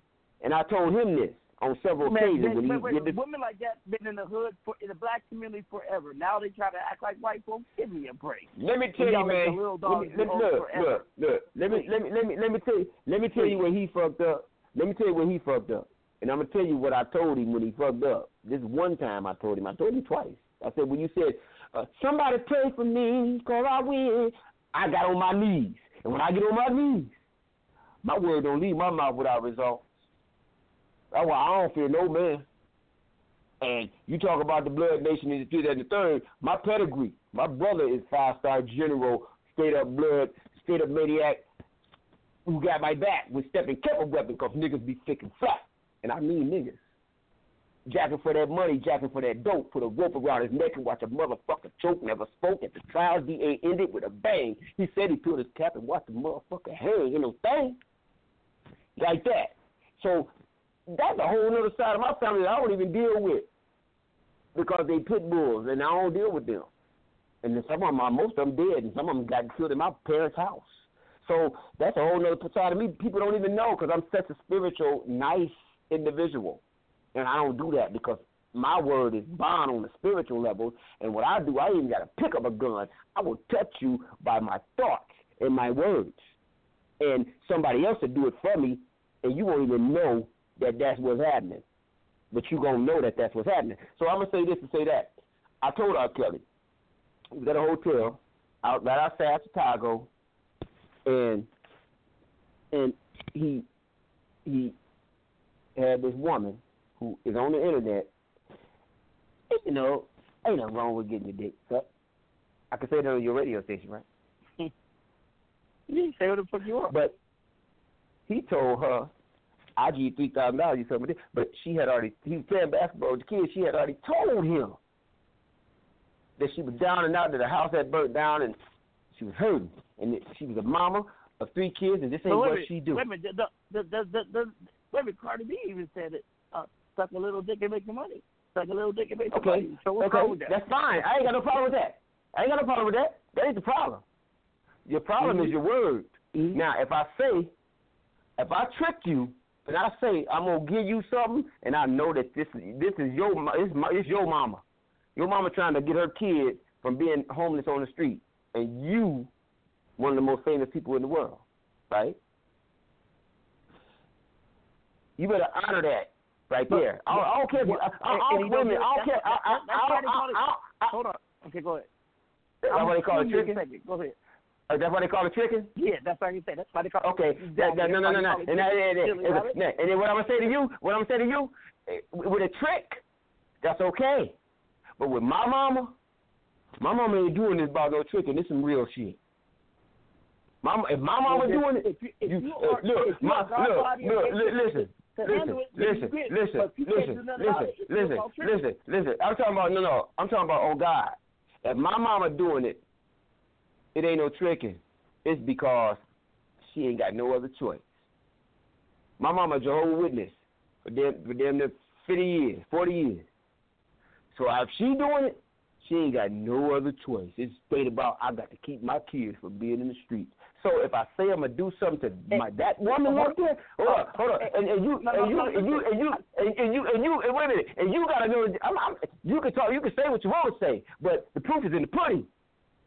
and I told him this on several Man, occasions man, when he wait, wait, women like that been in the hood for in the black community forever. Now they try to act like white folks. Give me a break. Let me tell you, y'all man. Let me, let look, forever. look, look. Let me, let me, let me, let me tell you. Let me tell you where he fucked up. Let me tell you where he fucked up. And I'm gonna tell you what I told him when he fucked up. This one time I told him. I told him twice. I said when you said, uh, "Somebody pray for me, cause I win," I got on my knees, and when I get on my knees, my word don't leave my mouth without results. That's why I don't fear no man. And you talk about the blood nation in the fifth and the third. My pedigree, my brother is five star general, straight up blood, straight up maniac, who got my back with stepping kept a weapon because niggas be thick and fat. And I mean niggas. Jacking for that money, jacking for that dope, put a rope around his neck and watch a motherfucker choke, never spoke at the trial. DA ended with a bang. He said he put his cap and watched the motherfucker hang in no thing. Like that. So that's a whole other side of my family that I don't even deal with because they pit bulls and I don't deal with them. And then some of them, are- most of them dead, and some of them got killed in my parents' house. So that's a whole other side of me. People don't even know because I'm such a spiritual, nice individual, and I don't do that because my word is bond on the spiritual level. And what I do, I even got to pick up a gun. I will touch you by my thoughts and my words, and somebody else will do it for me, and you won't even know that that's what's happening. But you gonna know that that's what's happening. So I'm gonna say this and say that. I told R. Kelly, we was at a hotel out right outside Chicago, and and he he had this woman who is on the internet. And, you know, ain't nothing wrong with getting your dick sucked. I can say that on your radio station, right? You didn't say what the fuck you are. But he told her, I give you three thousand dollars, you something. But she had already he was playing basketball with the kids, she had already told him that she was down and out, that the house had burnt down and she was hurting. And that she was a mama of three kids and this ain't So wait a what minute, she do. Wait a minute. The, the, the, the, wait a minute. Cardi B even said it. Uh, suck a little dick and make the money. Suck a little dick and make the Okay, money. So okay, with that? that's fine. I ain't got no problem with that. I ain't got no problem with that. That ain't the problem. Your problem Mhm. is your word. Now, if I say, if I trick you, and I say I'm gonna give you something, and I know that this this is your it's, my, it's your mama, your mama trying to get her kid from being homeless on the street, and you, one of the most famous people in the world, right? You better honor that right But- there. I, I don't care. I, I, I, And- and don't, a I don't care. I, I, that- that's I, why they call it- I, I, Hold on. Okay, go ahead. That's I'm why they call it gonna give you a tricking. Go ahead. Uh, that's why they call it tricking. Yeah, that's what I say. That's why they call Okay. it. That, that, no, no, no, no. And, that, and, and, and, and, then what I'm gonna say to you, what I'm gonna say to you, eh, with a trick, that's okay. But with my mama, my mama ain't doing this about no tricking. This some real shit. Mama, if my mama if- doing it, if you- if you, you are- look, if you my, look, look, li- listen, listen, handle it, then listen, listen, you listen, listen, about it. It's listen, listen, listen. I'm talking about no, no. I'm talking about oh God. If my mama doing it, it ain't no tricking. It's because she ain't got no other choice. My mama a Jehovah's Witness for them for them the fifty years, forty years. So if she doing it, she ain't got no other choice. It's straight about I got to keep my kids from being in the streets. So if I say I'm gonna do something to eh, my that woman eh, right there, hold on, hold on, and, and you eh, and you and you and you and, and you and you and wait a minute, and you gotta know. I'm, I'm, you can talk, you can say what you want to say, but the proof is in the pudding.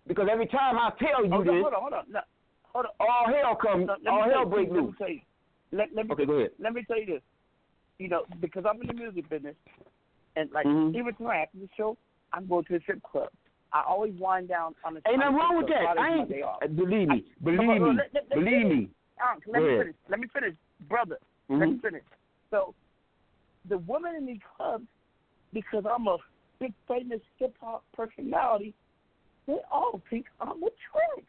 Because every time I tell you Hold this, on, hold on, hold on. No, hold on. all hell come, No, let me all tell hell you- break let me tell you. Let, let me, Okay, go ahead. Let me tell you this. You know, because I'm in the music business, and like Mhm. even tonight after the show, I'm going to a strip club. I always wind down on the. Ain't nothing wrong with that. I ain't. Uh, Believe me, I- believe on, me, let- let- let believe finish. me. Unc, let Go me ahead. finish. Let me finish, brother. Let me Mhm. finish. So, the women in these clubs, because I'm a big famous hip hop personality, they all think I'm a trick.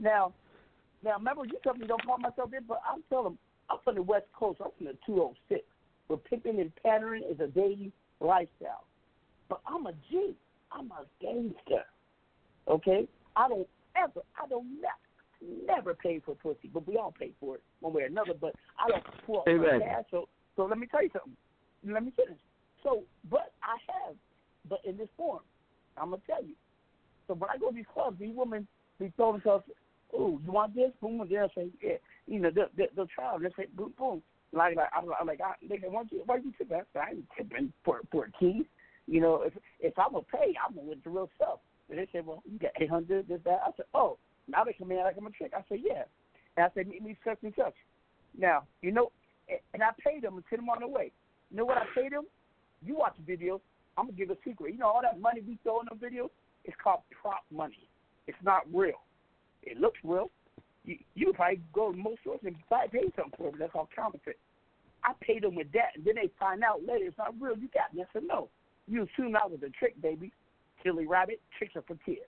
Now, now remember you told me don't call myself this, but I'm telling them I'm from the West Coast. I'm from the 206, where picking and pattern is a daily lifestyle. But I'm a G. I'm a gangster. Okay? I don't ever, I don't never, never pay for pussy, but we all pay for it one way or another. But I don't pull up my cash. So, so let me tell you something. Let me finish. So, but I have, but in this form, I'm gonna tell you. So when I go to these clubs, these women be throwing themselves, "Oh, you want this?" Boom, and they'll say, "Yeah." You know, they'll, they'll, they'll try. They'll say, "Boom, boom." Like, like, I'm, like, I, say, "Why you, why you tipping?" I "I ain't tipping for for keys." You know, if if I'm gonna pay, I'm gonna with the real stuff. And they say, "Well, you got eight hundred, this, that." I said, "Oh, now they come in like I'm a trick." I said, "Yeah." And I said, "Meet me such and such." Now, you know, and- I paid them and sent them on the way. You know what I paid them? You watch the videos. I'm gonna give a secret. You know all that money we throw in the videos? It's called prop money. It's not real. It looks real. You you probably go to most stores and buy pay something for it. That's called counterfeit. I paid them with that, and then they find out later it's not real. You got me. I said no. You assume that was a trick, baby. Silly rabbit. Tricks are for kids.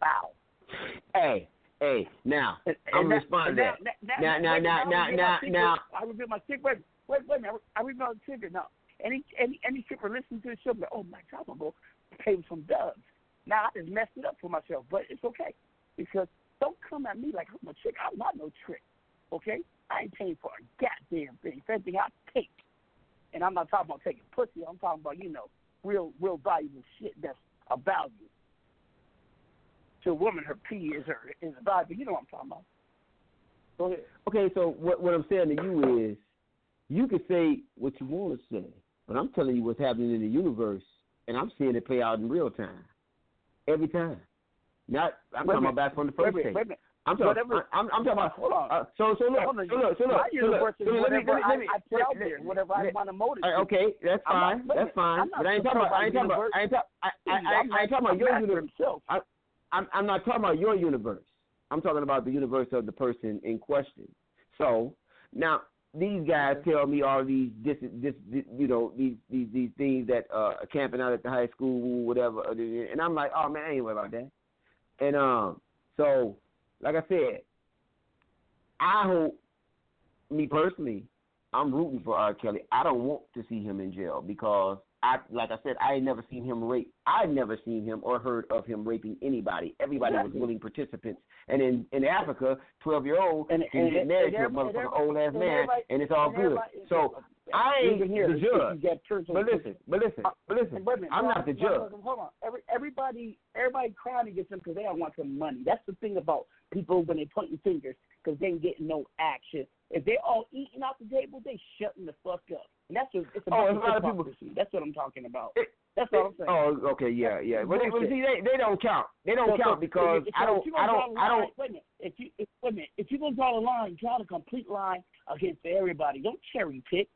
Bow. Hey, hey, now And- I'm and responding to and that. that- Now, now, now, now, now, now. I reveal my secret. Wait, wait, wait a minute. I reveal my secret now. Any any any stripper listening to the show, be like, oh my God, I'm gonna go pay with some dubs. Now I just messed it up for myself, but it's okay because don't come at me like I'm a trick. I'm not no trick. Okay, I ain't paying for a goddamn thing. If I take. And I'm not talking about taking pussy. I'm talking about you know real real valuable shit that's a value. To a woman, her pee is her is a value. You know what I'm talking about. Go ahead. Okay, so what what I'm saying to you is, you can say what you want to say, but I'm telling you what's happening in the universe, and I'm seeing it play out in real time, every time. Not I'm Wait talking minute. about back from the first wait a minute. I'm talking. Whatever- I'm, I'm talking about. Hold on. Uh, so so look, so look, so look, My so look. universe is so let me- let me- let me- I, I let- there, whatever I want to motivate. Uh, okay, that's I'm not- fine. that's fine. But I ain't talking about. I ain't talking about. I ain't talking. I, I, I, I ain't talking about your universe. I, I'm I'm not talking about your universe. I'm talking about the universe of the person in question. So now these guys tell me all these this this, this you know these these these things that uh camping out at the high school whatever and I'm like oh man I ain't worried about that. And um so like I said, I hope me personally, I'm rooting for R. Kelly. I don't want to see him in jail because I, like I said, I never seen him rape. I never seen him or heard of him raping anybody. Everybody was willing participants. And in in Africa, twelve year old And- can and- get married and to a motherfucking old ass man, and it's all good. So I ain't even here, the you judge. But listen, but listen, uh, but listen. Minute, I'm not the judge. Hold on. Every, everybody, everybody crying against them because they don't want some money. That's the thing about people when they pointing fingers because they ain't getting no action. If they all eating off the table, they shutting the fuck up. And that's what, it's about. Oh, a lot of people- That's what I'm talking about. that's what I'm saying. Oh, okay, yeah, yeah. But they, but see, they they don't count. They don't So- count because if you- I don't if I don't I don't. Wait a minute. If you if, wait a minute. If you're gonna draw a line, draw the complete line against everybody. Don't cherry pick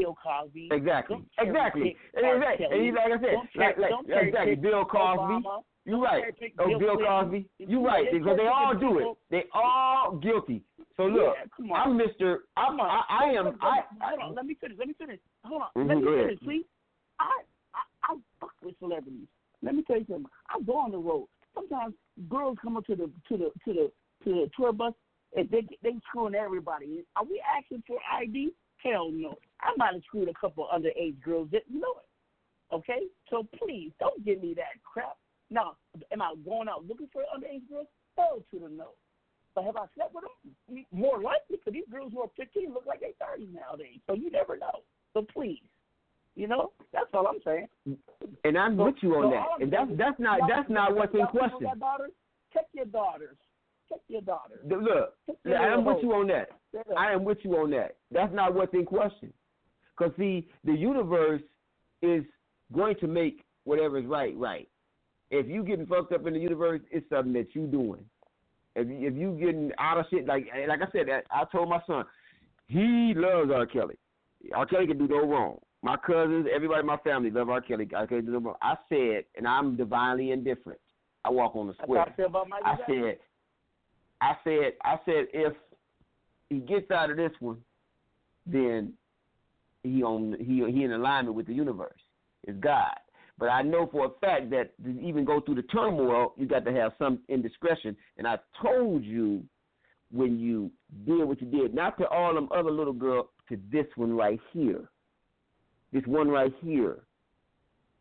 Bill Cosby. Exactly. Exactly. pick And, R. exactly. And like I said, like, like exactly. Bill Cosby. Obama. You're right. Oh, Bill. Cosby. You're right because they all do it. They all guilty. So look, Yeah. I'm Mister. I'm I, I am. Hold I. on, hold on. Let me finish. Let me finish. Hold on. Mhm, Let me finish, please. I, I I fuck with celebrities. Let me tell you something. I go on the road. Sometimes girls come up to the to the to the to the tour bus and they they screwing everybody. Are we asking for ID? Hell no. I might have screwed a couple underage girls. Didn't know it. Okay, so please don't give me that crap. Now, am I going out looking for underage girls? Hell to the no. But have I slept with them? More likely, because these girls who are 15 look like they're 30 nowadays. So you never know. So please, you know, that's all I'm saying. And I'm So- with you on so that. And that's that's not that's not what's in question. Check your daughters. Check your daughters. The- Look, your I am with you on that. I am with you on that. That's not what's in question. Because, see, the universe is going to make whatever is right, right. If you getting fucked up in the universe, it's something that you doing. If you, if you getting out of shit, like like I said, I told my son, he loves R. Kelly. R. Kelly can do no wrong. My cousins, everybody in my family love R. Kelly. I can do no wrong. I said, and I'm divinely indifferent. I walk on the square. I I said, I said, I said, if he gets out of this one, then he on he he in alignment with the universe. It's God. But I know for a fact that to even go through the turmoil, you got to have some indiscretion. And I told you when you did what you did, not to all them other little girls, to this one right here. This one right here.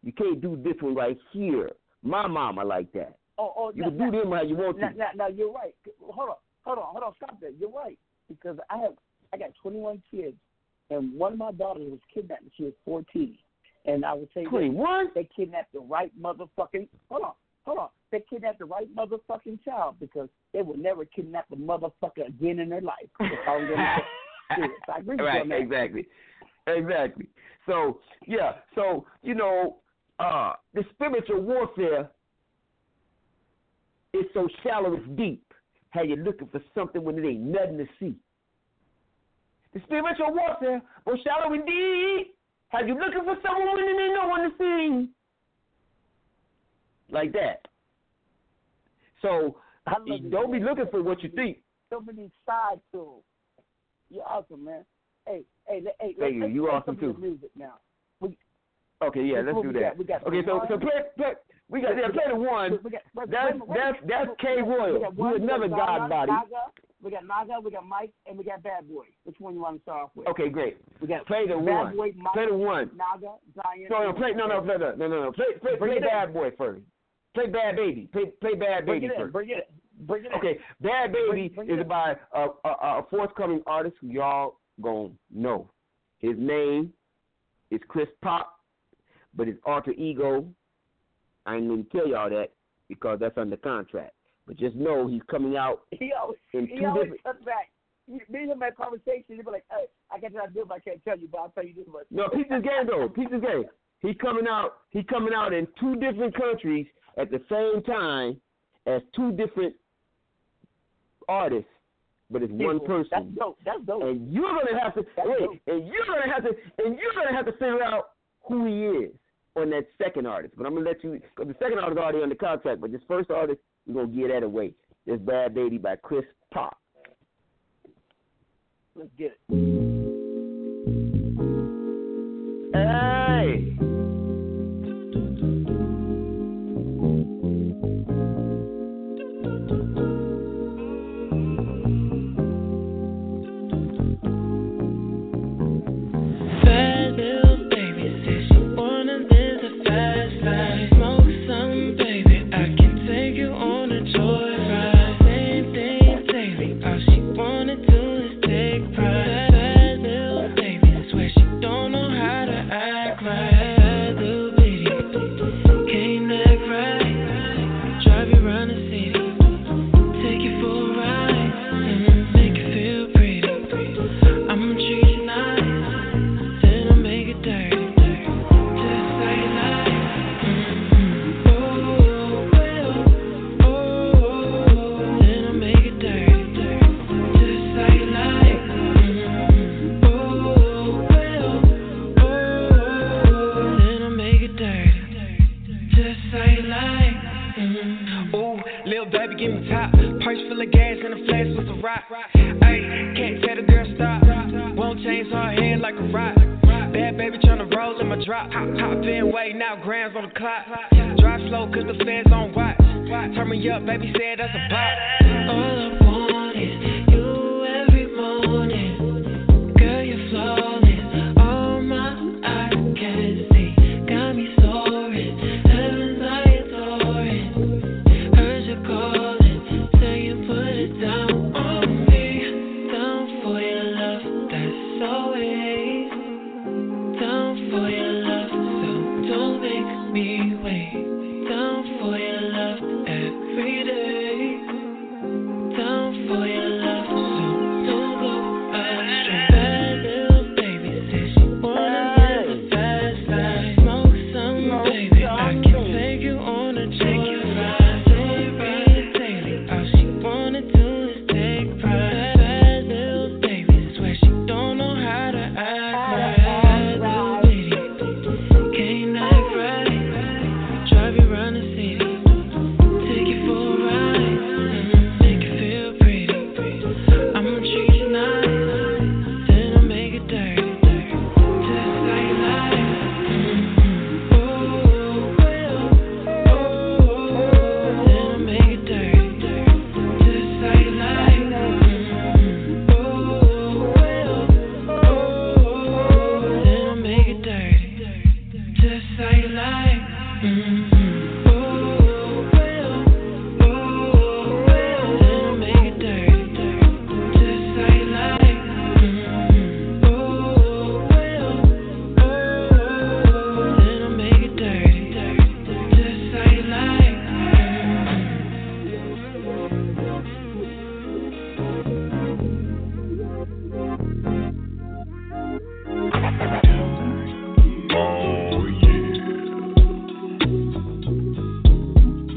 You can't do this one right here. My mama like that. Oh, oh, You now, can do now, them how you want now, to. now, now you're right. Hold on, hold on, hold on. Stop that. You're right because I have I got 21 kids, and one of my daughters was kidnapped when she was 14. And I would say this, 21? They kidnapped the right motherfucking. Hold on, hold on. They kidnapped the right motherfucking child because they would never kidnap the motherfucker again in their life. That's I'm gonna I agree right, exactly. Exactly. So, yeah, so, you know, uh, the spiritual warfare is so shallow it's deep. How you looking for something when it ain't nothing to see. The spiritual warfare was shallow and deep. How you looking for someone when there ain't no one to see. Like that. So, I love you, don't be looking for what you think. So many side tools. You're awesome, man. Hey, hey, hey. Thank you. You awesome, some of your too. Music now. Okay, yeah, let's do that. got. Got okay, so so play, play we got yeah, play the one. Got, wait, That's wait, that's wait. that's K Royal. We got, one, we got another god body. Naga, we got Naga, we got Mike, and we got Bad Boy. Which one you want to start off with? Okay, great. We got Play the one. Boy, Mike, Play the one. Naga, Zion. No, no, play no no play the no no no play play play in. Bad Boy first. Play Bad Baby. Play play Bad Bring Baby in. first. Bring it in. Bring it in. Okay, Bad Baby Bring- bring is in. by a, a, a forthcoming artist who y'all gonna know. His name is Chris Pop, but his alter ego, I ain't gonna tell y'all that because that's under contract. But just know he's coming out He always, in he always different. comes back. Me and him had conversation. He'd be like, hey, I got that deal, but I can't tell you, but I'll tell you this much. No, his game though. His game. He coming out. He coming out in two different countries at the same time as two different artists, but it's one person. That's dope. That's dope. And you're gonna have to That's wait. dope. And you're gonna have to. And you're gonna have to figure out who he is on that second artist. But I'm gonna let you. Cause the second artist is already under contract. But this first artist, we're gonna give that away. This Bad Baby by Chris Pop. Let's get it. Hey. Drop. Hop, hop in, wait now, grams on the clock. Drive slow cause the fans on watch. Turn me up, baby said that's a bop. All uh,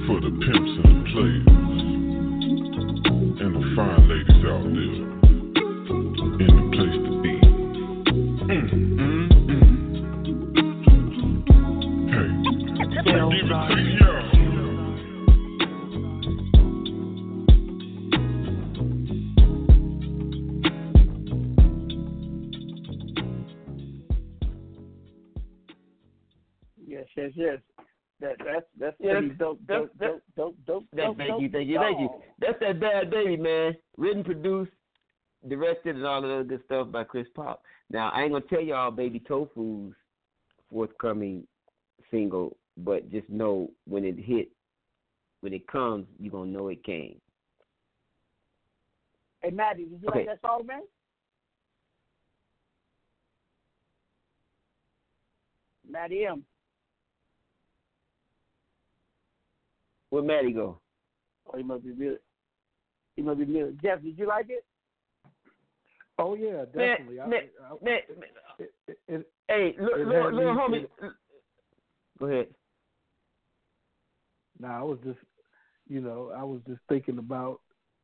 For the pimps and the players. And the fine ladies out there. All of that good stuff by Chris Pop. Now I ain't gonna tell y'all Baby Tofu's forthcoming single, but just know when it hit, when it comes, you gonna know it came. Hey, Maddie, did you Okay. like that song, man? Maddie M. Where Maddie go? Oh, he must be muted. He must be muted. Jeff, did you like it? Oh yeah, definitely. I- man, I- man, it- it- it- Hey, little, little, little homie. Go ahead. No, I was just, you know, I was just thinking about,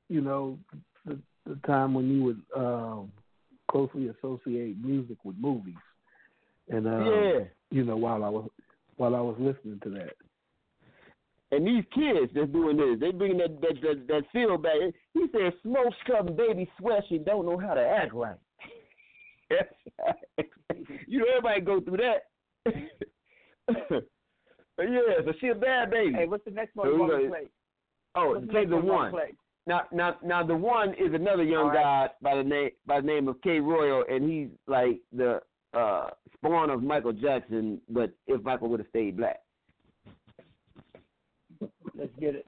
you know, the the time when you would um, closely associate music with movies, and um, Yeah. you know, while I was while I was listening to that. And these kids that's doing this, they bringing that that that, that feel back. He said, "Smoke something, baby, sweat. She don't know how to act right." you know, everybody go through that. yeah, so she a bad baby. Hey, what's the next one So you want to play? Oh, What's the play the one you wanna one. play? Now, now, now, the one is another young right. guy by the name by the name of K. Royal, and he's like the uh spawn of Michael Jackson, but if Michael would have stayed black. Let's get it.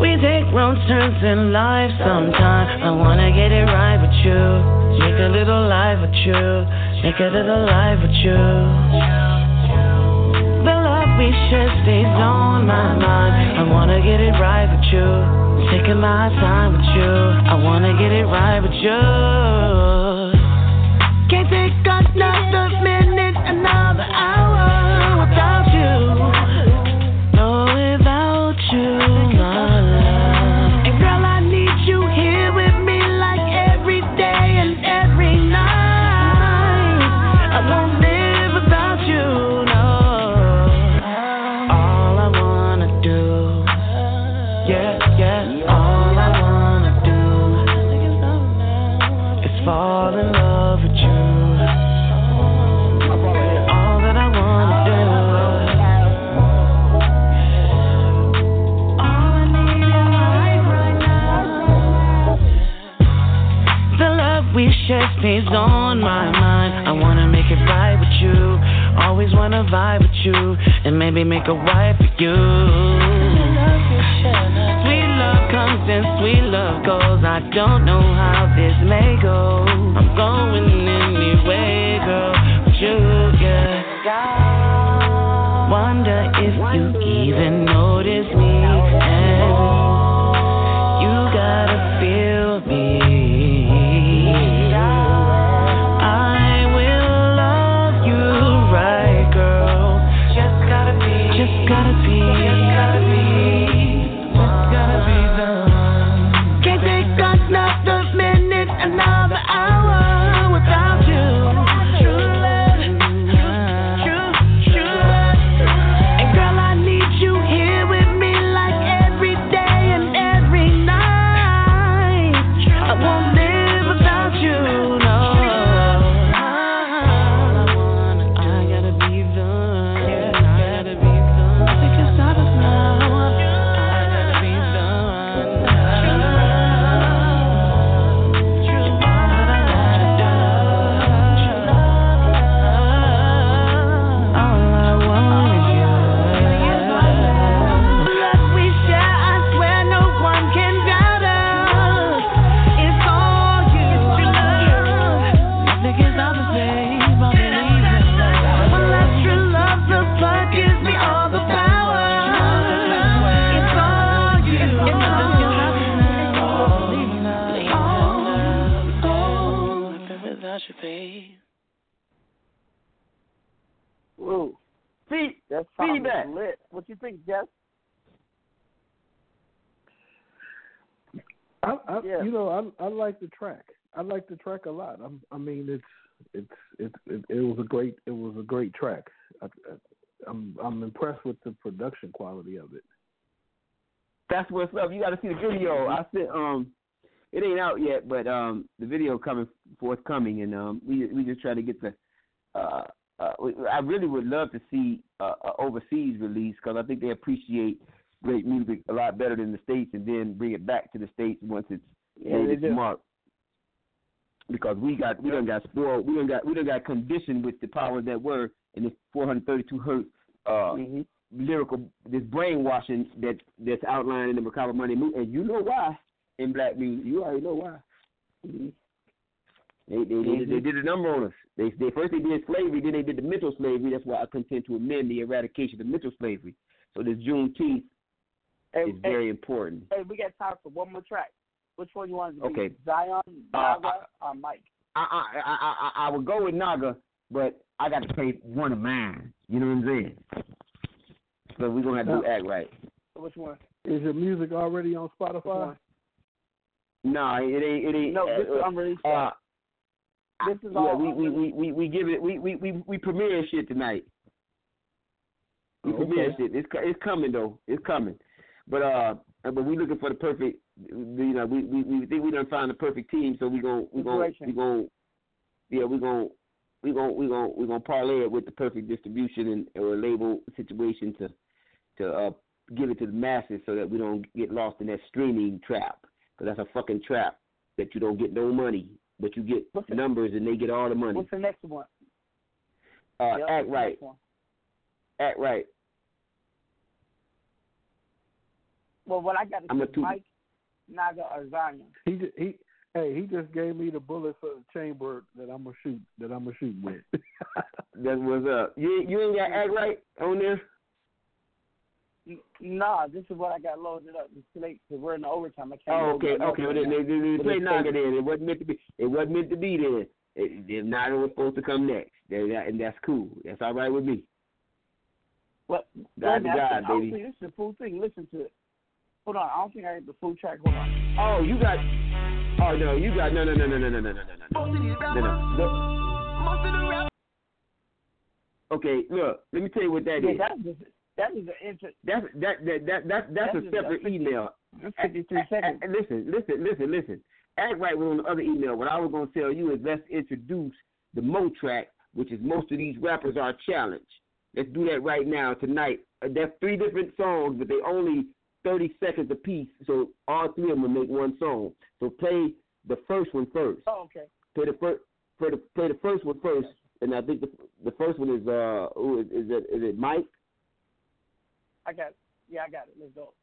We take wrong turns in life sometimes. I wanna get it right with you. Make a little life with you. Make a little life with you. We share stays on my mind. I wanna get it right with you. Taking my time with you. I wanna get it right with you. On my mind. I wanna make it right with you. Always wanna vibe with you. And maybe make a wife of you. Sweet love comes and sweet love goes. I don't know how this may go. I'm going anyway, girl. With you, yeah. Wonder if you even notice me. What you think, Jess? I, I Yeah. you know, I I like the track. I like the track a lot. I'm, I mean, it's it's it's it, it was a great it was a great track. I, I, I'm I'm impressed with the production quality of it. That's what's up. You got to see the video. I said, um, it ain't out yet, but um, the video coming forthcoming, and um, we we just try to get the. Uh, uh, I really would love to see uh, a overseas release because I think they appreciate great music a lot better than the states, and then bring it back to the states once it's Yeah, made its mark. Because we got we done got spoiled, we done got we done got conditioned with the powers that were in this 432 hertz uh, Mm-hmm. lyrical this brainwashing that that's outlined in the Macabre Money movie, and you know why in black music. You already know why. Mm-hmm. They they, they they did a number on us. They they first they did slavery, then they did the mental slavery. That's why I contend to amend the eradication of mental slavery. So this Juneteenth Hey, is hey, very important. Hey, we got time for one more track. Which one you want to be? Okay. Zion, Uh, Naga, or Mike? I I I I, I would go with Naga, but I got to play one of mine. You know what I'm saying? So we're gonna have to do act right. Which one? Is your music already on Spotify? one? No, it ain't. It ain't. No, this is uh, unreleased. Uh, this is yeah, all we, we, we, we, we give it. We we we we premiere shit tonight. We Oh, premiere okay. shit. It's it's coming though. It's coming. But uh, but we looking for the perfect. You know, we we, we think we done found the perfect team. So we gon' we gon' Inspiration. we gon' yeah we gon' we gon' we gon' we gon' parlay it with the perfect distribution and or label situation to to uh give it to the masses so that we don't get lost in that streaming trap. Because that's a fucking trap that you don't get no money, but you get What's the- numbers and they get all the money. What's the next one? Uh, Yep, act right, one? act right. Well, what I got to I'm a say, two- Mike, Naga, or Zion. He ju- he hey he just gave me the bullet for the chamber that I'm gonna shoot that I'm gonna shoot with. that was up. You you ain't got act right on there. N- Nah, this is what I got loaded up. It's too late 'cause we're in the overtime. I can't. Oh, okay, okay. right Well, then now. they, they, they But play it's Naga taken. then. It wasn't meant to be. It wasn't meant to be then. It, it, Naga was supposed to come next. That, that, and that's cool. That's all right with me. What? God to Wait a minute, I God, think- baby. this is the full thing. Listen to it. Hold on. I don't think I have the full track. Hold on. Oh, you got. Oh no, you got no no no no no no no no no no no no. no. Okay, look. Let me tell you what that yeah, is. that is that is an inter- That's that that that that that's That a separate a 50 email. that's 53 seconds. Uh, Listen, listen, listen, listen. Act right was on the other email. What I was gonna tell you is let's introduce the Mo track, which is most of these rappers are challenged. Let's do that right now tonight. Uh, That's three different songs, but they only thirty seconds apiece, so all three of them will make one song. So play the first one first. Oh, okay. Play the first. Play the play the first one first, and I think the the first one is uh who is, is it is it Mike? I got. Yeah, I got it. Let's go.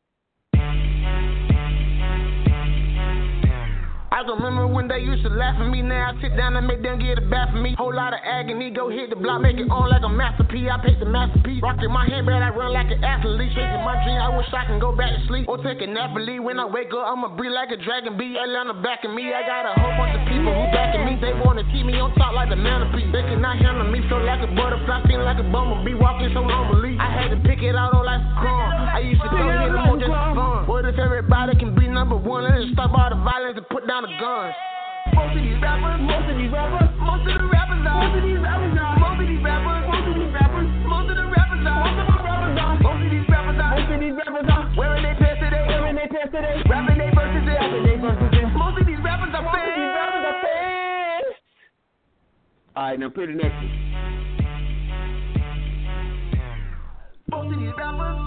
I remember when they used to laugh at me. Now I sit down and make them get a bath for me. Whole lot of agony, go hit the block, make it on like a masterpiece. I pick the masterpiece, rocking my handbag, I run like an athlete. Chasing my dream, I wish I can go back to sleep or take a nap. When I wake up, I'ma breathe like a dragon. Be Atlanta backing me. I got a whole bunch of people who backing me. They wanna keep me on top like a manapee. They cannot handle me, feel like a butterfly, feel like a bumblebee, walking so normally. I had to pick it out all like a crumb. I used to come here more just for fun. What if everybody can be number one? Let's stop all the violence and put down the guns. Most of these rappers, most of these rappers, most of the rappers are, most of these rappers are, most of these rappers, most of these rappers, most of the rappers are, most of the rappers are, most of these rappers are, most of these rappers are, wearing their pants today, wearing their pants today, rapping their verses in, rapping their verses in. Most of these rappers are fans, most of these rappers are fans. All right, now play the next one. Most of these rappers,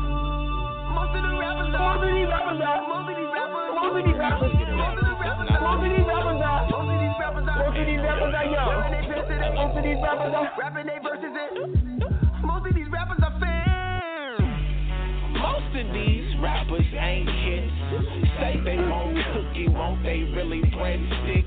most of the rappers are, most of these rappers are, most of these rappers, most of these rappers, most of the rappers are, most of these rappers are, most of these rappers are, most of these rappers are young. Most of these rappers are rapping their verses in. Most of these rappers are fans. Most of these rappers ain't hits. Say they won't cook won't they really breadstick?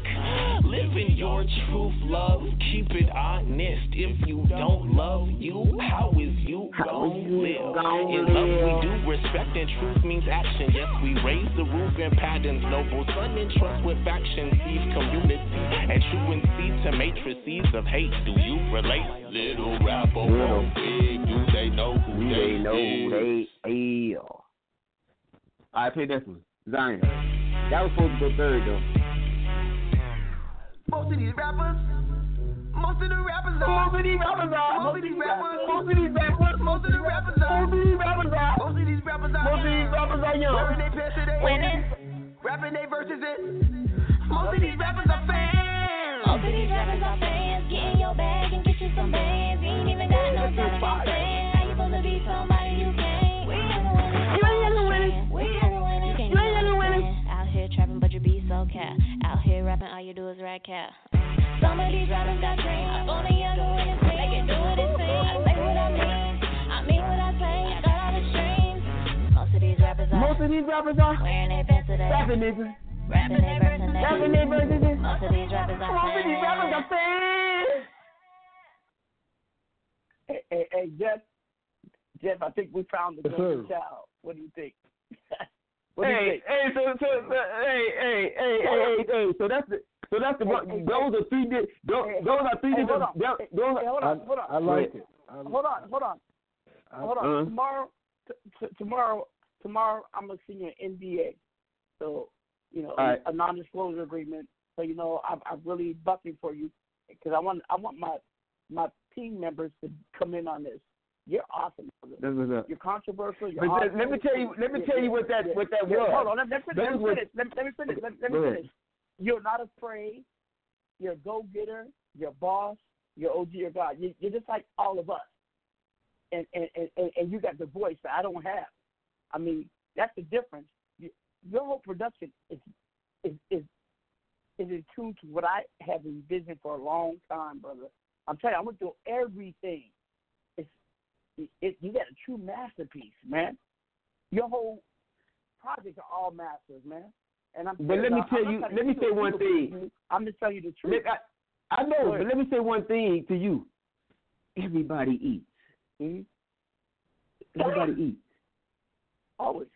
Living your truth, love, keep it honest. If you don't love you, how is you gon' live? In love we do, respect and truth means action. Yes, we raise the roof and patterns, noble son and trust with faction, thief community, and truancy to matrices of hate. Do you relate? Little rapper, Little. big, do they know who they they know is? who they are? I play this one. Zion. That was supposed to go third though. Most of these rappers, most of the rappers are. Most of these rappers are. Most of these rappers. Most of these rappers. Most of the rappers are. Most of these rappers are. Most of these rappers are. Most of these rappers are young. Wearing they pants today. Winning. Rapping they verses it. Most of these rappers are fans. Most of these rappers are fans. All you rat cat. Some of these rappers got dreams. I phone a young doing his. They can do what it seems. I say what I mean. I mean what I say. I got all the streams. Most of these rappers are. Most of these rappers are wearing their pants today. rapping niggas. Rapping their verse and. Rapping their verses. Most of these rappers are. Most of these rappers are fans. Hey, hey, hey, Jeff. Jeff, I think we found the Yes, golden child. What do you think? what do you Hey, think? hey, so, so, so, hey, hey, hey, hey, hey, hey, so that's the, so that's the, Hey, hey, those are three, di- those, Hey, those are three hey, different, hold on. those, Hey, are, hold on, hold on. I like it. I, Hold on, hold on, hold on. Uh-huh. Tomorrow, t- t- tomorrow, tomorrow, I'm gonna send you an NDA. So, you know, All right. a non-disclosure agreement. So, you know, I'm, I'm really bucking for you because I want, I want my, my team members to come in on this. You're awesome. brother. That's what's. You're controversial. You're But awesome. let me tell you- let me Yeah, tell you what that- yeah. what that Yeah, was. Hold on, let, let me finish. Let me finish. Let, let me finish. Let, let me finish. You're not afraid. You're a go-getter. You're a boss. You're OG. You're God. You, you're just like all of us. And and, and and you got the voice that I don't have. I mean, that's the difference. Your whole production is is is is in tune to what I have envisioned for a long time, brother. I'm telling you, I'm gonna do everything. It's it, you got a true masterpiece, man. Your whole projects are all masters, man. And I'm But let me I'm tell you- let me say one thing. I'm just telling you the truth. Let- I, I know, but let me say one thing to you. Everybody eats. Mhm. Everybody eats. Always.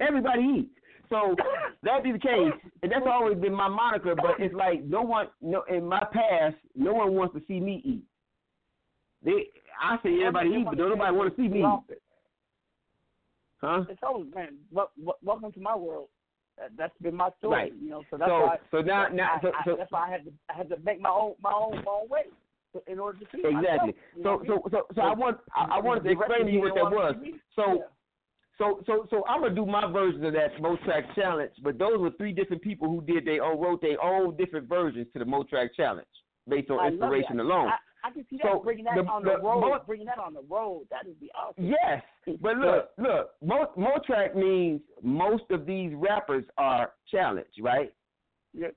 Everybody eats. So that be the case, and that's always been my moniker. But it's like no one, no, in my past, no one wants to see me eat. They, I say everybody eat, but don't nobody want to see me eat. Huh? It's always man. Wel- wel- welcome to my world. That, that's been my story, Right. you know. So that's So- why. so now- now- I, so- I, that's why I had to I had to make my own my own my own way in order to see myself, Exactly. you So, I so, so, so I want, I, I wanted to explain to you what that was. see me? So, so, so, so I'm gonna do my version of that Motrack challenge. But those were three different people who did their own, wrote their own different versions to the Motrack challenge based on I inspiration alone. I, can see that So bringing that the- on the, the- road, both- bringing that on the road. That would be awesome. Yes, but look, look, Mo, Motrack means most of these rappers are challenged, right? Yeah.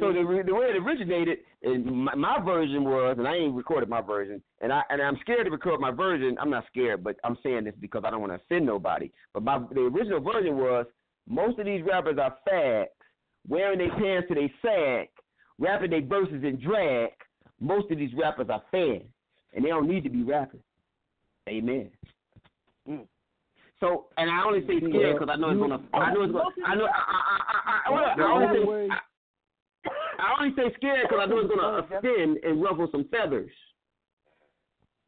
So the mm-hmm. the way it originated, and my, my version was, and I ain't recorded my version, and I and I'm scared to record my version. I'm not scared, but I'm saying this because I don't want to offend nobody. But my the original version was most of these rappers are fags, wearing their pants to their sack, rapping their verses in drag. Most of these rappers are fans, and they don't need to be rapping. Amen. Mm. So, and I only say scared because I know it's gonna. I know it's gonna. I know. I, I, I, I, I, I, only say, I, I only say scared because I know it's gonna offend and ruffle some feathers.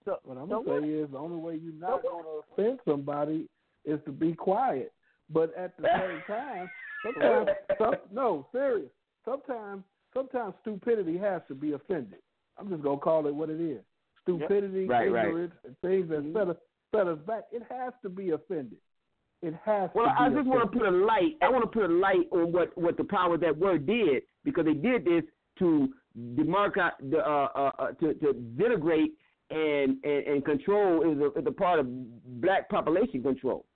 So, what I'm gonna say is the only way you're not gonna offend somebody is to be quiet. But at the same time, sometimes, some, no, serious. Sometimes, sometimes stupidity has to be offended. I'm just gonna call it what it is. Stupidity, Right, right. ignorance, and things that set us set us back. It has to be offended. It has Well, to I just want to put a light. I want to put a light on what what the power that word did because they did this to demarcate, the, uh, uh, uh, to to denigrate and and, and control is a, is a part of black population control.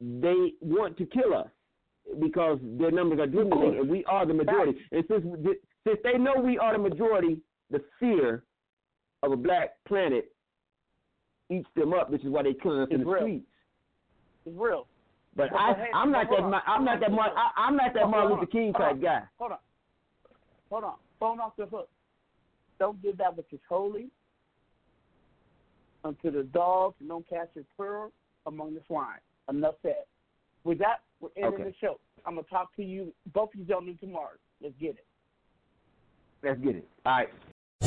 They want to kill us because their numbers are dwindling and we are the majority. And since since they know we are the majority, the fear of a black planet eats them up, which is why they're killing us in the real. streets. It's real. But But I, hey, I'm not that. Ma- I'm not that. Mar- I, I'm not that Hold on, Martin Luther King type guy. Hold on. Hold on. Phone off the hook. Don't give that which is holy unto the dogs, and don't cast your pearl among the swine. Enough said. With that, we're ending Okay. the show. I'm gonna talk to you, both of you gentlemen, tomorrow. Let's get it. Let's get it. All right.